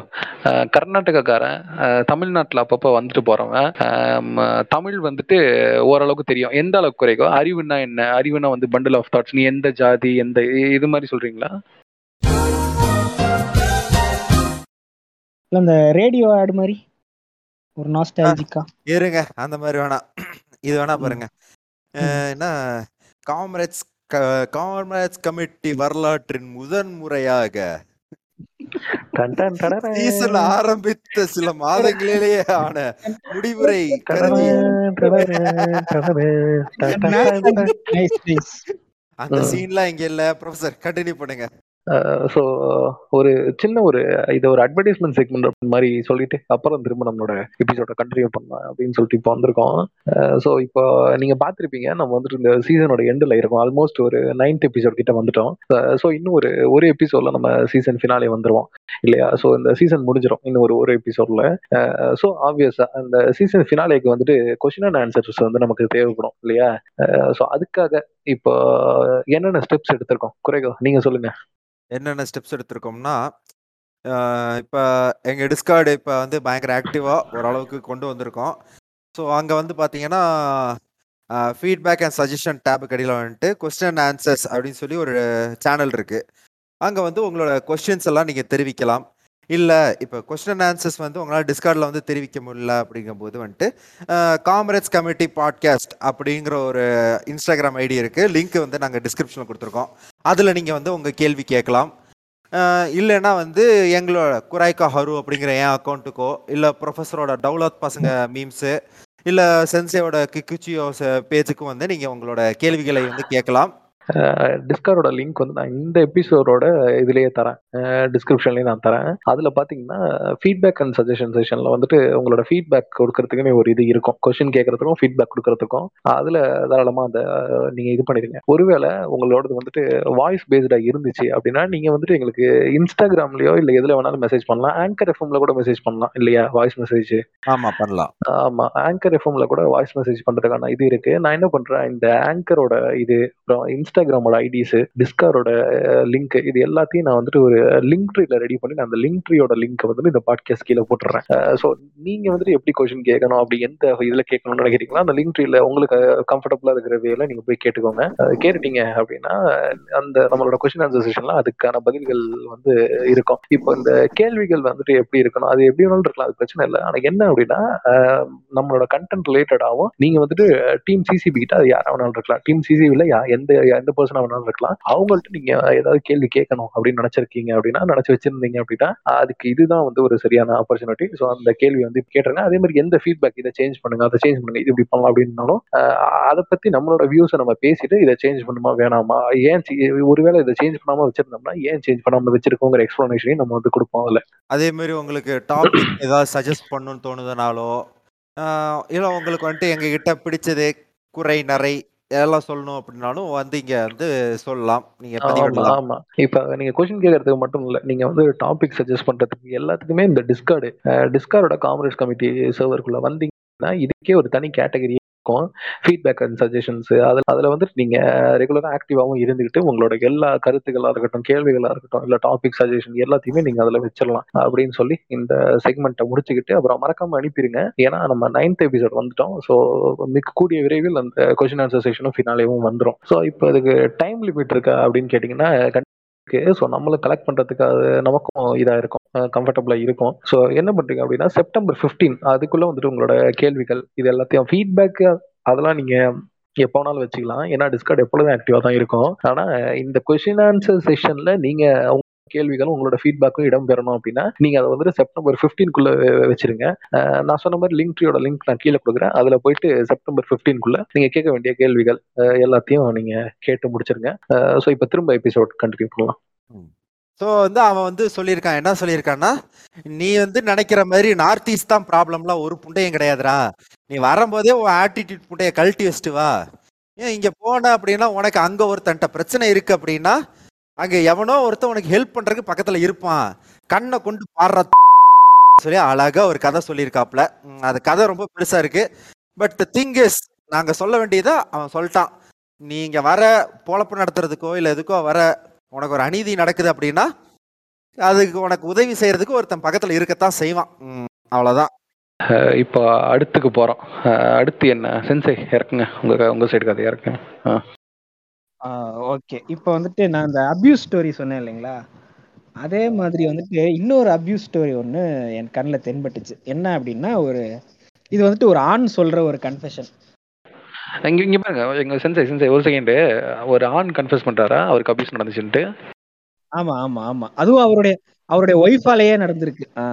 கர்நாடகக்காரன் தமிழ்நாட்டுல அப்பப்போ வந்துட்டு ம, தமிழ் வந்துட்டு ஓரளவுக்கு தெரியும். எந்த அளவுக்கு குறைகோ? அறிவுன்னா என்ன? அறிவுனா வந்து பண்டில் ஆஃப் தாட்ஸ் நீ எந்த ஜாதி எந்த இது மாதிரி சொல்றீங்களா? இல்ல இந்த ரேடியோ ஆடு மாதிரி? ஒரு நாஸ்டாலஜிக்கா இருங்க. அந்த மாதிரி வேணாம். இது வேணா பாருங்க. என்ன? காமரேட்ஸ் காமரேட்ஸ் கமிட்டி வரலாற்றின் முதன் முறையாக. சீசன் ஆரம்பித்த சில மாதங்களிலேயே ஆன முடிவுரை அந்த. சீன்லாம் இங்க இல்ல. ப்ரொஃபசர் கண்டினியூ பண்ணுங்க. ஸோ ஒரு சின்ன ஒரு இது ஒரு அட்வர்டைஸ்மெண்ட் செக்மெண்ட் மாதிரி சொல்லிட்டு அப்புறம் திரும்ப நம்மளோட எபிசோட கண்டினியூ பண்ணலாம் அப்படின்னு சொல்லிட்டு இப்போ வந்திருக்கோம். ஸோ இப்போ நீங்கள் பார்த்துருப்பீங்க நம்ம வந்துட்டு இந்த சீசனோட எண்டில் இருக்கோம். ஆல்மோஸ்ட் ஒரு நைன்த் எபிசோட் கிட்ட வந்துட்டோம். ஸோ இன்னும் ஒரு ஒரு எபிசோட்ல நம்ம சீசன் ஃபினாலே வந்துருவோம். இல்லையா? ஸோ இந்த சீசன் முடிஞ்சிடும் இன்னும் ஒரு ஒரு எபிசோட்ல ஸோ ஆப்வியஸாக அந்த சீசன் ஃபினாலேக்கு வந்துட்டு கொஷின் அண்ட் ஆன்சர்ஸ் வந்து நமக்கு தேவைப்படும். இல்லையா? ஸோ அதுக்காக இப்போ என்னென்ன ஸ்டெப்ஸ் எடுத்திருக்கோம்? குறைகோ நீங்கள் சொல்லுங்க. என்னென்ன ஸ்டெப்ஸ் எடுத்திருக்கோம்னா இப்போ எங்கள் டிஸ்கார்டு இப்போ வந்து பயங்கர ஆக்டிவாக ஓரளவுக்கு கொண்டு வந்திருக்கோம். ஸோ அங்கே வந்து பார்த்தீங்கன்னா ஃபீட்பேக் அண்ட் சஜஷன் டேபுக்கு கடியில் வந்துட்டு கொஸ்டின் ஆன்சர்ஸ் அப்படின்னு சொல்லி ஒரு சேனல் இருக்குது அங்கே வந்து உங்களோட கொஸ்டின்ஸ் எல்லாம் நீங்கள் தெரிவிக்கலாம். இல்லை இப்போ கொஸ்டின் ஆன்சர்ஸ் வந்து உங்களால் டிஸ்கார்டில் வந்து தெரிவிக்க முடியல அப்படிங்கும்போது வந்துட்டு காமரேட்ஸ் கமிட்டி பாட்காஸ்ட் அப்படிங்கிற ஒரு இன்ஸ்டாகிராம் ஐடி இருக்குது லிங்க் வந்து நாங்கள் டிஸ்கிரிப்ஷனில் கொடுத்துருக்கோம். அதில் நீங்கள் வந்து உங்கள் கேள்வி கேட்கலாம். இல்லைன்னா வந்து எங்களோட குராய்கா ஹரு அப்படிங்கிற என் அக்கௌண்ட்டுக்கோ இல்லை ப்ரொஃபஸரோட டவுலாத் பசங்க மீம்ஸு இல்லை சென்சேவோட கிக்குச்சியோ பேஜுக்கும் வந்து நீங்கள் உங்களோட கேள்விகளை வந்து கேட்கலாம். டிஸ்காரோட லிங்க் வந்து நான் இந்த எபிசோடோட இதுலயே தரேன். டிஸ்கிரிப்ஷன்லயே நான் தரேன். அதுல பாத்தீங்கன்னா ஃபீட்பேக் அண்ட் சஜஷன் செஷன்ல வந்துட்டு உங்களோட ஃபீட்பேக் கொடுக்கறதுக்குன்னு ஒரு இது இருக்கும். கொஸ்டின் கேட்கறதுக்கும் ஃபீட்பேக் கொடுக்கறதுக்கும். அதுல தாராளமா அந்த நீங்க இது பண்ணிருங்க ஒருவேளை உங்களோடது வந்துட்டு வாய்ஸ் பேஸ்டா இருந்துச்சு அப்படின்னா நீங்க வந்துட்டு எங்களுக்கு இன்ஸ்டாகிராம்லயோ இல்ல எதுல வேணாலும் மெசேஜ் பண்ணலாம். ஆங்கர் எஃப்எம்ல கூட மெசேஜ் பண்ணலாம். இல்லையா? வாய்ஸ் மெசேஜ் ஆமாம் பண்ணலாம். ஆமா. ஆங்கர் எஃப்எம்ல கூட வாய்ஸ் மெசேஜ் பண்றதுக்கான இது இருக்கு. நான் என்ன பண்றேன்? இந்த ஆங்கரோட இது அப்புறம் இன்ஸ்டாகிராமோட ஐடிஸ் டிஸ்காரோட லிங்க் இது எல்லாத்தையும் நான் வந்துட்டு ஒரு லிங்க் ட்ரீல ரெடி பண்ணி நான் அந்த லிங்க் ட்ரீயோட லிங்க் வந்து இந்த பாட்காஸ்ட் கீழே போட்டுறேன். ஸோ நீங்க வந்துட்டு எப்படி கொஸ்டின் கேட்கணும்? அப்படி எந்த இதுல கேட்கணும்னு நினைக்கிறீங்களா? அந்த லிங்க் ட்ரீல உங்களுக்கு கம்ஃபர்டபுளா இருக்கிற வேல நீங்க போய் கேட்டுக்கோங்க. கேட்டுட்டீங்க அப்படின்னா அந்த நம்மளோட கொஸ்டின் ஆன்சர் செஷன்லாம் அதுக்கான பதில்கள் வந்து இருக்கும். இப்போ இந்த கேள்விகள் வந்துட்டு எப்படி இருக்கணும்? அது எப்படி வேணாலும் இருக்கலாம் அது பிரச்சனை இல்லை. ஆனா என்ன அப்படின்னா நம்மளோட கண்டென்ட் ரிலேட்டடாகவும் நீங்க வந்துட்டு டீம் சிசிபி கிட்ட அது யாரா வேணாலும் இருக்கலாம். டீம் சிசிபியில் எந்த எந்த பர்சனா வேணாலும் இருக்கலாம். அவங்கள்ட்ட நீங்க ஏதாவது கேள்வி கேட்கணும் அப்படின்னு நினைச்சிருக்கீங்க அப்படின்னா நினைச்சு வச்சிருந்தீங்க அப்படின்னா அதுக்கு இதுதான் வந்து ஒரு சரியான ஆப்பர்ச்சுனிட்டி ஸோ அந்த கேள்வி வந்து கேட்டுருங்க. அதே மாதிரி எந்த ஃபீட்பேக் இதை சேஞ்ச் பண்ணுங்க அதை சேஞ்ச் பண்ணுங்க இது இப்படி பண்ணலாம் அப்படின்னாலும் அதை பத்தி நம்மளோட வியூஸை நம்ம பேசிட்டு இதை சேஞ்ச் பண்ணுமா வேணாமா ஏன் ஒருவேளை இதை சேஞ்ச் பண்ணாம வச்சிருந்தோம்னா ஏன் சேஞ்ச் பண்ணாம வச்சிருக்கோங்கிற எக்ஸ்பிளனேஷனையும் நம்ம வந்து கொடுப்போம் அதுல. அதே மாதிரி உங்களுக்கு டாபிக் ஏதாவது சஜஸ்ட் பண்ணணும்னு தோணுதுனாலோ இல்லை உங்களுக்கு வந்துட்டு எங்ககிட்ட பிடிச்சது குறை நிறை எல்லாம் சொல்லணும் அப்படின்னாலும் வந்து இங்க வந்து சொல்லலாம். நீங்க ஆமா இப்ப நீங்க கொஸ்டின் கேட்கறதுக்கு மட்டும் இல்ல நீங்க வந்து டாபிக் சஜஸ்ட் பண்றதுக்கு எல்லாத்துக்குமே இந்த டிஸ்கார்டு டிஸ்கார்டோட காமரேஜ் கமிட்டி சர்வருக்குள்ள வந்தீங்கன்னா இதுக்கே ஒரு தனி கேட்டகரி இருக்கும். ஃபீட்பேக் அண்ட் சஜஷன்ஸ் அதில் அதில் வந்துட்டு நீங்கள் ரெகுலராக ஆக்டிவாகவும் இருந்துக்கிட்டு உங்களோட எல்லா கருத்துக்களாக இருக்கட்டும் கேள்விகளாக இருக்கட்டும் இல்லை டாபிக் சஜஷன் எல்லாத்தையுமே நீங்கள் அதில் வச்சிடலாம் அப்படின்னு சொல்லி இந்த செக்மெண்ட்டை முடிச்சுக்கிட்டு அப்புறம் மறக்காமல் அனுப்பிடுங்க ஏன்னா நம்ம நைன்த் எபிசோட் வந்துட்டோம். ஸோ மிக கூடிய விரைவில் அந்த கொஸ்டின் ஆன்சர் செஷனும் ஃபினாலேவும் வந்துடும் ஸோ இப்போ அதுக்கு டைம் லிமிட் இருக்கா அப்படின்னு கேட்டிங்கன்னா இருக்கு ஸோ நம்மளை கலெக்ட் பண்றதுக்காக அது நமக்கும் இதாக இருக்கும். கம்ஃபர்டபுளா இருக்கும். ஸோ என்ன பண்றீங்க அப்படின்னா செப்டம்பர் 15 அதுக்குள்ள வந்துட்டு உங்களோட கேள்விகள் இது எல்லாத்தையும் ஃபீட்பேக் அதெல்லாம் நீங்க எப்போ வேணாலும் வச்சுக்கலாம். ஏன்னா டிஸ்கார்ட் எப்பொழுதும் ஆக்டிவா தான் இருக்கும். ஆனா இந்த கொஸ்டின் ஆன்சர் செஷன்ல நீங்க கேள்விகளும் உங்களோட ஃபீட்பேக்கும் இடம் பெறணும் அப்படின்னா நீங்க அதை வந்துட்டு செப்டம்பர் பிப்டீன்குள்ள வச்சிருங்க. நான் சொன்ன மாதிரி லிங்க் ட்ரீயோட லிங்க் நான் கீழே கொடுக்குறேன். அதுல போயிட்டு செப்டம்பர் பிப்டீன்குள்ள நீங்க கேட்க வேண்டிய கேள்விகள் எல்லாத்தையும் நீங்க கேட்டு முடிச்சிருங்க. ஸோ இப்போ திரும்ப எபிசோட் கண்டினியூ பண்ணலாம். ஸோ வந்து அவன் வந்து சொல்லியிருக்கான். என்ன சொல்லியிருக்கான்னா நீ வந்து நினைக்கிற மாதிரி நார்த் ஈஸ்ட் தான் ப்ராப்ளம்லாம் ஒரு புண்டையும் கிடையாதுடா. நீ வரும்போதே உன் ஆட்டிடியூட் புண்டைய கழட்டி வச்சுட்டு வா. ஏன் இங்கே போன அப்படின்னா உனக்கு அங்கே ஒருத்தன்ட்ட பிரச்சனை இருக்கு அப்படின்னா அங்கே எவனோ ஒருத்தன் உனக்கு ஹெல்ப் பண்ணுறதுக்கு பக்கத்தில் இருப்பான். கண்ணை கொண்டு பாடுற சொல்லி அழகாக ஒரு கதை சொல்லியிருக்காப்ல அது கதை ரொம்ப பெருசாக இருக்குது பட் திங் இஸ் நாங்கள் சொல்ல வேண்டியதை அவன் சொல்லிட்டான். நீங்கள் வர பொழப்பு நடத்துறதுக்கோ இல்லை எதுக்கோ வர உனக்கு ஒரு அநீதி நடக்குது அப்படின்னா அதுக்கு உனக்கு உதவி செய்கிறதுக்கு ஒருத்தன் பக்கத்தில் இருக்கத்தான் செய்வான். அவ்வளோதான் இப்போ அடுத்துக்கு போகிறோம் அடுத்து என்ன? சென்சை இறக்குங்க. உங்கள் உங்கள் சைடு கதை இறக்குங்க. ஓகே. இப்போ வந்துட்டு நான் இந்த அபியூஸ் ஸ்டோரி சொன்னேன் இல்லைங்களா? அதே மாதிரி வந்துட்டு இன்னொரு அபியூஸ் ஸ்டோரி ஒன்று என் கண்ணில் தென்பட்டுச்சு. என்ன அப்படின்னா ஒரு இது வந்துட்டு ஒரு ஆண் சொல்ற ஒரு கன்ஃபெஷன் இங்க இங்க பாருங்க. எங்க சென்சை சென்சை ஒரு செகண்ட் ஒரு ஆண் கன்ஃபர்ஸ் பண்றாரா? அவருக்கு அபியூஸ் நடந்துச்சுன்ட்டு? ஆமா ஆமா ஆமா. அதுவும் அவருடைய அவருடைய ஒய்ஃபாலேயே நடந்திருக்கு. ஆ.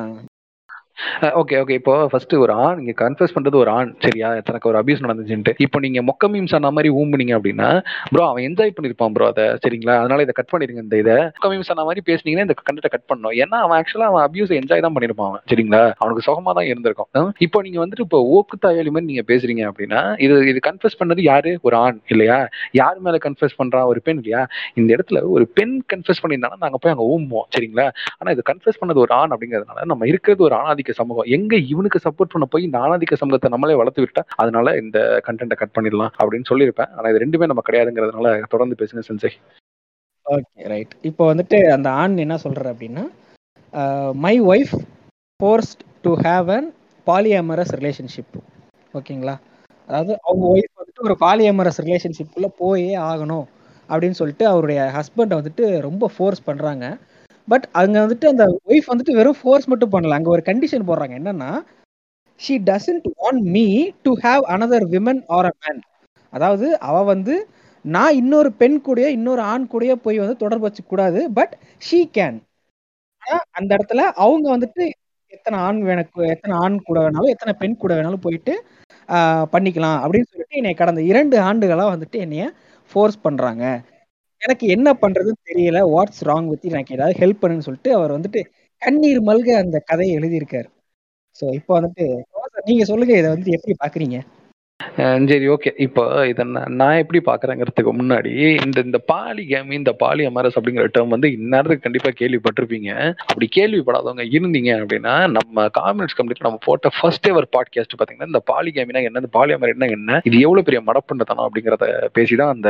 ஓகே ஓகே இப்போ ஃபர்ஸ்ட் ஒரு ஆண் நீங்க கன்ஃபியூஸ் பண்றது ஒரு ஆண். சரியா? தனக்கு ஒரு அபியூஸ் நடந்துச்சுன்ட்டு. இப்போ நீங்க மொக்க மீம்ஸ் ஆன மாதிரி ஊம்புனீங்க அப்படின்னா ப்ரோ அவன் என்ஜாய் பண்ணிருப்பான் ப்ரோ அதை. சரிங்களா? அதனால இதை கட் பண்ணிருங்க இந்த இதை. மொக்க மீம்ஸ் ஆன மாதிரி பேசுனீங்கன்னா இந்த கண்டத்தை கட் பண்ணணும். ஏன்னா அவன் ஆக்சுவலா அவன் அபியூஸ் என்ஜாய் தான் பண்ணிருப்பான் சரிங்களா? அவனுக்கு சுகமா தான் இருந்திருக்கும். இப்போ நீங்க வந்துட்டு இப்போ ஓக்கு தாயாளி மாதிரி நீங்க பேசுறீங்க அப்படின்னா இது இது கன்ஃபியூஸ் பண்ணது யாரு? ஒரு ஆண் இல்லையா? யார் மேல கன்ஃபியூஸ் பண்றான்? ஒரு பெண் இல்லையா? இந்த இடத்துல ஒரு பெண் கன்ஃபியூஸ் பண்ணியிருந்தாங்கன்னா நாங்க போய் அங்க ஊம்புவோம். சரிங்களா? ஆனா இது கன்ஃபியூஸ் பண்ணது ஒரு ஆண் அப்படிங்கிறதுனால நம்ம இருக்கிறது ஒரு ஆணாதிக்க சமூகம். எங்க இவனுக்கு சப்போர்ட் பண்ண போய் இந்த ஆணாதிக்க சமூகத்தை நம்மளே வளர்த்து விட்டா அதனால இந்த கண்டென்ட்டை கட் பண்ணிடலாம் அப்படின்னு சொல்லியிருப்பேன். ஆனா இது ரெண்டுமே நம்ம கிடையாதுங்கிறதுனால தொடர்ந்து பேசுங்க சென்சை ஓகே ரைட் இப்போ வந்துட்டு அந்த ஆண் என்ன சொல்ற அப்படின்னா my wife forced to have an polyamorous relationship ஓகேங்களா? அதாவது அவங்க ஒய்ஃப் வந்துட்டு ஒரு பாலியமரஸ் ரிலேஷன்ஷிப்ல போயே ஆகணும் அப்படின்னு சொல்லிட்டு அவருடைய ஹஸ்பண்டை வந்துட்டு ரொம்ப ஃபோர்ஸ் பண்றாங்க. பட் அங்க வந்துட்டு அந்த ஒய்ஃப் வந்துட்டு வெறும் ஃபோர்ஸ் மட்டும் பண்ணல. அங்க ஒரு கண்டிஷன் போடுறாங்க. என்னன்னா she doesn't want me to have another women or a man அதாவது அவ வந்து நான் இன்னொரு பெண் கூடயோ இன்னொரு ஆண் கூடயோ போய் வந்து தொடர்பு வச்சு கூடாது பட் ஷீ கேன் அந்த இடத்துல அவங்க வந்துட்டு எத்தனை ஆண் வேணக்கு எத்தனை ஆண் கூட வேணாலும் எத்தனை பெண் கூட வேணாலும் போயிட்டு பண்ணிக்கலாம் அப்படின்னு சொல்லிட்டு என்னை கடந்த இரண்டு ஆண்டுகளாக வந்துட்டு என்னைய ஃபோர்ஸ் பண்ணுறாங்க எனக்கு என்ன பண்றதுன்னு தெரியல. வாட்ஸ் ராங் வித் எனக்கு ஏதாவது ஹெல்ப் பண்ணுன்னு சொல்லிட்டு அவர் வந்துட்டு கண்ணீர் மல்க அந்த கதையை எழுதியிருக்காரு. ஸோ இப்போ வந்துட்டு நீங்க சொல்லுங்க இதை வந்து எப்படி பாக்குறீங்க? சரி ஓகே. இப்போ இதை நான் எப்படி பார்க்குறேங்கிறதுக்கு முன்னாடி இந்த இந்த பாலி கேமி இந்த பாலி அமரஸ் அப்படிங்கிற டேர்ம் வந்து இந்நேரத்துக்கு கண்டிப்பாக கேள்விப்பட்டிருப்பீங்க. அப்படி கேள்விப்படாதவங்க இருந்தீங்க அப்படின்னா நம்ம காமெண்ட்ஸ் கம்ப்ளீட் நம்ம போட்ட ஃபர்ஸ்ட் எவர் பாட்காஸ்ட் பார்த்தீங்கன்னா இந்த பாலி கேமினா என்ன இந்த பாலி அமரட்னா என்ன இது எவ்வளோ பெரிய மடப்புண்டத்தனம் அப்படிங்கிறத பேசி தான் அந்த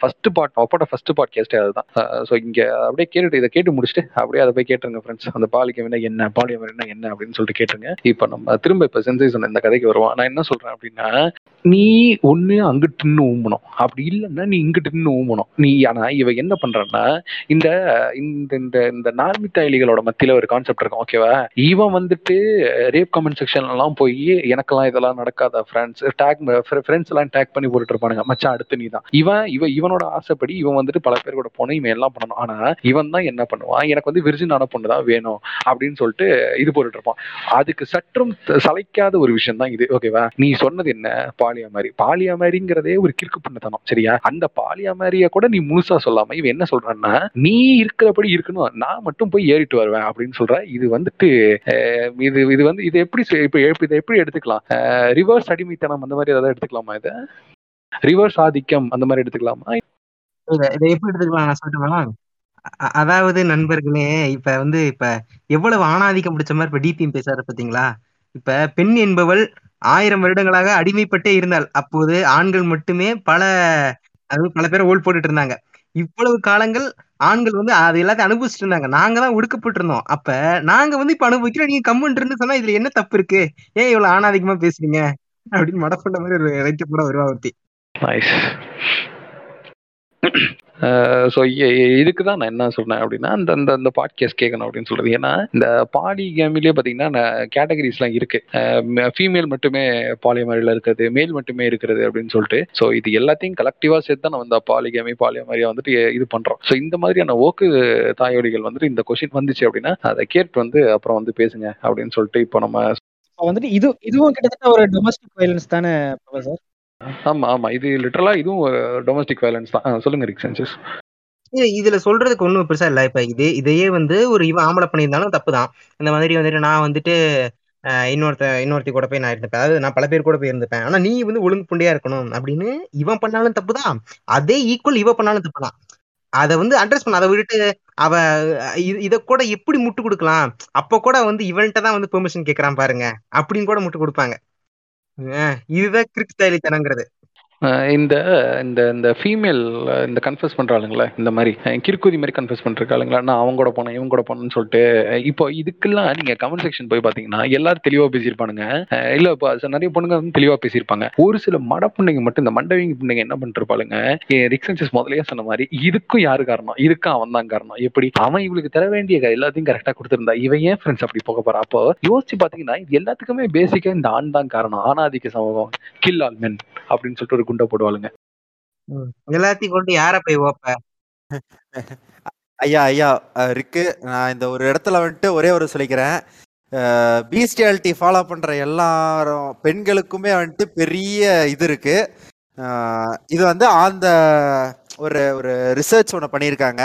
ஃபர்ஸ்ட் பார்ட் நம்ம போட்ட ஃபர்ஸ்ட் பாட்காஸ்டே அதுதான். ஸோ இங்கே அப்படியே கேட்டுட்டு இதை கேட்டு முடிச்சுட்டு அப்படியே அதை போய் கேட்டுருங்க ஃப்ரெண்ட்ஸ் அந்த பாலி கேமினா என்ன பாலி அமரட்னா என்ன அப்படின்னு சொல்லிட்டு கேட்டுருங்க. இப்போ நம்ம திரும்ப இப்போ சென்சேஷன் இந்த கதைக்கு வருவோம். நான் என்ன சொல்றேன் அப்படின்னா நீ ஒண்ணு அங்கிட்டு நின்று ஊம்பணும். அப்படி இல்லைன்னா நீ இங்கிட்டு நின்னு ஊம்பணும். நீ ஆனா இவ என்ன பண்றன்னா இந்த இந்த இந்த இந்த நார்மித்தாயிலிகளோட மத்தியில ஒரு கான்செப்ட் இருக்கும் ஓகேவா இவன் வந்துட்டு ரேப் கமெண்ட் செக்ஷன்ல எல்லாம் போய் எனக்கெல்லாம் இதெல்லாம் நடக்காத ஃப்ரெண்ட்ஸ் டேக் ஃப்ரெண்ட்ஸ் எல்லாம் டேக் பண்ணி போட்டுட்டு இருப்பானுங்க. மச்சான் அடுத்து நீ தான். இவன் இவன் இவனோட ஆசைப்படி இவன் வந்துட்டு பல பேர் கூட போன இவன் எல்லாம் பண்ணணும். ஆனா இவன் தான் என்ன பண்ணுவான்? எனக்கு வந்து விரிஜினான பொண்ணு தான் வேணும் அப்படின்னு சொல்லிட்டு இது போட்டுட்டு இருப்பான். அதுக்கு சற்றும் சலைக்காத சளைக்காத ஒரு விஷயம் தான் இது ஓகேவா நீ சொன்னது என்ன? பாலியாமாரி. பாலியாமாரிங்கிறதே ஒரு கிறுக்கு பண்ணத்தனம் சரியா? அந்த பாலியாமாரிய கூட நீ முழுசா சொல்லாம இவன் என்ன சொல்றான்னா நீ இருக்கிறபடி இருக்கணும். நான் மட்டும் போய் ஏறிட்டு வருவேன் அப்படின்னு சொல்ற. இது வந்துட்டு இது இது வந்து இது எப்படி இப்ப இதை எப்படி எடுத்துக்கலாம்? ரிவர்ஸ் அடிமைத்தனம் அந்த மாதிரி ஏதாவது எடுத்துக்கலாமா இதை? ரிவர்ஸ் ஆதிக்கம் அந்த மாதிரி எடுத்துக்கலாமா? இதை எப்படி எடுத்துக்கலாம்? நான் சொல்லட்டுமா? அதாவது நண்பர்களே இப்ப வந்து இப்ப எவ்வளவு ஆணாதிக்கம் பிடிச்ச மாதிரி இப்ப டிபிஎம் பேசாரு பாத்தீங்களா? இப்ப பெண் என்பவள் ஆயிரம் வருடங்களாக அடிமைப்பட்டே இருந்தாள். அப்போது ஆண்கள் மட்டுமே பல அதாவது பல பேரை ஓல் போட்டுட்டு இருந்தாங்க. இவ்வளவு காலங்கள் ஆண்கள் வந்து அது எல்லாத்தையும் அனுபவிச்சுட்டு இருந்தாங்க. நாங்க தான் ஒடுக்கப்பட்டு இருந்தோம் அப்ப நாங்க வந்து இப்ப அனுபவிக்கிறோம். நீங்க கம்முன்னு இருந்து சொன்னா இதுல என்ன தப்பு இருக்கு? ஏன் இவ்வளவு ஆணாதிக்கமா பேசுறீங்க? அப்படின்னு மடப்பண்ட மாதிரி ஒரு ரைட்டு கூட வருவா ஒருத்தி ஸோ இதுக்கு தான் நான் என்ன சொன்னேன் அப்படின்னா அந்த அந்த அந்த பாட்காஸ்ட் கேட்கணும் அப்படின்னு சொல்றது. ஏன்னா இந்த பாலி கேமிலே பார்த்தீங்கன்னா கேட்டகரிஸ்லாம் இருக்கு. ஃபீமேல் மட்டுமே பாலியமரியில் இருக்கிறது மேல் மட்டுமே இருக்கிறது அப்படின்னு சொல்லிட்டு ஸோ இது எல்லாத்தையும் கலெக்டிவாக சேர்த்து தான் நம்ம இந்த பாலிகேமி மாதிரியாக வந்துட்டு இது பண்ணுறோம் ஸோ இந்த மாதிரியான ஓக்கு தாயோடிகள் வந்துட்டு இந்த கொஷின் வந்துச்சு அப்படின்னா அதை கேட்டு வந்து அப்புறம் வந்து பேசுங்க அப்படின்னு சொல்லிட்டு இப்போ நம்ம வந்துட்டு இது இதுவும் கிட்டத்தட்ட ஒரு டொமஸ்டிக் வயலன்ஸ் தானே சார்? ஆமா ஆமா. இது லிட்டரலா இதுவும் டொமஸ்டிக் வயலன்ஸ் தான். சொல்லுங்க ரிக் சென்சஸ் இதுல சொல்றதுக்கு ஒண்ணும் பெருசா இல்ல. இப்ப இது இதையே வந்து ஒரு இவன் ஆம்பளை பண்ணியிருந்தாலும் தப்புதான் இந்த மாதிரி வந்துட்டு நான் வந்துட்டு இன்னொருத்த இன்னொருத்தி கூட போய் நான் இருந்துப்பேன். அதாவது நான் பல பேர் கூட போய் இருந்துப்பேன். ஆனா நீ வந்து ஒழுங்கு புண்டையா இருக்கணும் அப்படின்னு இவன் பண்ணாலும் தப்புதான் அதே ஈக்குவல் இவ பண்ணாலும் தப்புதான் அதை வந்து அட்ரஸ் பண்ண. அதை விட்டுட்டு அவ இதை இது- கூட எப்படி முட்டு கொடுக்கலாம்? அப்ப கூட வந்து இவன்கிட்ட தான் வந்து பெர்மிஷன் கேட்கறான் பாருங்க. அப்படின்னு கூட முட்டு கொடுப்பாங்க. அஹ், இதுதான் கிறுக்கு தயலித்தனங்கிறது இந்த இந்த இந்த ஃபீமேல் இந்த கன்ஃபியூஸ் பண்ணுறாளுங்களே இந்த மாதிரி கிறுக்குதி மாதிரி கன்ஃபியூஸ் பண்ணுறாளுங்களா நான் அவங்க கூட போனேன் இவங்க கூட போனேன்னு சொல்லிட்டு இப்போ இதுக்கெல்லாம் நீங்க கமெண்ட் செக்ஷன் போய் பாத்தீங்கன்னா எல்லாரும் தெளிவா பேசியிருப்பானுங்க. இல்லை இல்ல இப்போ நிறைய பொண்ணுங்க வந்து தெளிவா பேசியிருப்பாங்க. ஒரு சில மட புண்ணைங்க மட்டும் இந்த மண்டவிங்க பிள்ளைங்க என்ன பண்ணிருப்பாளுங்க ரிக்ஸன்சஸ் முதல்லயே சொன்ன மாதிரி இதுக்கும் யாரு காரணம்? இதுக்கும் அவன் தான் காரணம். எப்படி? அவன் இவளுக்கு தர வேண்டிய எல்லாத்தையும் கரெக்டா கொடுத்துருந்தா இவன் ஏன் ஃப்ரெண்ட்ஸ் அப்படி போக போறா? அப்போ யோசிச்சு பாத்தீங்கன்னா இது எல்லாத்துக்குமே பேசிக்காக இந்த ஆண் தான் காரணம். ஆனாதிக்க சமூகம் கில் ஆல் மென் அப்படின்னு சொல்லிட்டு ஒரு குண்டை போடுவாளுங்க. எல்லாத்தையும் கொண்டு யார போய் ஓப்ப? ஐயா ஐயா அஹ் ரிக்கு நான் இந்த ஒரு இடத்துல வந்துட்டு ஒரே ஒரு சொல்லிக்கிறேன். பீஸ்டியாலிட்டி ஃபாலோ பண்ற எல்லாரும் பெண்களுக்குமே வந்துட்டு பெரிய இது இருக்கு. இது வந்து அந்த ஒரு ஒரு ரிசர்ச் ஒன்று பண்ணியிருக்காங்க.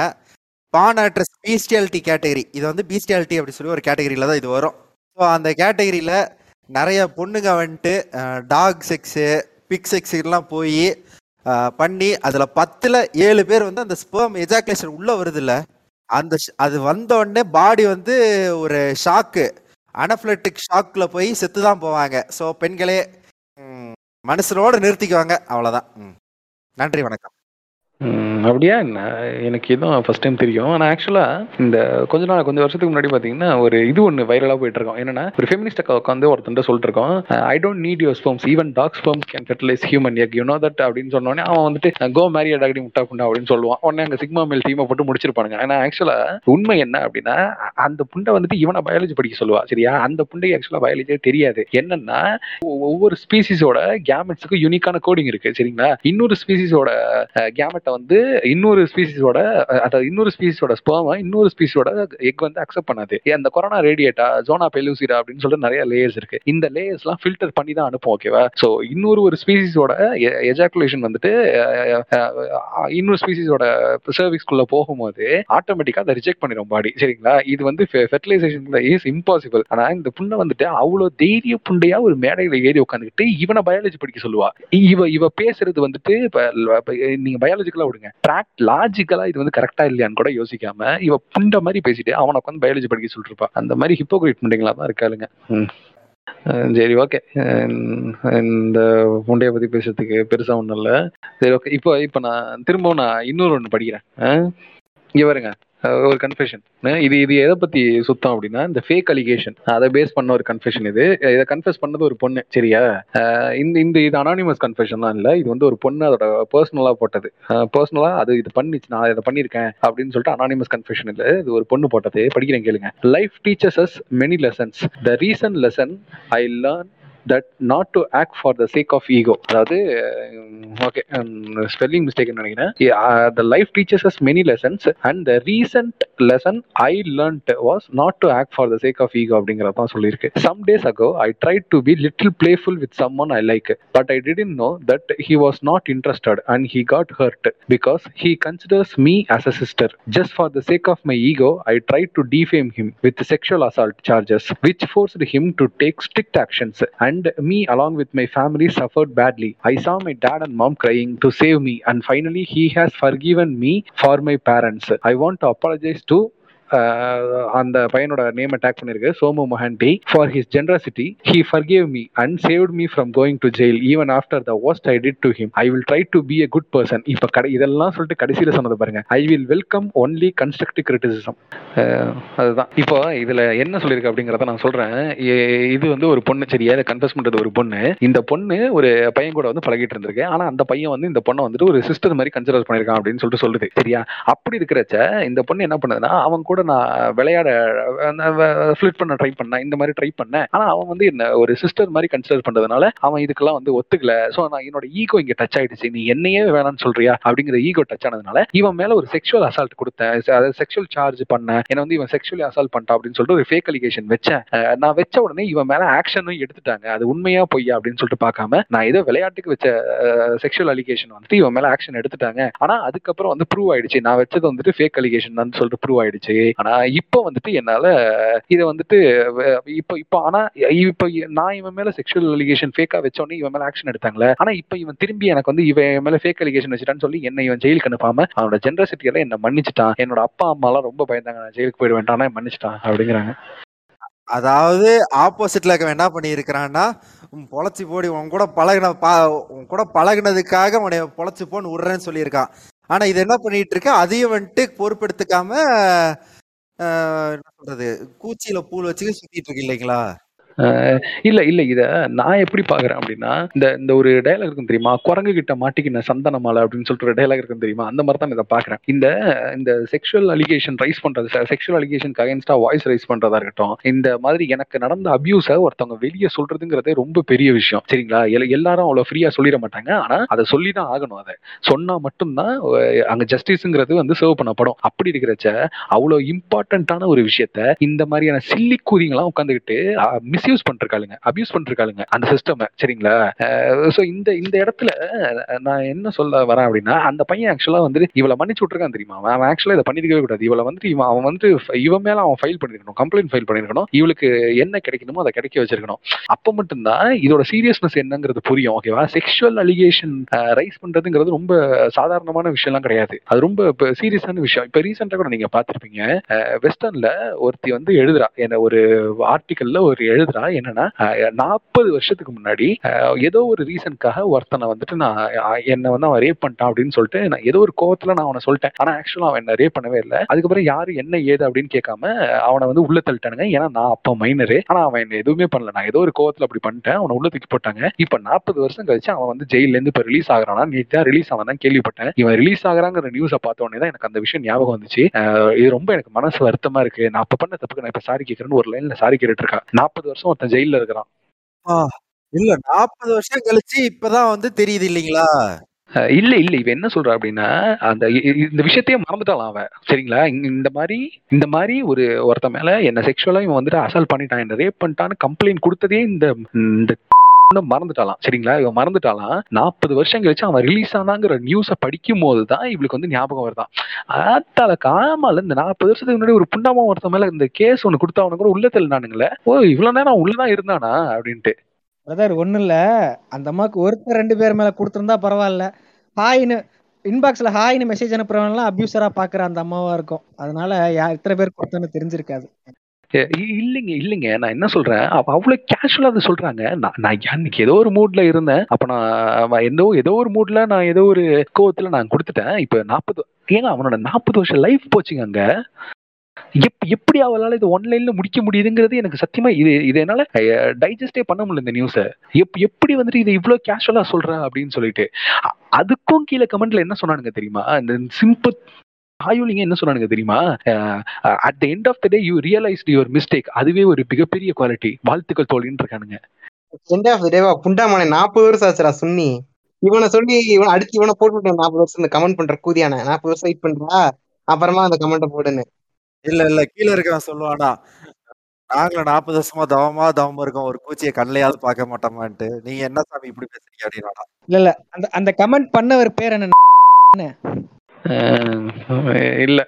பான் ஆட்ரஸ் பீஸ்டியாலிட்டி கேட்டகரி இது வந்து பீஸ்டியாலிட்டி அப்படி சொல்லி ஒரு கேட்டகரியில தான் இது வரும். ஸோ அந்த கேட்டகரியில நிறைய பொண்ணுங்க வந்துட்டு டாக் செக்ஸு பிக் போய் பண்ணி அதில் பத்தில் ஏழு பேர் வந்து அந்த ஸ்பேம் எஜாக்குலேஷன் உள்ளே வருதுல்ல அந்த அது வந்த உடனே பாடி வந்து ஒரு ஷாக்கு அனஃபிலட்டிக் ஷாக்கில் போய் செத்து தான் போவாங்க. ஸோ பெண்களே ம், நிறுத்திக்குவாங்க. அவ்வளோதான் ம். நன்றி வணக்கம். ம், அப்படியா? என்ன? எனக்கு இதுவும் ஃபர்ஸ்ட் டைம் தெரியும். ஆனால் ஆக்சுவலாக இந்த கொஞ்ச நாள் கொஞ்சம் வருஷத்துக்கு முன்னாடி பார்த்தீங்கன்னா ஒரு இது ஒன்று வைரலாக போயிட்டு இருக்கோம் என்னன்னா ஒரு ஃபெமினிஸ்ட் அக்கா உட்காந்து ஒருத்தன் சொல்லிட்டு இருக்கோம் I don't need your sperms even dog sperms can fertilise human egg you know that அப்படின்னு சொன்னோடனே அவன் வந்துட்டு கோ மேரி அடாகடி முட்டா குண்டா அப்படின்னு சொல்லுவான். உடனே அங்கே சிக்மா மேல் டீமை போட்டு முடிச்சிருப்பானுங்க. ஆனால் ஆக்சுவலாக உண்மை என்ன அப்படின்னா அந்த புண்டை வந்துட்டு இவனை பயாலஜி படிக்க சொல்லுவா. சரியா? அந்த புண்டை ஆக்சுவலாக பயாலஜியே தெரியாது. என்னன்னா ஒவ்வொரு ஸ்பீசிஸோட கேமெட்ஸுக்கு யூனிக்கான கோடிங் இருக்கு. சரிங்களா? இன்னொரு ஸ்பீசிஸோட கேமெட்டை வந்து இன்னொரு ஸ்பீசிஸோட அதாவது இன்னொரு ஸ்பீசிஸோட ஸ்பேமை இன்னொரு ஸ்பீசிஸோட எக் வந்து அக்செப்ட் பண்ணாது. அந்த கொரோனா ரேடியேட்டா ஜோனா பெலூசிரா அப்படின்னு சொல்லிட்டு நிறைய லேயர்ஸ் இருக்கு. இந்த லேயர்ஸ்லாம் ஃபில்டர் பண்ணி தான் அனுப்பும் ஓகேவா ஸோ இன்னொரு ஒரு ஸ்பீசிஸோட எஜாக்குலேஷன் e-, வந்துட்டு இன்னொரு ஸ்பீசிஸோட சர்வீஸ்க்குள்ள போகும்போது ஆட்டோமேட்டிக்கா அதை ரிஜெக்ட் பண்ணிடும் பாடி சரிங்களா? இது வந்து ஃபெர்டிலைசேஷன் இஸ் இம்பாசிபிள் ஆனா இந்த புண்ணை வந்துட்டு அவ்வளோ தைரிய புண்டையா ஒரு மேடையில ஏறி உட்காந்துக்கிட்டு இவனை பயாலஜி படிக்க சொல்லுவா. இவ இவ பேசுறது வந்துட்டு நீங்க பயாலஜிக்கலா விடுங்க. ட்ராக் லாஜிக்கலா இது வந்து கரெக்டா இல்லையான்னு கூட யோசிக்காம இவ புண்ட மாதிரி பேசிட்டு அவனை உட்காந்து பயாலஜி படிக்க சொல்லிட்டு அந்த மாதிரி ஹிப்போகிரேட் பண்றீங்களா தான் இருக்காளுங்க. சரி ஓகே இந்த புண்டைய பத்தி பேசுறதுக்கு பெருசா ஒண்ணும் இல்ல. சரி ஓகே இப்போ இப்போ நான் திரும்பவும் நான் இன்னொரு ஒன்று படிக்கிறேன். அஹ் இங்க பாருங்க. ஒரு கன்ஃபெஷன் இது இது எதை பத்தி சுத்தம் அப்படின்னா இந்த ஃபேக் அலிகேஷன் அதை பேஸ் பண்ண ஒரு கன்ஃபெஷன் இது. இதை கன்ஃபெஸ் பண்ணது ஒரு பொண்ணு சரியா? அஹ் இந்த இந்த இது அனானிமஸ் கன்ஃபெஷன் தான் இல்லை. இது வந்து ஒரு பொண்ணு அதோட பர்சனலாக போட்டது. பர்சனலாக அது இது பண்ணிச்சு நான் இதை பண்ணியிருக்கேன் அப்படின்னு சொல்லிட்டு அனானிமஸ் கன்ஃபெஷன் இல்லை. இது ஒரு பொண்ணு போட்டது. படிக்கிறேன் கேளுங்க. Life teachers us many lessons the reason lesson I learn that not to act for the sake of ego அதாவது ஓகே ஸ்பெல்லிங் மிஸ்டேக் நினைக்கிறேன் the life teachers us many lessons and the recent lesson I learnt was not to act for the sake of ego அப்படிங்கிறது தான் சொல்லியிருக்கு some days ago I try to be little playful with someone I like but I didn't know that he was not interested and he got hurt because he considers me as a sister. Just for the sake of my ego, I tried to defame him with sexual assault charges, which forced him to take strict actions. And me, along with my family, suffered badly. I saw my dad and mom crying to save me, and finally, he has forgiven me for my parents. I want to apologize to அந்த பையனோட name attack பண்ணிருக்கு. Somu Mohanty. For his generosity he forgave me and saved me from going to jail even after the worst I did to him I will try to be a good person இப்போ கடை இதெல்லாம் சொல்லிட்டு கடைசியில் சொன்னது பாருங்க. I will welcome only constructive criticism அதுதான். இப்போ இதுல என்ன சொல்லியிருக்கு அப்படிங்கறத நான் சொல்றேன். இது வந்து ஒரு பொண்ணு சரியா இதை கன்ஃபஸ் பண்றது ஒரு பொண்ணு. இந்த பொண்ணு ஒரு பையன் கூட வந்து பழகிட்டு இருந்திருக்கு. ஆனா அந்த பையன் வந்து இந்த பொண்ணை வந்துட்டு ஒரு சிஸ்டர் மாதிரி கன்சிடர் பண்ணிருக்கான் அப்படின்னு சொல்லிட்டு சொல்லுது. சரியா? அப்படி இருக்கிறச்ச இந்த பொண்ணு என்ன பண்ணுதுன்னா அவன் கூட கூட நான் விளையாட ஃபிளிட் பண்ண ட்ரை பண்ணேன். இந்த மாதிரி ட்ரை பண்ணேன். ஆனா அவன் வந்து என்ன ஒரு சிஸ்டர் மாதிரி கன்சிடர் பண்றதுனால அவன் இதுக்கெல்லாம் வந்து ஒத்துக்கல. ஸோ நான் என்னோட ஈகோ இங்க டச் ஆயிடுச்சு. நீ என்னையே வேணாம்னு சொல்றியா? அப்படிங்கிற ஈகோ டச் ஆனதுனால இவன் மேல ஒரு செக்ஷுவல் அசால்ட் கொடுத்தேன். அதாவது செக்ஷுவல் சார்ஜ் பண்ணேன். என்ன வந்து இவன் செக்ஷுவலி அசால்ட் பண்ணிட்டான் அப்படின்னு சொல்லிட்டு ஒரு ஃபேக் அலிகேஷன் வச்சேன். நான் வச்ச உடனே இவன் மேல ஆக்ஷனும் எடுத்துட்டாங்க. அது உண்மையா பொய்யா அப்படின்னு சொல்லிட்டு பார்க்காம நான் ஏதோ விளையாட்டுக்கு வச்ச செக்ஷுவல் அலிகேஷன் வந்துட்டு இவன் மேல ஆக்ஷன் எடுத்துட்டாங்க. ஆனா அதுக்கப்புறம் வந்து ப்ரூவ் ஆயிடுச்சு. நான் வச்சது வந்துட்டு ஃபேக் அலிகேஷன் தான் சொல்லிட்டு ப்ரூவ் ஆயிடுச்சு. ஆனா இப்போ வந்துட்டு என்னால இதை வந்துட்டு இப்போ இப்போ ஆனா இப்போ நான் இவன் மேல செக்ஷுவல் அலிகேஷன் ஃபேக்கா வச்சோன்னே இவன் மேல ஆக்ஷன் எடுத்தாங்களே ஆனா இப்போ இவன் திரும்பி எனக்கு வந்து இவன் என் மேல ஃபேக் அலிகேஷன் வச்சுட்டான்னு சொல்லி என்ன இவன் ஜெயிலுக்கு அனுப்பாம அவனோட ஜென்ரசிட்டி எல்லாம் என்ன மன்னிச்சுட்டான். என்னோட அப்பா அம்மா எல்லாம் ரொம்ப பயந்தாங்க. நான் ஜெயிலுக்கு போயிட வேண்டாம் மன்னிச்சுட்டான் அப்படிங்கிறாங்க. அதாவது ஆப்போசிட்ல இருக்கவன் என்ன பண்ணியிருக்கிறான்னா உன் பொழைச்சி போடி உன் கூட பழகின பா உன் கூட பழகுனதுக்காக உன்னை பொழைச்சி போன்னு விடுறேன்னு சொல்லியிருக்கான். ஆனா இது என்ன பண்ணிட்டு இருக்க? அதையும் வந்துட்டு பொறுப்பெடுத்துக்காம ஆஹ், என்ன சொல்றது? கூச்சியில பூல் வச்சுக்க சுத்திட்டு இருக்கு இல்லைங்களா? இல்ல இல்ல இத நான் எப்படி பாக்குறேன் அப்படின்னா இந்த இந்த ஒரு டயலாக் இருக்கும் தெரியுமா? குரங்கு கிட்ட மாட்டிக்கின சந்தன மாலை அப்படின்னு சொல்லிட்டு ஒரு டயலாக் இருக்கும் தெரியுமா? அந்த மாதிரி தான் இதை பாக்குறேன். இந்த இந்த செக்ஷுவல் அலிகேஷன் ரைஸ் பண்றது செக்ஷுவல் அலிகேஷனுக்கு அகைன்ஸ்டா வாய்ஸ் ரைஸ் பண்றதா இருக்கட்டும் இந்த மாதிரி எனக்கு நடந்த அபியூஸ ஒருத்தவங்க வெளியே சொல்றதுங்கிறதே ரொம்ப பெரிய விஷயம். சரிங்களா? எல்லாரும் அவ்வளவு ஃப்ரீயா சொல்லிட மாட்டாங்க. ஆனா அதை சொல்லி தான் ஆகணும் அதை. சொன்னா மட்டும்தான் அங்க ஜஸ்டிஸ்ங்கிறது வந்து சர்வ் பண்ணப்படும். அப்படி இருக்கிறச்ச அவ்வளவு இம்பார்ட்டன்டான ஒரு விஷயத்த இந்த மாதிரியான சில்லி கூதிங்கெல்லாம் உட்காந்துக்கிட்டு மிஸ்யூஸ் பண்ணிருக்காளுங்க அபியூஸ் பண்ணிருக்காளுங்க அந்த சிஸ்டம் சரிங்களா? ஸோ இந்த இந்த இடத்துல நான் என்ன சொல்ல வரேன் அப்படின்னா அந்த பையன் ஆக்சுவலா வந்து இவளை மன்னிச்சு விட்டுருக்கான் தெரியுமா? அவன் அவன் ஆக்சுவலா இதை பண்ணிருக்கவே கூடாது. இவளை வந்து இவன் அவன் வந்து இவன் மேல அவன் ஃபைல் பண்ணிருக்கணும் கம்ப்ளைண்ட் ஃபைல் பண்ணிருக்கணும். இவளுக்கு என்ன கிடைக்கணுமோ அதை கிடைக்க வச்சிருக்கணும். அப்ப மட்டும்தான் இதோட சீரியஸ்னஸ் என்னங்கிறது புரியும் ஓகேவா செக்ஷுவல் அலிகேஷன் ரைஸ் பண்றதுங்கிறது ரொம்ப சாதாரணமான விஷயம்லாம் கிடையாது. அது ரொம்ப சீரியஸான விஷயம். இப்ப ரீசெண்டா கூட நீங்க பாத்திருப்பீங்க வெஸ்டர்ன்ல ஒருத்தி வந்து எழுதுறா. என்ன ஒரு ஆர்டிக்கல்ல ஒரு எழுதுறா. என்னன்னா நாற்பது வருஷத்துக்கு முன்னாடி ஏதோ ஒரு ரீசனுக்காக ஒருத்தனை வந்துட்டு நான் என்னை வந்து அவன் ரேப் பண்ணிட்டான் அப்படின்னு சொல்லிட்டு நான் ஏதோ ஒரு கோவத்துல நான் அவனை சொல்லிட்டேன். ஆனா ஆக்சுவலா அவன் என்ன ரேப் பண்ணவே இல்லை. அதுக்கப்புறம் யாரு என்ன ஏது அப்படின்னு கேட்காம அவனை வந்து உள்ள தள்ளிட்டானுங்க. ஏன்னா நான் அப்ப மைனரு ஆனா அவன் என்ன எதுவுமே பண்ணல. நான் ஏதோ ஒரு கோவத்துல அப்படி பண்ணிட்டேன். அவனை உள்ள தூக்கி போட்டாங்க. இப்ப நாற்பது வருஷம் கழிச்சு அவன் வந்து ஜெயில இருந்து இப்ப ரிலீஸ் ஆகிறானா? நீ தான் ரிலீஸ் ஆவன் தான் கேள்விப்பட்டேன். இவன் ரிலீஸ் ஆகிறாங்கிற நியூஸை பார்த்த உடனே தான் எனக்கு அந்த விஷயம் ஞாபகம் வந்துச்சு. இது ரொம்ப எனக்கு மனசு வருத்தமா இருக்கு. நான் அப்ப பண்ண தப்புக்கு நான் இப்ப சாரி கேட்கறேன்னு ஒரு லைன்ல சாரி கேட்டுட்டு இருக்கா. நாற்பது வருஷம் ஒருத்தன் ஜெயில இருக்கிறான். இல்ல நாற்பது வருஷம் கழிச்சு இப்பதான் வந்து தெரியுது இல்லைங்களா? இல்ல இல்ல இவ என்ன சொல்றா அப்படின்னா அந்த இந்த விஷயத்தையே மறந்துட்டான் அவன். சரிங்களா? இந்த மாதிரி இந்த மாதிரி ஒரு ஒருத்த மேல என்ன செக்ஷுவலா இவன் வந்துட்டு அசால்ட் பண்ணிட்டான் என்ன ரேப் பண்ணிட்டான்னு கம்ப்ளைண்ட் கொடுத்ததே இந்த இந்த மறந்துட்டாலாம். சரிங்களா? இவன் மறந்துட்டாலாம். நாற்பது வருஷம் கழிச்சு அவன் ரிலீஸ் ஆனாங்கிற நியூஸை படிக்கும் போது தான் இவளுக்கு வந்து ஞாபகம் வருதான். அதால காமால இந்த நாற்பது வருஷத்துக்கு முன்னாடி ஒரு புண்ணாம ஒருத்த மேல இந்த கேஸ் ஒண்ணு கொடுத்தவனு கூட உள்ள தள்ளினானுங்களே ஓ இவ்வளவு நேரம் உள்ளதான் இருந்தானா? அப்படின்ட்டு. பிரதர் ஒண்ணும் இல்ல. அந்த அம்மாக்கு ஒருத்தர் ரெண்டு பேர் மேல கொடுத்திருந்தா பரவாயில்ல. ஹாய்னு இன்பாக்ஸ்ல ஹாய்னு மெசேஜ் அனுப்புறவங்கலாம் அபியூசரா பாக்குற அந்த அம்மாவா இருக்கும். அதனால யா எத்தனை பேர் கொடுத்தோன்னு தெரிஞ்சிருக்காது. இல்லைங்க இல்லைங்க. நான் என்ன சொல்றேன்? அவ்வளவு கேஷுவலா அதை சொல்றாங்க. நான் நான் அன்னைக்கு ஏதோ ஒரு மூட்ல இருந்தேன். அப்ப நான் அவன் ஏதோ ஏதோ ஒரு மூட்ல நான் ஏதோ ஒரு கோவத்துல நான் கொடுத்துட்டேன். இப்ப நாற்பது ஏங்க அவனோட நாற்பது வருஷம் லைஃப் போச்சுங்க அங்க. எப் எப்படி அவளால இது ஒன்லைன்ல முடிக்க முடியுதுங்கிறது எனக்கு சத்தியமா இது இது என்னால டைஜஸ்டே பண்ண முடியல இந்த நியூஸ எப் எப்படி வந்துட்டு இதை இவ்வளவு கேஷுவலா சொல்ற அப்படின்னு சொல்லிட்டு. அதுக்கும் கீழே கமெண்ட்ல என்ன சொன்னானுங்க தெரியுமா? இந்த சிம்பத் ஆயுளிங்க என்ன சொன்னானுங்க தெரியுமா? At the end of the day you realised your mistake அதுவே ஒரு மிகப்பெரிய குவாலிட்டி வாழ்த்துக்கள் தோழின்னு இருக்கானுங்க எண்ட் ஆஃப் டேவா புண்டாமனை நாற்பது வருஷம் ஆச்சுடா சுன்னி. இவனை சொல்லி இவனை அடிச்சு இவனை போட்டு நாற்பது வருஷம் இந்த கமெண்ட் பண்ற கூதியான. நாற்பது வருஷம் வெயிட் பண்றா? அப்புறமா அந்த கமெண்ட் போடுன்னு. இல்ல இல்ல கீழ இருக்கவன் சொல்லுவானா நாங்களும் நாற்பது வருஷமா தவமா தவமா இருக்கோம். ஒரு பூச்சியை கண்ணையாவது பார்க்க மாட்டோமான்ட்டு. நீங்க என்ன சாமி இப்படி பேசுறீங்க? அப்படின்னா இல்ல இல்ல. அந்த அந்த கமெண்ட் பண்ணவர் பேர் என்ன? இல்ல.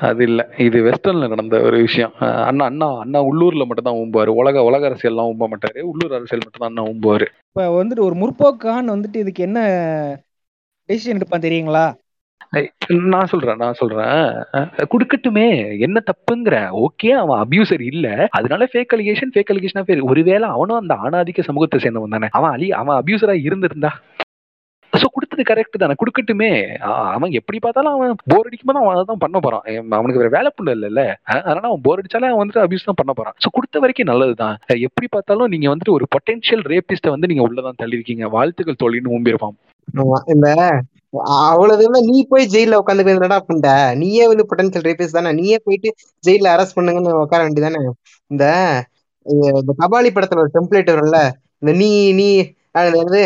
அது இல்ல. இது வெஸ்டர்ன்ல நடந்த ஒரு விஷயம். அண்ணா அண்ணா அண்ணா உள்ளூர்ல மட்டும் தான் ஊம்புவாரு. உலக உலக அரசியல்லாம் ஊம்ப மாட்டாரு. உள்ளூர் அரசியல் மட்டும் தான் அண்ணா ஊம்புவாரு. இப்ப வந்துட்டு ஒரு முற்போக்கான் வந்துட்டு இதுக்கு என்ன டெசிஷன் எடுப்பான் தெரியுங்களா? நான் சொல்றேன் நான் சொல்றேன். குடுக்கட்டுமே. என்ன தப்புங்கிற? ஓகே அவன் அபியூசர் இல்ல. அதனால ஃபேக் அலிகேஷன் ஃபேக் அலிகேஷனா பேர். ஒருவேளை அவனும் அந்த ஆணாதிக்க சமூகத்தை சேர்ந்தவன் தானே. அவன் அலி அவன் அபியூசரா இருந்திருந்தா. ஸோ கொடுத்தது கரெக்ட் தானே. கொடுக்கட்டுமே. அவன் எப்படி பார்த்தாலும் அவன் போர் அடிக்கும் போது அவன் அதான் பண்ண போறான். அவனுக்கு வேற வேலை புள்ள இல்ல அதனால அவன் போர் அடிச்சாலே அவன் வந்துட்டு அபியூஸ் தான் பண்ண போறான். சோ கொடுத்த வரைக்கும் நல்லதுதான் தான். எப்படி பார்த்தாலும் நீங்க வந்துட்டு ஒரு பொட்டன்ஷியல் ரேபிஸ்ட வந்து நீங்க உள்ளதான் தள்ளிருக்கீங்க வாழ்த்துக்கள் தோழின்னு ஊம்பிருப்பான் ஆமா இந்த அவ்வளவுமே நீ போய் ஜெயில உட்காந்து என்னடா புண்ட நீயே வந்து பொட்டன்சியல் ரேபிஸ் தானே. நீயே போயிட்டு ஜெயில அரெஸ்ட் பண்ணுங்கன்னு உட்கார வேண்டியதானே இந்த இந்த கபாலி படத்துல ஒரு டெம்ப்ளேட் வரும்ல. இந்த நீ நீ அது என்னது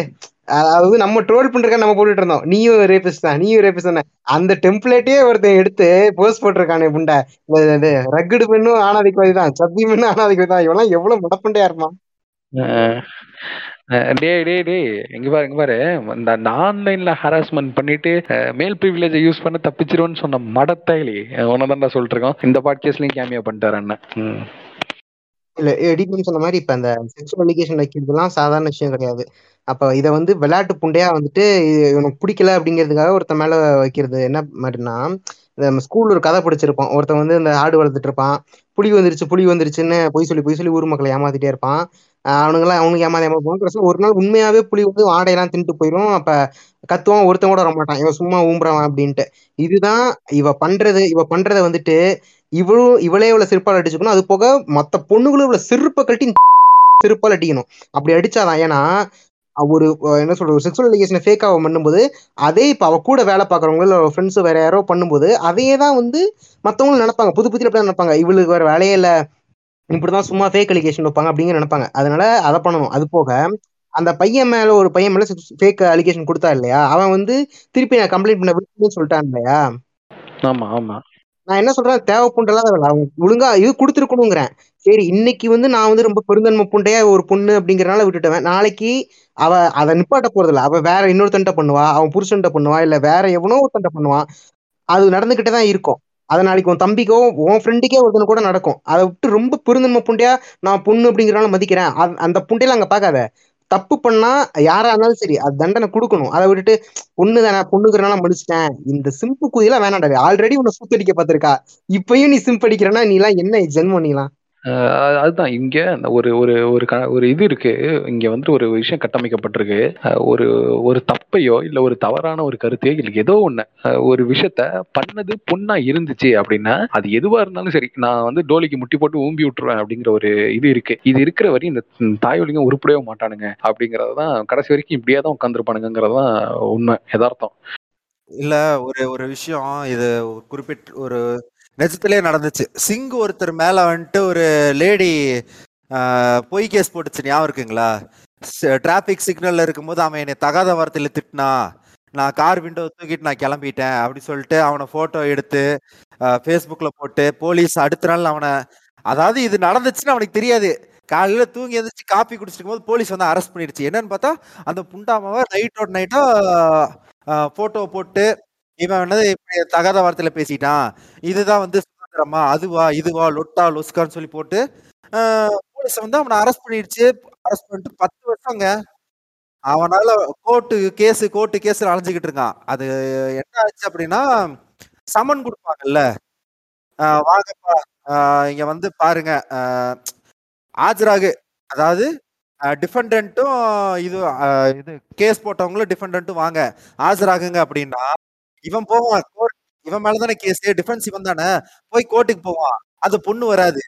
அதாவது நம்ம ட்ரோல் பண்றதுக்காக நம்ம போட்டுட்டு இருந்தோம். நீயும் ரேபிஸ்ட் தான் நீயும் ரேபிஸ்ட் தானே. அந்த டெம்ப்ளேட்டே ஒருத்தன் எடுத்து போஸ்ட் போட்டிருக்கானே புண்டை. இந்த இது ரக்குடு பெண்ணும் ஆணாதிக்கவாதி தான் சப்பி பெண்ணும் ஆணாதிக்கவாதி தான். இவெல்லாம் எவ்வளவு மடப்புண்டையா இருப்பான். அஹ் டேய் டேய் டேய். இங்க பாரு இங்க பாரு. இந்த அந்த ஆன்லைன்ல ஹராஸ்மெண்ட் பண்ணிட்டு மேல் ப்ரிவிலேஜை யூஸ் பண்ண தப்பிச்சிருவோன்னு சொன்ன மடத்தைலி உனதான்டா சொல்லிட்டு இருக்கோம். இந்த பாட்காஸ்ட்லயும் கேமியா பண்ணிட்டாரு அண்ணன். இல்ல எடிட்னு சொன்ன மாதிரி இப்ப அந்த செக்ஷுவல் அலிகேஷன் வைக்கிறதுலாம் சாதாரண விஷயம் கிடையாது. அப்ப இதை வந்து விளையாட்டு புண்டையா வந்துட்டு இது இவனுக்கு பிடிக்கல அப்படிங்கிறதுக்காக ஒருத்தன் மேல வைக்கிறது. என்ன மாதிரினா நம்ம ஸ்கூல்ல ஒரு கதை படிச்சிருப்போம் ஒருத்தன் வந்து இந்த ஆடு வளர்த்துட்டு இருப்பான். புலி வந்துருச்சு புலி வந்துருச்சுன்னு பொய் சொல்லி பொய் சொல்லி ஊர் மக்களை ஏமாத்திட்டே இருப்பான். அவனுங்களாம் அவனுங்கெல்லாம் அவனுக்கு ஏமாத்தி ஏமாத்துவான் கடைசியில் ஒரு நாள் உண்மையாவே புலி வந்து ஆடையெல்லாம் தின்ட்டு போயிடும் அப்ப கத்துவான் ஒருத்தன் கூட வர மாட்டான் இவன் சும்மா ஊம்புறான் அப்படின்ட்டு. இதுதான் இவ பண்றது. இவ பண்றதை வந்துட்டு இவளும் இவளே இவ்வளவு சிற்பால் அடிச்சுக்கணும். அது போக மத்த பொண்ணுகளும் இவ்வளவு சிற்ப கட்டி சிற்பால் அடிக்கணும். அப்படி அடிச்சாதான் ஏன்னா ஒரு என்ன என்ன ஒரு செக்ஷுவல் அலிகேஷனை ஃபேக் ஆக பண்ணும்போது அதே இப்போ அவ கூட வேலை பார்க்குறவங்க இல்லை ஃப்ரெண்ட்ஸ் வேற யாரோ பண்ணும்போது அதையே தான் வந்து மற்றவங்களும் நினைப்பாங்க. புது புதிய அப்படி நினைப்பாங்க. இவளுக்கு வேற வேலையே இல்லை. இப்படிதான் சும்மா ஃபேக் அலிகேஷன் வைப்பாங்க அப்படிங்கிற நினைப்பாங்க. அதனால அதை பண்ணணும். அது போக அந்த பையன் மேல ஒரு பையன் மேல ஃபேக் அலிகேஷன் கொடுத்தா இல்லையா? அவன் வந்து திருப்பி நான் கம்ப்ளைண்ட் பண்ண விரும்புன்னு சொல்லிட்டான் இல்லையா? ஆமா ஆமா. நான் என்ன சொல்றேன்? தேவைப்புண்டெல்லாம் தேவையில்ல. அவங்க ஒழுங்கா இது கொடுத்துருக்கணுங்கிறேன். சரி இன்னைக்கு வந்து நான் வந்து ரொம்ப பெருந்தன்மை புண்டையா ஒரு பொண்ணு அப்படிங்கறனால விட்டுட்டேன் நாளைக்கு அவ அதை நிப்பாட்ட போறதில்ல. அவ வேற இன்னொருத்தன்ட்ட பண்ணுவா. அவன் புருஷன்ட்ட பண்ணுவா. இல்ல வேற எவனோ ஒருத்தன்ட்ட பண்ணுவான் அது நடந்துகிட்டே தான் இருக்கும். அது நாளைக்கு உன் தம்பிக்கோ உன் ஃப்ரெண்டுக்கே ஒருத்தனு கூட நடக்கும். அதை விட்டு ரொம்ப பெருந்தன்மை புண்டையா நான் பொண்ணு அப்படிங்கிறனால மதிக்கிறேன். அந்த புண்டையில அங்க பார்க்காத. தப்பு பண்ணா யாரா இருந்தாலும் சரி அது தண்டனை கொடுக்கணும். அதை விட்டுட்டு பொண்ணு தானே பொண்ணுங்கிறனால மடிச்சிட்டேன் இந்த சிம்பு குதியெல்லாம் வேணாடா ஆல்ரெடி உன்னை சூத்தடிக்க பார்த்திருக்கா. இப்பயும் நீ சிம்ப் அடிக்கிறனா நீ எல்லாம் என்ன ஜென்மம் நீலாம்? அஹ் அதுதான். இங்க ஒரு ஒரு ஒரு க- ஒரு இது இருக்கு. இங்க வந்து ஒரு விஷயம் கட்டமைக்கப்பட்டிருக்கு. அஹ் ஒரு ஒரு தப்பையோ இல்ல ஒரு தவறான ஒரு கருத்தையோ இல்ல ஏதோ ஒண்ணு அஹ் ஒரு விஷயத்த பண்ணது பொண்ணா இருந்துச்சு அப்படின்னா அது எதுவா இருந்தாலும் சரி நான் வந்து டோலிக்கு முட்டி போட்டு ஊம்பி விட்டுருவேன் அப்படிங்கிற ஒரு இது இருக்கு. இது இருக்கிற வரையும் இந்த ம், தாய் உருப்படவே மாட்டானுங்க அப்படிங்கறதுதான் கடைசி வரைக்கும் இப்படியே தான் உண்மை யதார்த்தம். இல்ல ஒரு ஒரு விஷயம் இது குறிப்பிட்ட ஒரு நிஜத்திலே நடந்துச்சு. சிங் ஒருத்தர் மேல வந்துட்டு ஒரு லேடி பொய் கேஸ் போட்டுச்சு. ஞாபகம் இருக்குங்களா? டிராபிக் சிக்னல்ல இருக்கும்போது அவன் என்னை தகாத வார்த்தையில திட்டினா நான் கார் விண்டோ தூக்கிட்டு நான் கிளம்பிட்டேன் அப்படி சொல்லிட்டு அவனை போட்டோ எடுத்து ஃபேஸ்புக்கில் போட்டு போலீஸ் அடுத்த நாள் அவனை அதாவது இது நடந்துச்சுன்னு அவனுக்கு தெரியாது. காலையில தூங்கி எழுந்துச்சு காப்பி குடிச்சிருக்கும் போது போலீஸ் வந்து அரெஸ்ட் பண்ணிடுச்சு. என்னன்னு பார்த்தா அந்த புண்டாமாவை அவுட் நைட்டா போட்டோ போட்டு இவன் வந்து இப்படி தகாத வார்த்தையில பேசிட்டான். இதுதான் வந்து சுதந்திரமா? அதுவா? இதுவா? லொட்டா? லொஸ்கான்னு சொல்லி போட்டு போலீஸ் வந்து அவனை அரெஸ்ட் பண்ணிடுச்சு. அரெஸ்ட் பண்ணிட்டு பத்து வருஷங்க. அவனால கோர்ட்டு கேஸ் கோர்ட்டு கேஸ் அலைஞ்சுக்கிட்டு இருக்கான். அது என்ன ஆச்சு அப்படின்னா சமன் கொடுப்பாங்கல்ல. வாங்கப்பா. இங்க வந்து பாருங்க. ஆஜராகு. அதாவது டிஃபெண்டன்ட்டும் இது இது கேஸ் போட்டவங்களும் டிஃபெண்டன்ட்டும் வாங்க. ஆஜராகுங்க அப்படின்னா இவன் போவான். கோர்ட் இவன் மேலதானே கேஸ் டிஃபென்ஸ் இவன் தானே? போய் கோர்ட்டுக்கு போவான். அந்த பொண்ணு வராது.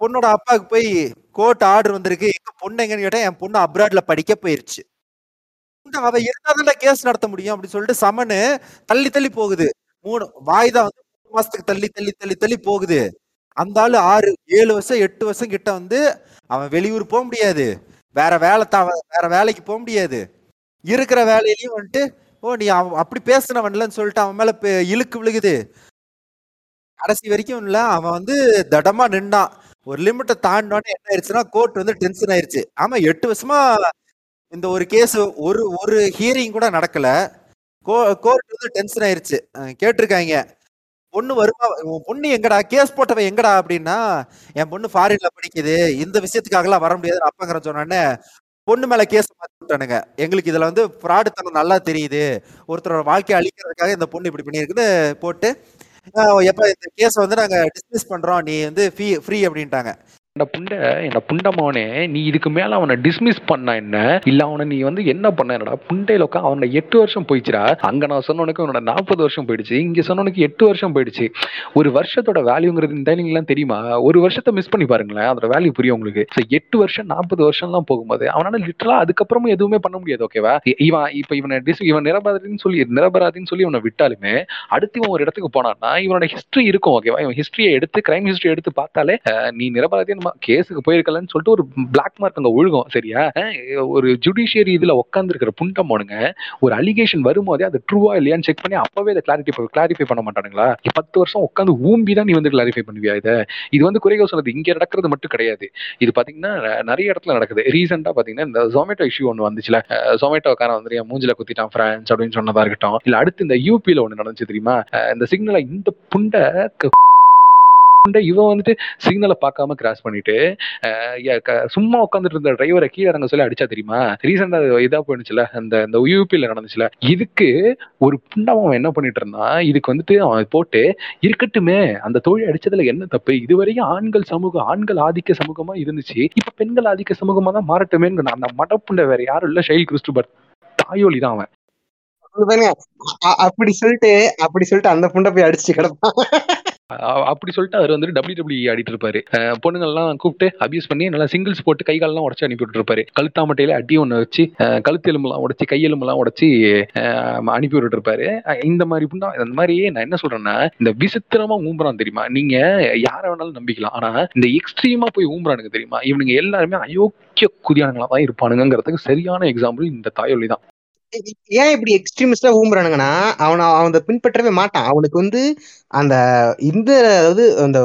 பொண்ணோட அப்பாவுக்கு போய் கோர்ட் ஆர்டர் வந்திருக்கு. எங்க பொண்ணு எங்கன்னு கேட்டா என் பொண்ணு அப்ராட்ல படிக்க போயிருச்சு. உண்டா, அவ இருந்தாதான் கேஸ் நடத்த முடியும் அப்படின்னு சொல்லிட்டு சமனு தள்ளி தள்ளி போகுது. மூணு வாய்தா வந்து மூணு மாசத்துக்கு தள்ளி தள்ளி தள்ளி தள்ளி போகுது. அந்த ஆளு ஆறு ஏழு வருஷம் எட்டு வருஷம் கிட்ட வந்து அவன் வெளியூர் போக முடியாது. வேற வேலை தா வேற வேலைக்கு போக முடியாது. இருக்கிற வேலையிலயும் வந்துட்டு ஓ நீ அவன் அப்படி பேசுனவன்லன்னு சொல்லிட்டு அவன் மேல இழுக்கு விழுகுது. கடைசி வரைக்கும் இல்ல அவன் வந்து தடமா நின்னான். ஒரு லிமிட்டை தாண்டினோடனே என்ன ஆயிடுச்சுன்னா கோர்ட் வந்து டென்ஷன் ஆயிடுச்சு ஆமா எட்டு வருஷமா இந்த ஒரு கேஸ் ஒரு ஒரு ஹியரிங் கூட நடக்கல. கோர்ட் வந்து டென்ஷன் ஆயிருச்சு. கேட்டிருக்காங்க. பொண்ணு வருமா உன் பொண்ணு எங்கடா கேஸ் போட்டவன் எங்கடா? அப்படின்னா என் பொண்ணு ஃபாரின்ல படிக்குது. இந்த விஷயத்துக்காகலாம் வர முடியாது அப்பங்கிற சொன்னோடனே பொண்ணு மேல கேஸ் விட்டானுங்க எங்களுக்கு இதுல வந்து ஃப்ராடு தனம் நல்லா தெரியுது. ஒருத்தரோட வாழ்க்கையை அழிக்கிறதுக்காக இந்த பொண்ணு இப்படி பண்ணியிருக்குன்னு போட்டு எப்ப இந்த கேஸ் வந்து நாங்க டிஸ்மிஸ் பண்றோம். நீ வந்து ஃப்ரீ ஃப்ரீ அப்படின்ட்டாங்க. புண்ட என்ன புண்டமாவனே நீ இதுக்கு மேல அவனை டிஸ்மிஸ் பண்ண என்ன? இல்ல அவனை நீ வந்து என்ன பண்ண? என்னடா புண்டையில உட்கா அவனை எட்டு வருஷம் போயிடுச்சுடா. அங்க நான் சொன்னவனுக்கு அவனோட நாற்பது வருஷம் போயிடுச்சு. இங்க சொன்னவனுக்கு எட்டு வருஷம் போயிடுச்சு. ஒரு வருஷத்தோட வேல்யூங்கிறது இந்த எல்லாம் தெரியுமா? ஒரு வருஷத்தை மிஸ் பண்ணி பாருங்களேன் அதோட வேல்யூ புரியும் உங்களுக்கு. எட்டு வருஷம் நாற்பது வருஷம்லாம் போகும்போது அவனால லிட்டரலா அதுக்கப்புறமும் எதுவுமே பண்ண முடியாது ஓகேவா இவன் இப்ப இவனை டிஸ் இவன் நிரபராதின்னு சொல்லி நிரபராதின்னு சொல்லி இவனை விட்டாலுமே அடுத்து இவன் ஒரு இடத்துக்கு போனான்னா இவனோட ஹிஸ்டரி இருக்கும் ஓகேவா இவன் ஹிஸ்டரியை எடுத்து கிரைம் ஹிஸ்டரி எடுத்து பார்த்தாலே நீ நிரபராதின்னு நம்ம கேஸுக்கு போயிருக்கலன்னு சொல்லிட்டு ஒரு பிளாக் மார்க் அங்க ஒழுகும் சரியா? ஒரு ஜுடிஷியரி இதுல உட்கார்ந்து இருக்கிற புண்டமானுங்க ஒரு அலிகேஷன் வரும்போதே அது ட்ரூவா இல்லையான்னு செக் பண்ணி அப்பவே அதை கிளாரிட்டி கிளாரிஃபை பண்ண மாட்டானுங்களா? பத்து வருஷம் உட்காந்து ஊம்பி தான் நீ வந்து கிளாரிஃபை பண்ணுவியா இதை? இது வந்து குறைகள் சொன்னது இங்க நடக்கிறது மட்டும் கிடையாது. இது பாத்தீங்கன்னா நிறைய இடத்துல நடக்குது. ரீசெண்டா பாத்தீங்கன்னா இந்த ஜொமேட்டோ இஷ்யூ ஒன்று வந்துச்சுல. ஜொமேட்டோக்காரன் வந்து மூஞ்சில குத்திட்டான் பிரான்ஸ் அப்படின்னு சொன்னதா இருக்கட்டும். இல்ல அடுத்து இந்த யூபில ஒண்ணு நடந்துச்சு தெரியுமா? இந்த சிக்னலை இந்த புண்டை க- இவன் வந்துட்டு சிக்னலை பார்க்காம கிராஸ் பண்ணிட்டு சும்மா உட்காந்துட்டு இருந்த டிரைவரை கீழே இறங்க சொல்லி அடிச்சா தெரியுமா? ரீசெண்டா இதா போயிடுச்சுல அந்த இந்த யூபியில நடந்துச்சுல. இதுக்கு ஒரு புண்டவன் அவன் என்ன பண்ணிட்டு இருந்தான் இதுக்கு வந்துட்டு அவன் போட்டு இருக்கட்டுமே அந்த தொழில் அடிச்சதுல என்ன தப்பு? இதுவரையும் ஆண்கள் சமூகம் ஆண்கள் ஆதிக்க சமூகமா இருந்துச்சு. இப்ப பெண்கள் ஆதிக்க சமூகமா தான் மாறட்டுமே அந்த மடப்புண்ட வேற யாரும் இல்ல ஷைல் கிறிஸ்டுபர் தாயோலி தான் அவன். அப்படி சொல்லிட்டு அப்படி சொல்லிட்டு அந்த புண்டை போய் அடிச்சு கிடப்பான். அப்படி சொல்லிட்டு அவர் வந்துட்டு டபிள்யூ டபிள்யூ ஆடிட்டு இருப்பாரு. பொண்ணுங்கள்லாம் கூப்பிட்டு அபியூஸ் பண்ணி நல்லா சிங்கிள்ஸ் போட்டு கை காலெல்லாம் உடச்சு அனுப்பி இருப்பாரு கழுத்தாமட்டையில அடி ஒன்று வச்சு கழுத்து எலும்புலாம் உடச்சி கையெலும்புலாம் உடச்சி அனுப்பி விட்டுட்டு இருப்பாரு இந்த மாதிரி புண்டா இந்த மாதிரி நான் என்ன சொல்றேன்னா இந்த விசித்திரமா ஊம்புறான் தெரியுமா? நீங்க யாரை வேணாலும் நம்பிக்கலாம். ஆனா இந்த எக்ஸ்ட்ரீமா போய் ஊம்புறானுங்க தெரியுமா? இவனுங்க எல்லாருமே அயோக்கிய குதியானங்களா தான் இருப்பானுங்கிறதுக்கு சரியான எக்ஸாம்பிள் இந்த தாயொலி தான் ஏன் இப்படி எக்ஸ்ட்ரீமிஸ்டா ஊம்புறானுங்கன்னா அவன் அவன் அதை பின்பற்றவே மாட்டான். அவனுக்கு வந்து அந்த இந்த அதாவது அந்த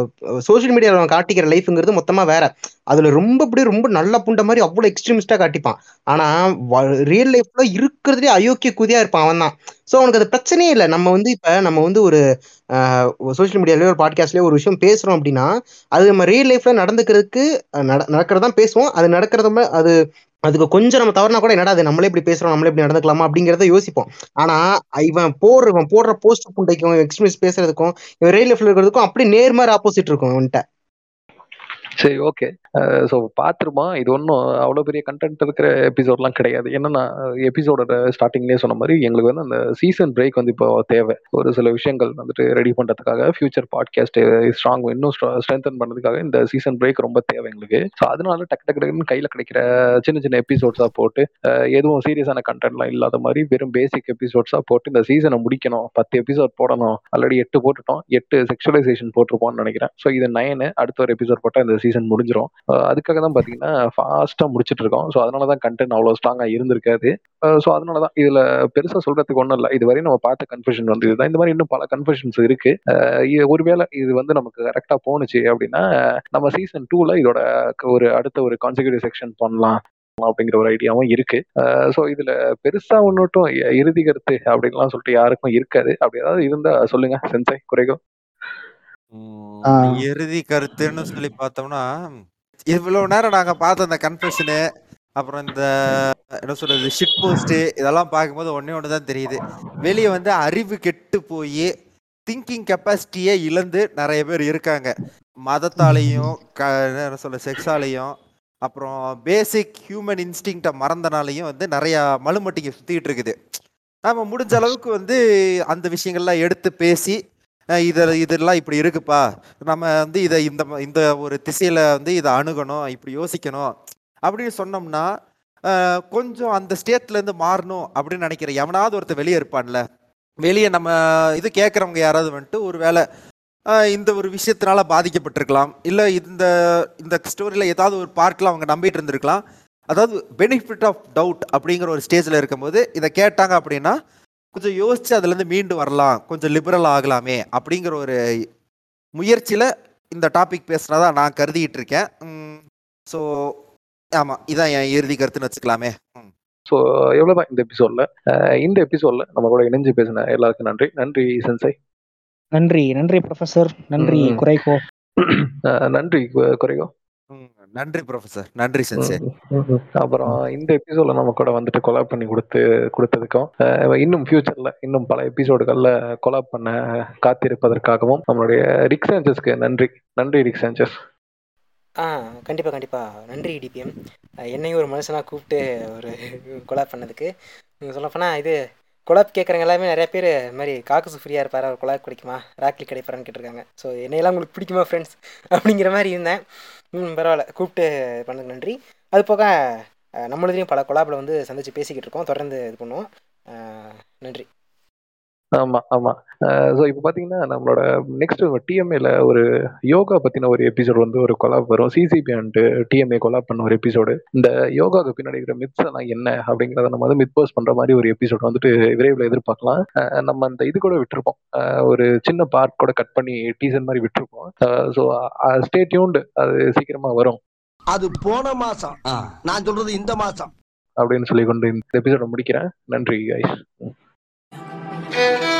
சோஷியல் மீடியாவில் அவன் காட்டிக்கிற லைஃப்ங்கிறது மொத்தமா வேற. அதுல ரொம்ப அப்படியே ரொம்ப நல்ல புண்ட மாதிரி அவ்வளவு எக்ஸ்ட்ரீமிஸ்டா காட்டிப்பான். ஆனா ரியல் லைஃப்ல இருக்கிறதுலே அயோக்கிய குதியா இருப்பான் அவன் தான். ஸோ அவனுக்கு அது பிரச்சனையே இல்லை. நம்ம வந்து இப்ப நம்ம வந்து ஒரு சோஷியல் மீடியாலயோ ஒரு பாட்காஸ்ட்லயோ ஒரு விஷயம் பேசுறோம் அப்படின்னா அது நம்ம ரியல் லைஃப்ல நடந்துக்கிறதுக்கு நட நடக்கிறதான் பேசுவோம். அது நடக்கிறத அது அதுக்கு கொஞ்சம் நம்ம தவறுனா கூட என்னடா அது நம்மளே இப்படி பேசுறோம் நம்மளே இப்படி நடந்துக்கலாமா அப்படிங்கறத யோசிப்போம். ஆனா இவன் போடுற இவன் போடுற போஸ்ட் புண்டைக்கும் எக்ஸ்ட்ரீமிஸ்ட் பேசுறதுக்கும் இவன் ரயில் லைஃப்ல இருக்கிறதுக்கும் அப்படி நேர்மாறு ஆப்போசிட் இருக்கும் அவன்கிட்ட சரி ஓகே ஸோ பார்த்துருமா இது ஒன்றும் அவ்வளோ பெரிய கண்டென்ட் இருக்கிற எபிசோட்லாம் கிடையாது. என்னன்னா எபிசோடோட ஸ்டார்டிங்லேயே சொன்ன மாதிரி எங்களுக்கு வந்து அந்த சீசன் பிரேக் வந்து இப்போ தேவை. ஒரு சில விஷயங்கள் வந்துட்டு ரெடி பண்ணுறதுக்காக ஃபியூச்சர் பாட்காஸ்ட் ஸ்ட்ராங் இன்னும் ஸ்ட்ரென்தன் பண்ணுறதுக்காக இந்த சீசன் பிரேக் ரொம்ப தேவை எங்களுக்கு. ஸோ அதனால டக்கு டக்கு டக்குன்னு கையில் கிடைக்கிற சின்ன சின்ன எபிசோட்ஸாக போட்டு எதுவும் சீரியஸான கண்டென்ட்லாம் இல்லாத மாதிரி வெறும் பேசிக் எபிசோட்ஸாக போட்டு இந்த சீசனை முடிக்கணும். பத்து எபிசோட் போடணும். ஆல்ரெடி எட்டு போட்டுட்டோம். எட்டு செக்ஷுவலைசேஷன் போட்டிருப்போம்னு நினைக்கிறேன். ஸோ இது நைனு அடுத்த ஒரு எபிசோட் போட்டால் இந்த சீசன் முடிஞ்சிடும் அதுக்காக தான் பார்த்தீங்கன்னா ஃபாஸ்ட்டாக முடிச்சிட்டு இருக்கோம் ஸோ அதனால தான் கண்டென்ட் அவ்வளோ ஸ்ட்ராங்காக இருந்திருக்காது. ஸோ அதனால தான் இதில் பெருசாக சொல்றதுக்கு ஒன்றும் இல்லை. இதுவரை நம்ம பார்த்த கன்ஃபெஷன் வந்து இதுதான். இந்த மாதிரி இன்னும் பல கன்ஃபெஷன்ஸ் இருக்கு. அஹ் இது ஒருவேளை இது வந்து நமக்கு கரெக்டாக போணுச்சு அப்படின்னா நம்ம சீசன் டூவில் இதோட ஒரு அடுத்த ஒரு கான்சிக்யூட்டிவ் செக்ஷன் பண்ணலாம் அப்படிங்கிற ஒரு ஐடியாவும் இருக்கு. ஸோ இதுல பெருசா ஒன்னுட்டும் இறுதி கருத்து அப்படின்லாம் சொல்லிட்டு யாருக்கும் இருக்காது. அப்படி ஏதாவது இருந்தா சொல்லுங்க சென்சை குறைகள். இறுதி கருத்துன்னு சொல்லி பார்த்தோம்னா இவ்வளவு நேரம் நாங்க பார்த்த அந்த கன்ஃபெஷனு அப்புறம் இந்த என்ன சொல்றது ஷிட் போஸ்ட் இதெல்லாம் பார்க்கும்போது ஒன்னே ஒன்று தான் தெரியுது. வெளியே வந்து அறிவு கெட்டு போய் திங்கிங் கெப்பாசிட்டியே இழந்து நிறைய பேர் இருக்காங்க. மதத்தாலையும் க என்ன சொல்ல செக்ஸாலையும் அப்புறம் பேசிக் ஹியூமன் இன்ஸ்டிங்க்டை மறந்தனாலையும் வந்து நிறையா மலுமட்டிங்க சுற்றிக்கிட்டு இருக்குது. நம்ம முடிஞ்ச அளவுக்கு வந்து அந்த விஷயங்கள்லாம் எடுத்து பேசி இதை இதெல்லாம் இப்படி இருக்குப்பா. நம்ம வந்து இதை இந்த இந்த ஒரு திசையில் வந்து இதை அணுகணும் இப்படி யோசிக்கணும். அப்படின்னு சொன்னோம்னா கொஞ்சம் அந்த ஸ்டேட்லேருந்து மாறணும் அப்படின்னு நினைக்கிற எவனாவது ஒருத்தர் வெளியே இருப்பான்ல. வெளியே நம்ம இது கேட்குறவங்க யாராவது வந்துட்டு ஒரு வேளை இந்த ஒரு விஷயத்தினால பாதிக்கப்பட்டிருக்கலாம். இல்லை இந்த இந்த ஸ்டோரியில் ஏதாவது ஒரு பார்ட்டில் அவங்க நம்பிட்டு இருந்திருக்கலாம். அதாவது பெனிஃபிட் ஆஃப் டவுட் அப்படிங்கிற ஒரு ஸ்டேஜில் இருக்கும்போது இதை கேட்டாங்க அப்படின்னா கொஞ்சம் யோசிச்சு அதுலேருந்து மீண்டு வரலாம் கொஞ்சம் லிபரல் ஆகலாமே அப்படிங்கிற ஒரு முயற்சியில் இந்த டாபிக் பேசுனதா நான் கருதிட்டு இருக்கேன். ஸோ ஆமாம் இதான் என் இறுதி கருத்துன்னு வச்சுக்கலாமே. ஸோ எவ்வளோதான் இந்த எபிசோட்ல இந்த எபிசோட்ல நம்ம கூட இணைஞ்சு பேசின எல்லாருக்கும் நன்றி. நன்றி சென்சை நன்றி நன்றி ப்ரொஃபசர் நன்றி. குறைகோ. நன்றி குறைகோ. நன்றி ப்ரொஃபசர் நன்றி சென்சே அப்புறம் இந்த எபிசோட்ல நம்ம கூட வந்துட்டு கொலாப் பண்ணி கொடுத்து கொடுத்ததுக்கும் இன்னும் ஃபியூச்சர்ல இன்னும் பல எபிசோடுகள்ல கொலாப் பண்ண காத்திருப்பதற்காகவும் நம்மளுடைய ரிக் சாnchez-க்கு நன்றி. நன்றி ரிக் சாnchez ஆ கண்டிப்பாக கண்டிப்பாக நன்றி டிபிஎம் என்னையும் ஒரு மனுஷனாக கூப்பிட்டு ஒரு கொலாப் பண்ணதுக்கு. நீங்கள் சொல்லப்போனால் இது கொலாப் கேட்குறவங்க எல்லாமே நிறைய பேர் மாதிரி காக்கு ஃப்ரீயாக இருப்பார்? அவர் கொலாப் கிடைக்குமா? ராக்லி கிடைப்பாரான்னு கேட்டிருக்காங்க. ஸோ என்னையெல்லாம் உங்களுக்கு பிடிக்குமா ஃப்ரெண்ட்ஸ் அப்படிங்கிற மாதிரி இருந்தேன். ம் பரவாயில்ல. கூப்பிட்டு பண்ணதுக்கு நன்றி. அது போக நம்மளுதையும் பல கொலாபில் வந்து சந்தித்து பேசிக்கிட்டு இருக்கோம். தொடர்ந்து இது பண்ணுவோம். நன்றி. ஆமா ஆமா. ஸோ இப்போ பாத்தீங்கன்னா நம்மளோட நெக்ஸ்ட் டிஎம்ஏல ஒரு யோகா பத்தின ஒரு எபிசோட் வந்து ஒரு கொலாப் வரும். சிசிபி அண்ட் டிஎம்ஏ கொலாப் பண்ண ஒரு எபிசோடு இந்த யோகாவுக்கு பின்னாடி இருக்கிற மித்ஸ் எல்லாம் என்ன அப்படிங்கிறத நம்ம வந்து மித் போஸ்ட் பண்ற மாதிரி ஒரு எபிசோட் வந்துட்டு விரைவில் எதிர்பார்க்கலாம். நம்ம அந்த இது கூட விட்டுருப்போம். ஒரு சின்ன பார்ட் கூட கட் பண்ணி டீசர் மாதிரி விட்டுருப்போம். ஸோ ஸ்டே டியூன்டு அது சீக்கிரமா வரும். அது போன மாசம். நான் சொல்றது இந்த மாசம். அப்படின்னு சொல்லி கொண்டு இந்த எபிசோட முடிக்கிறேன். நன்றி guys. Thank you.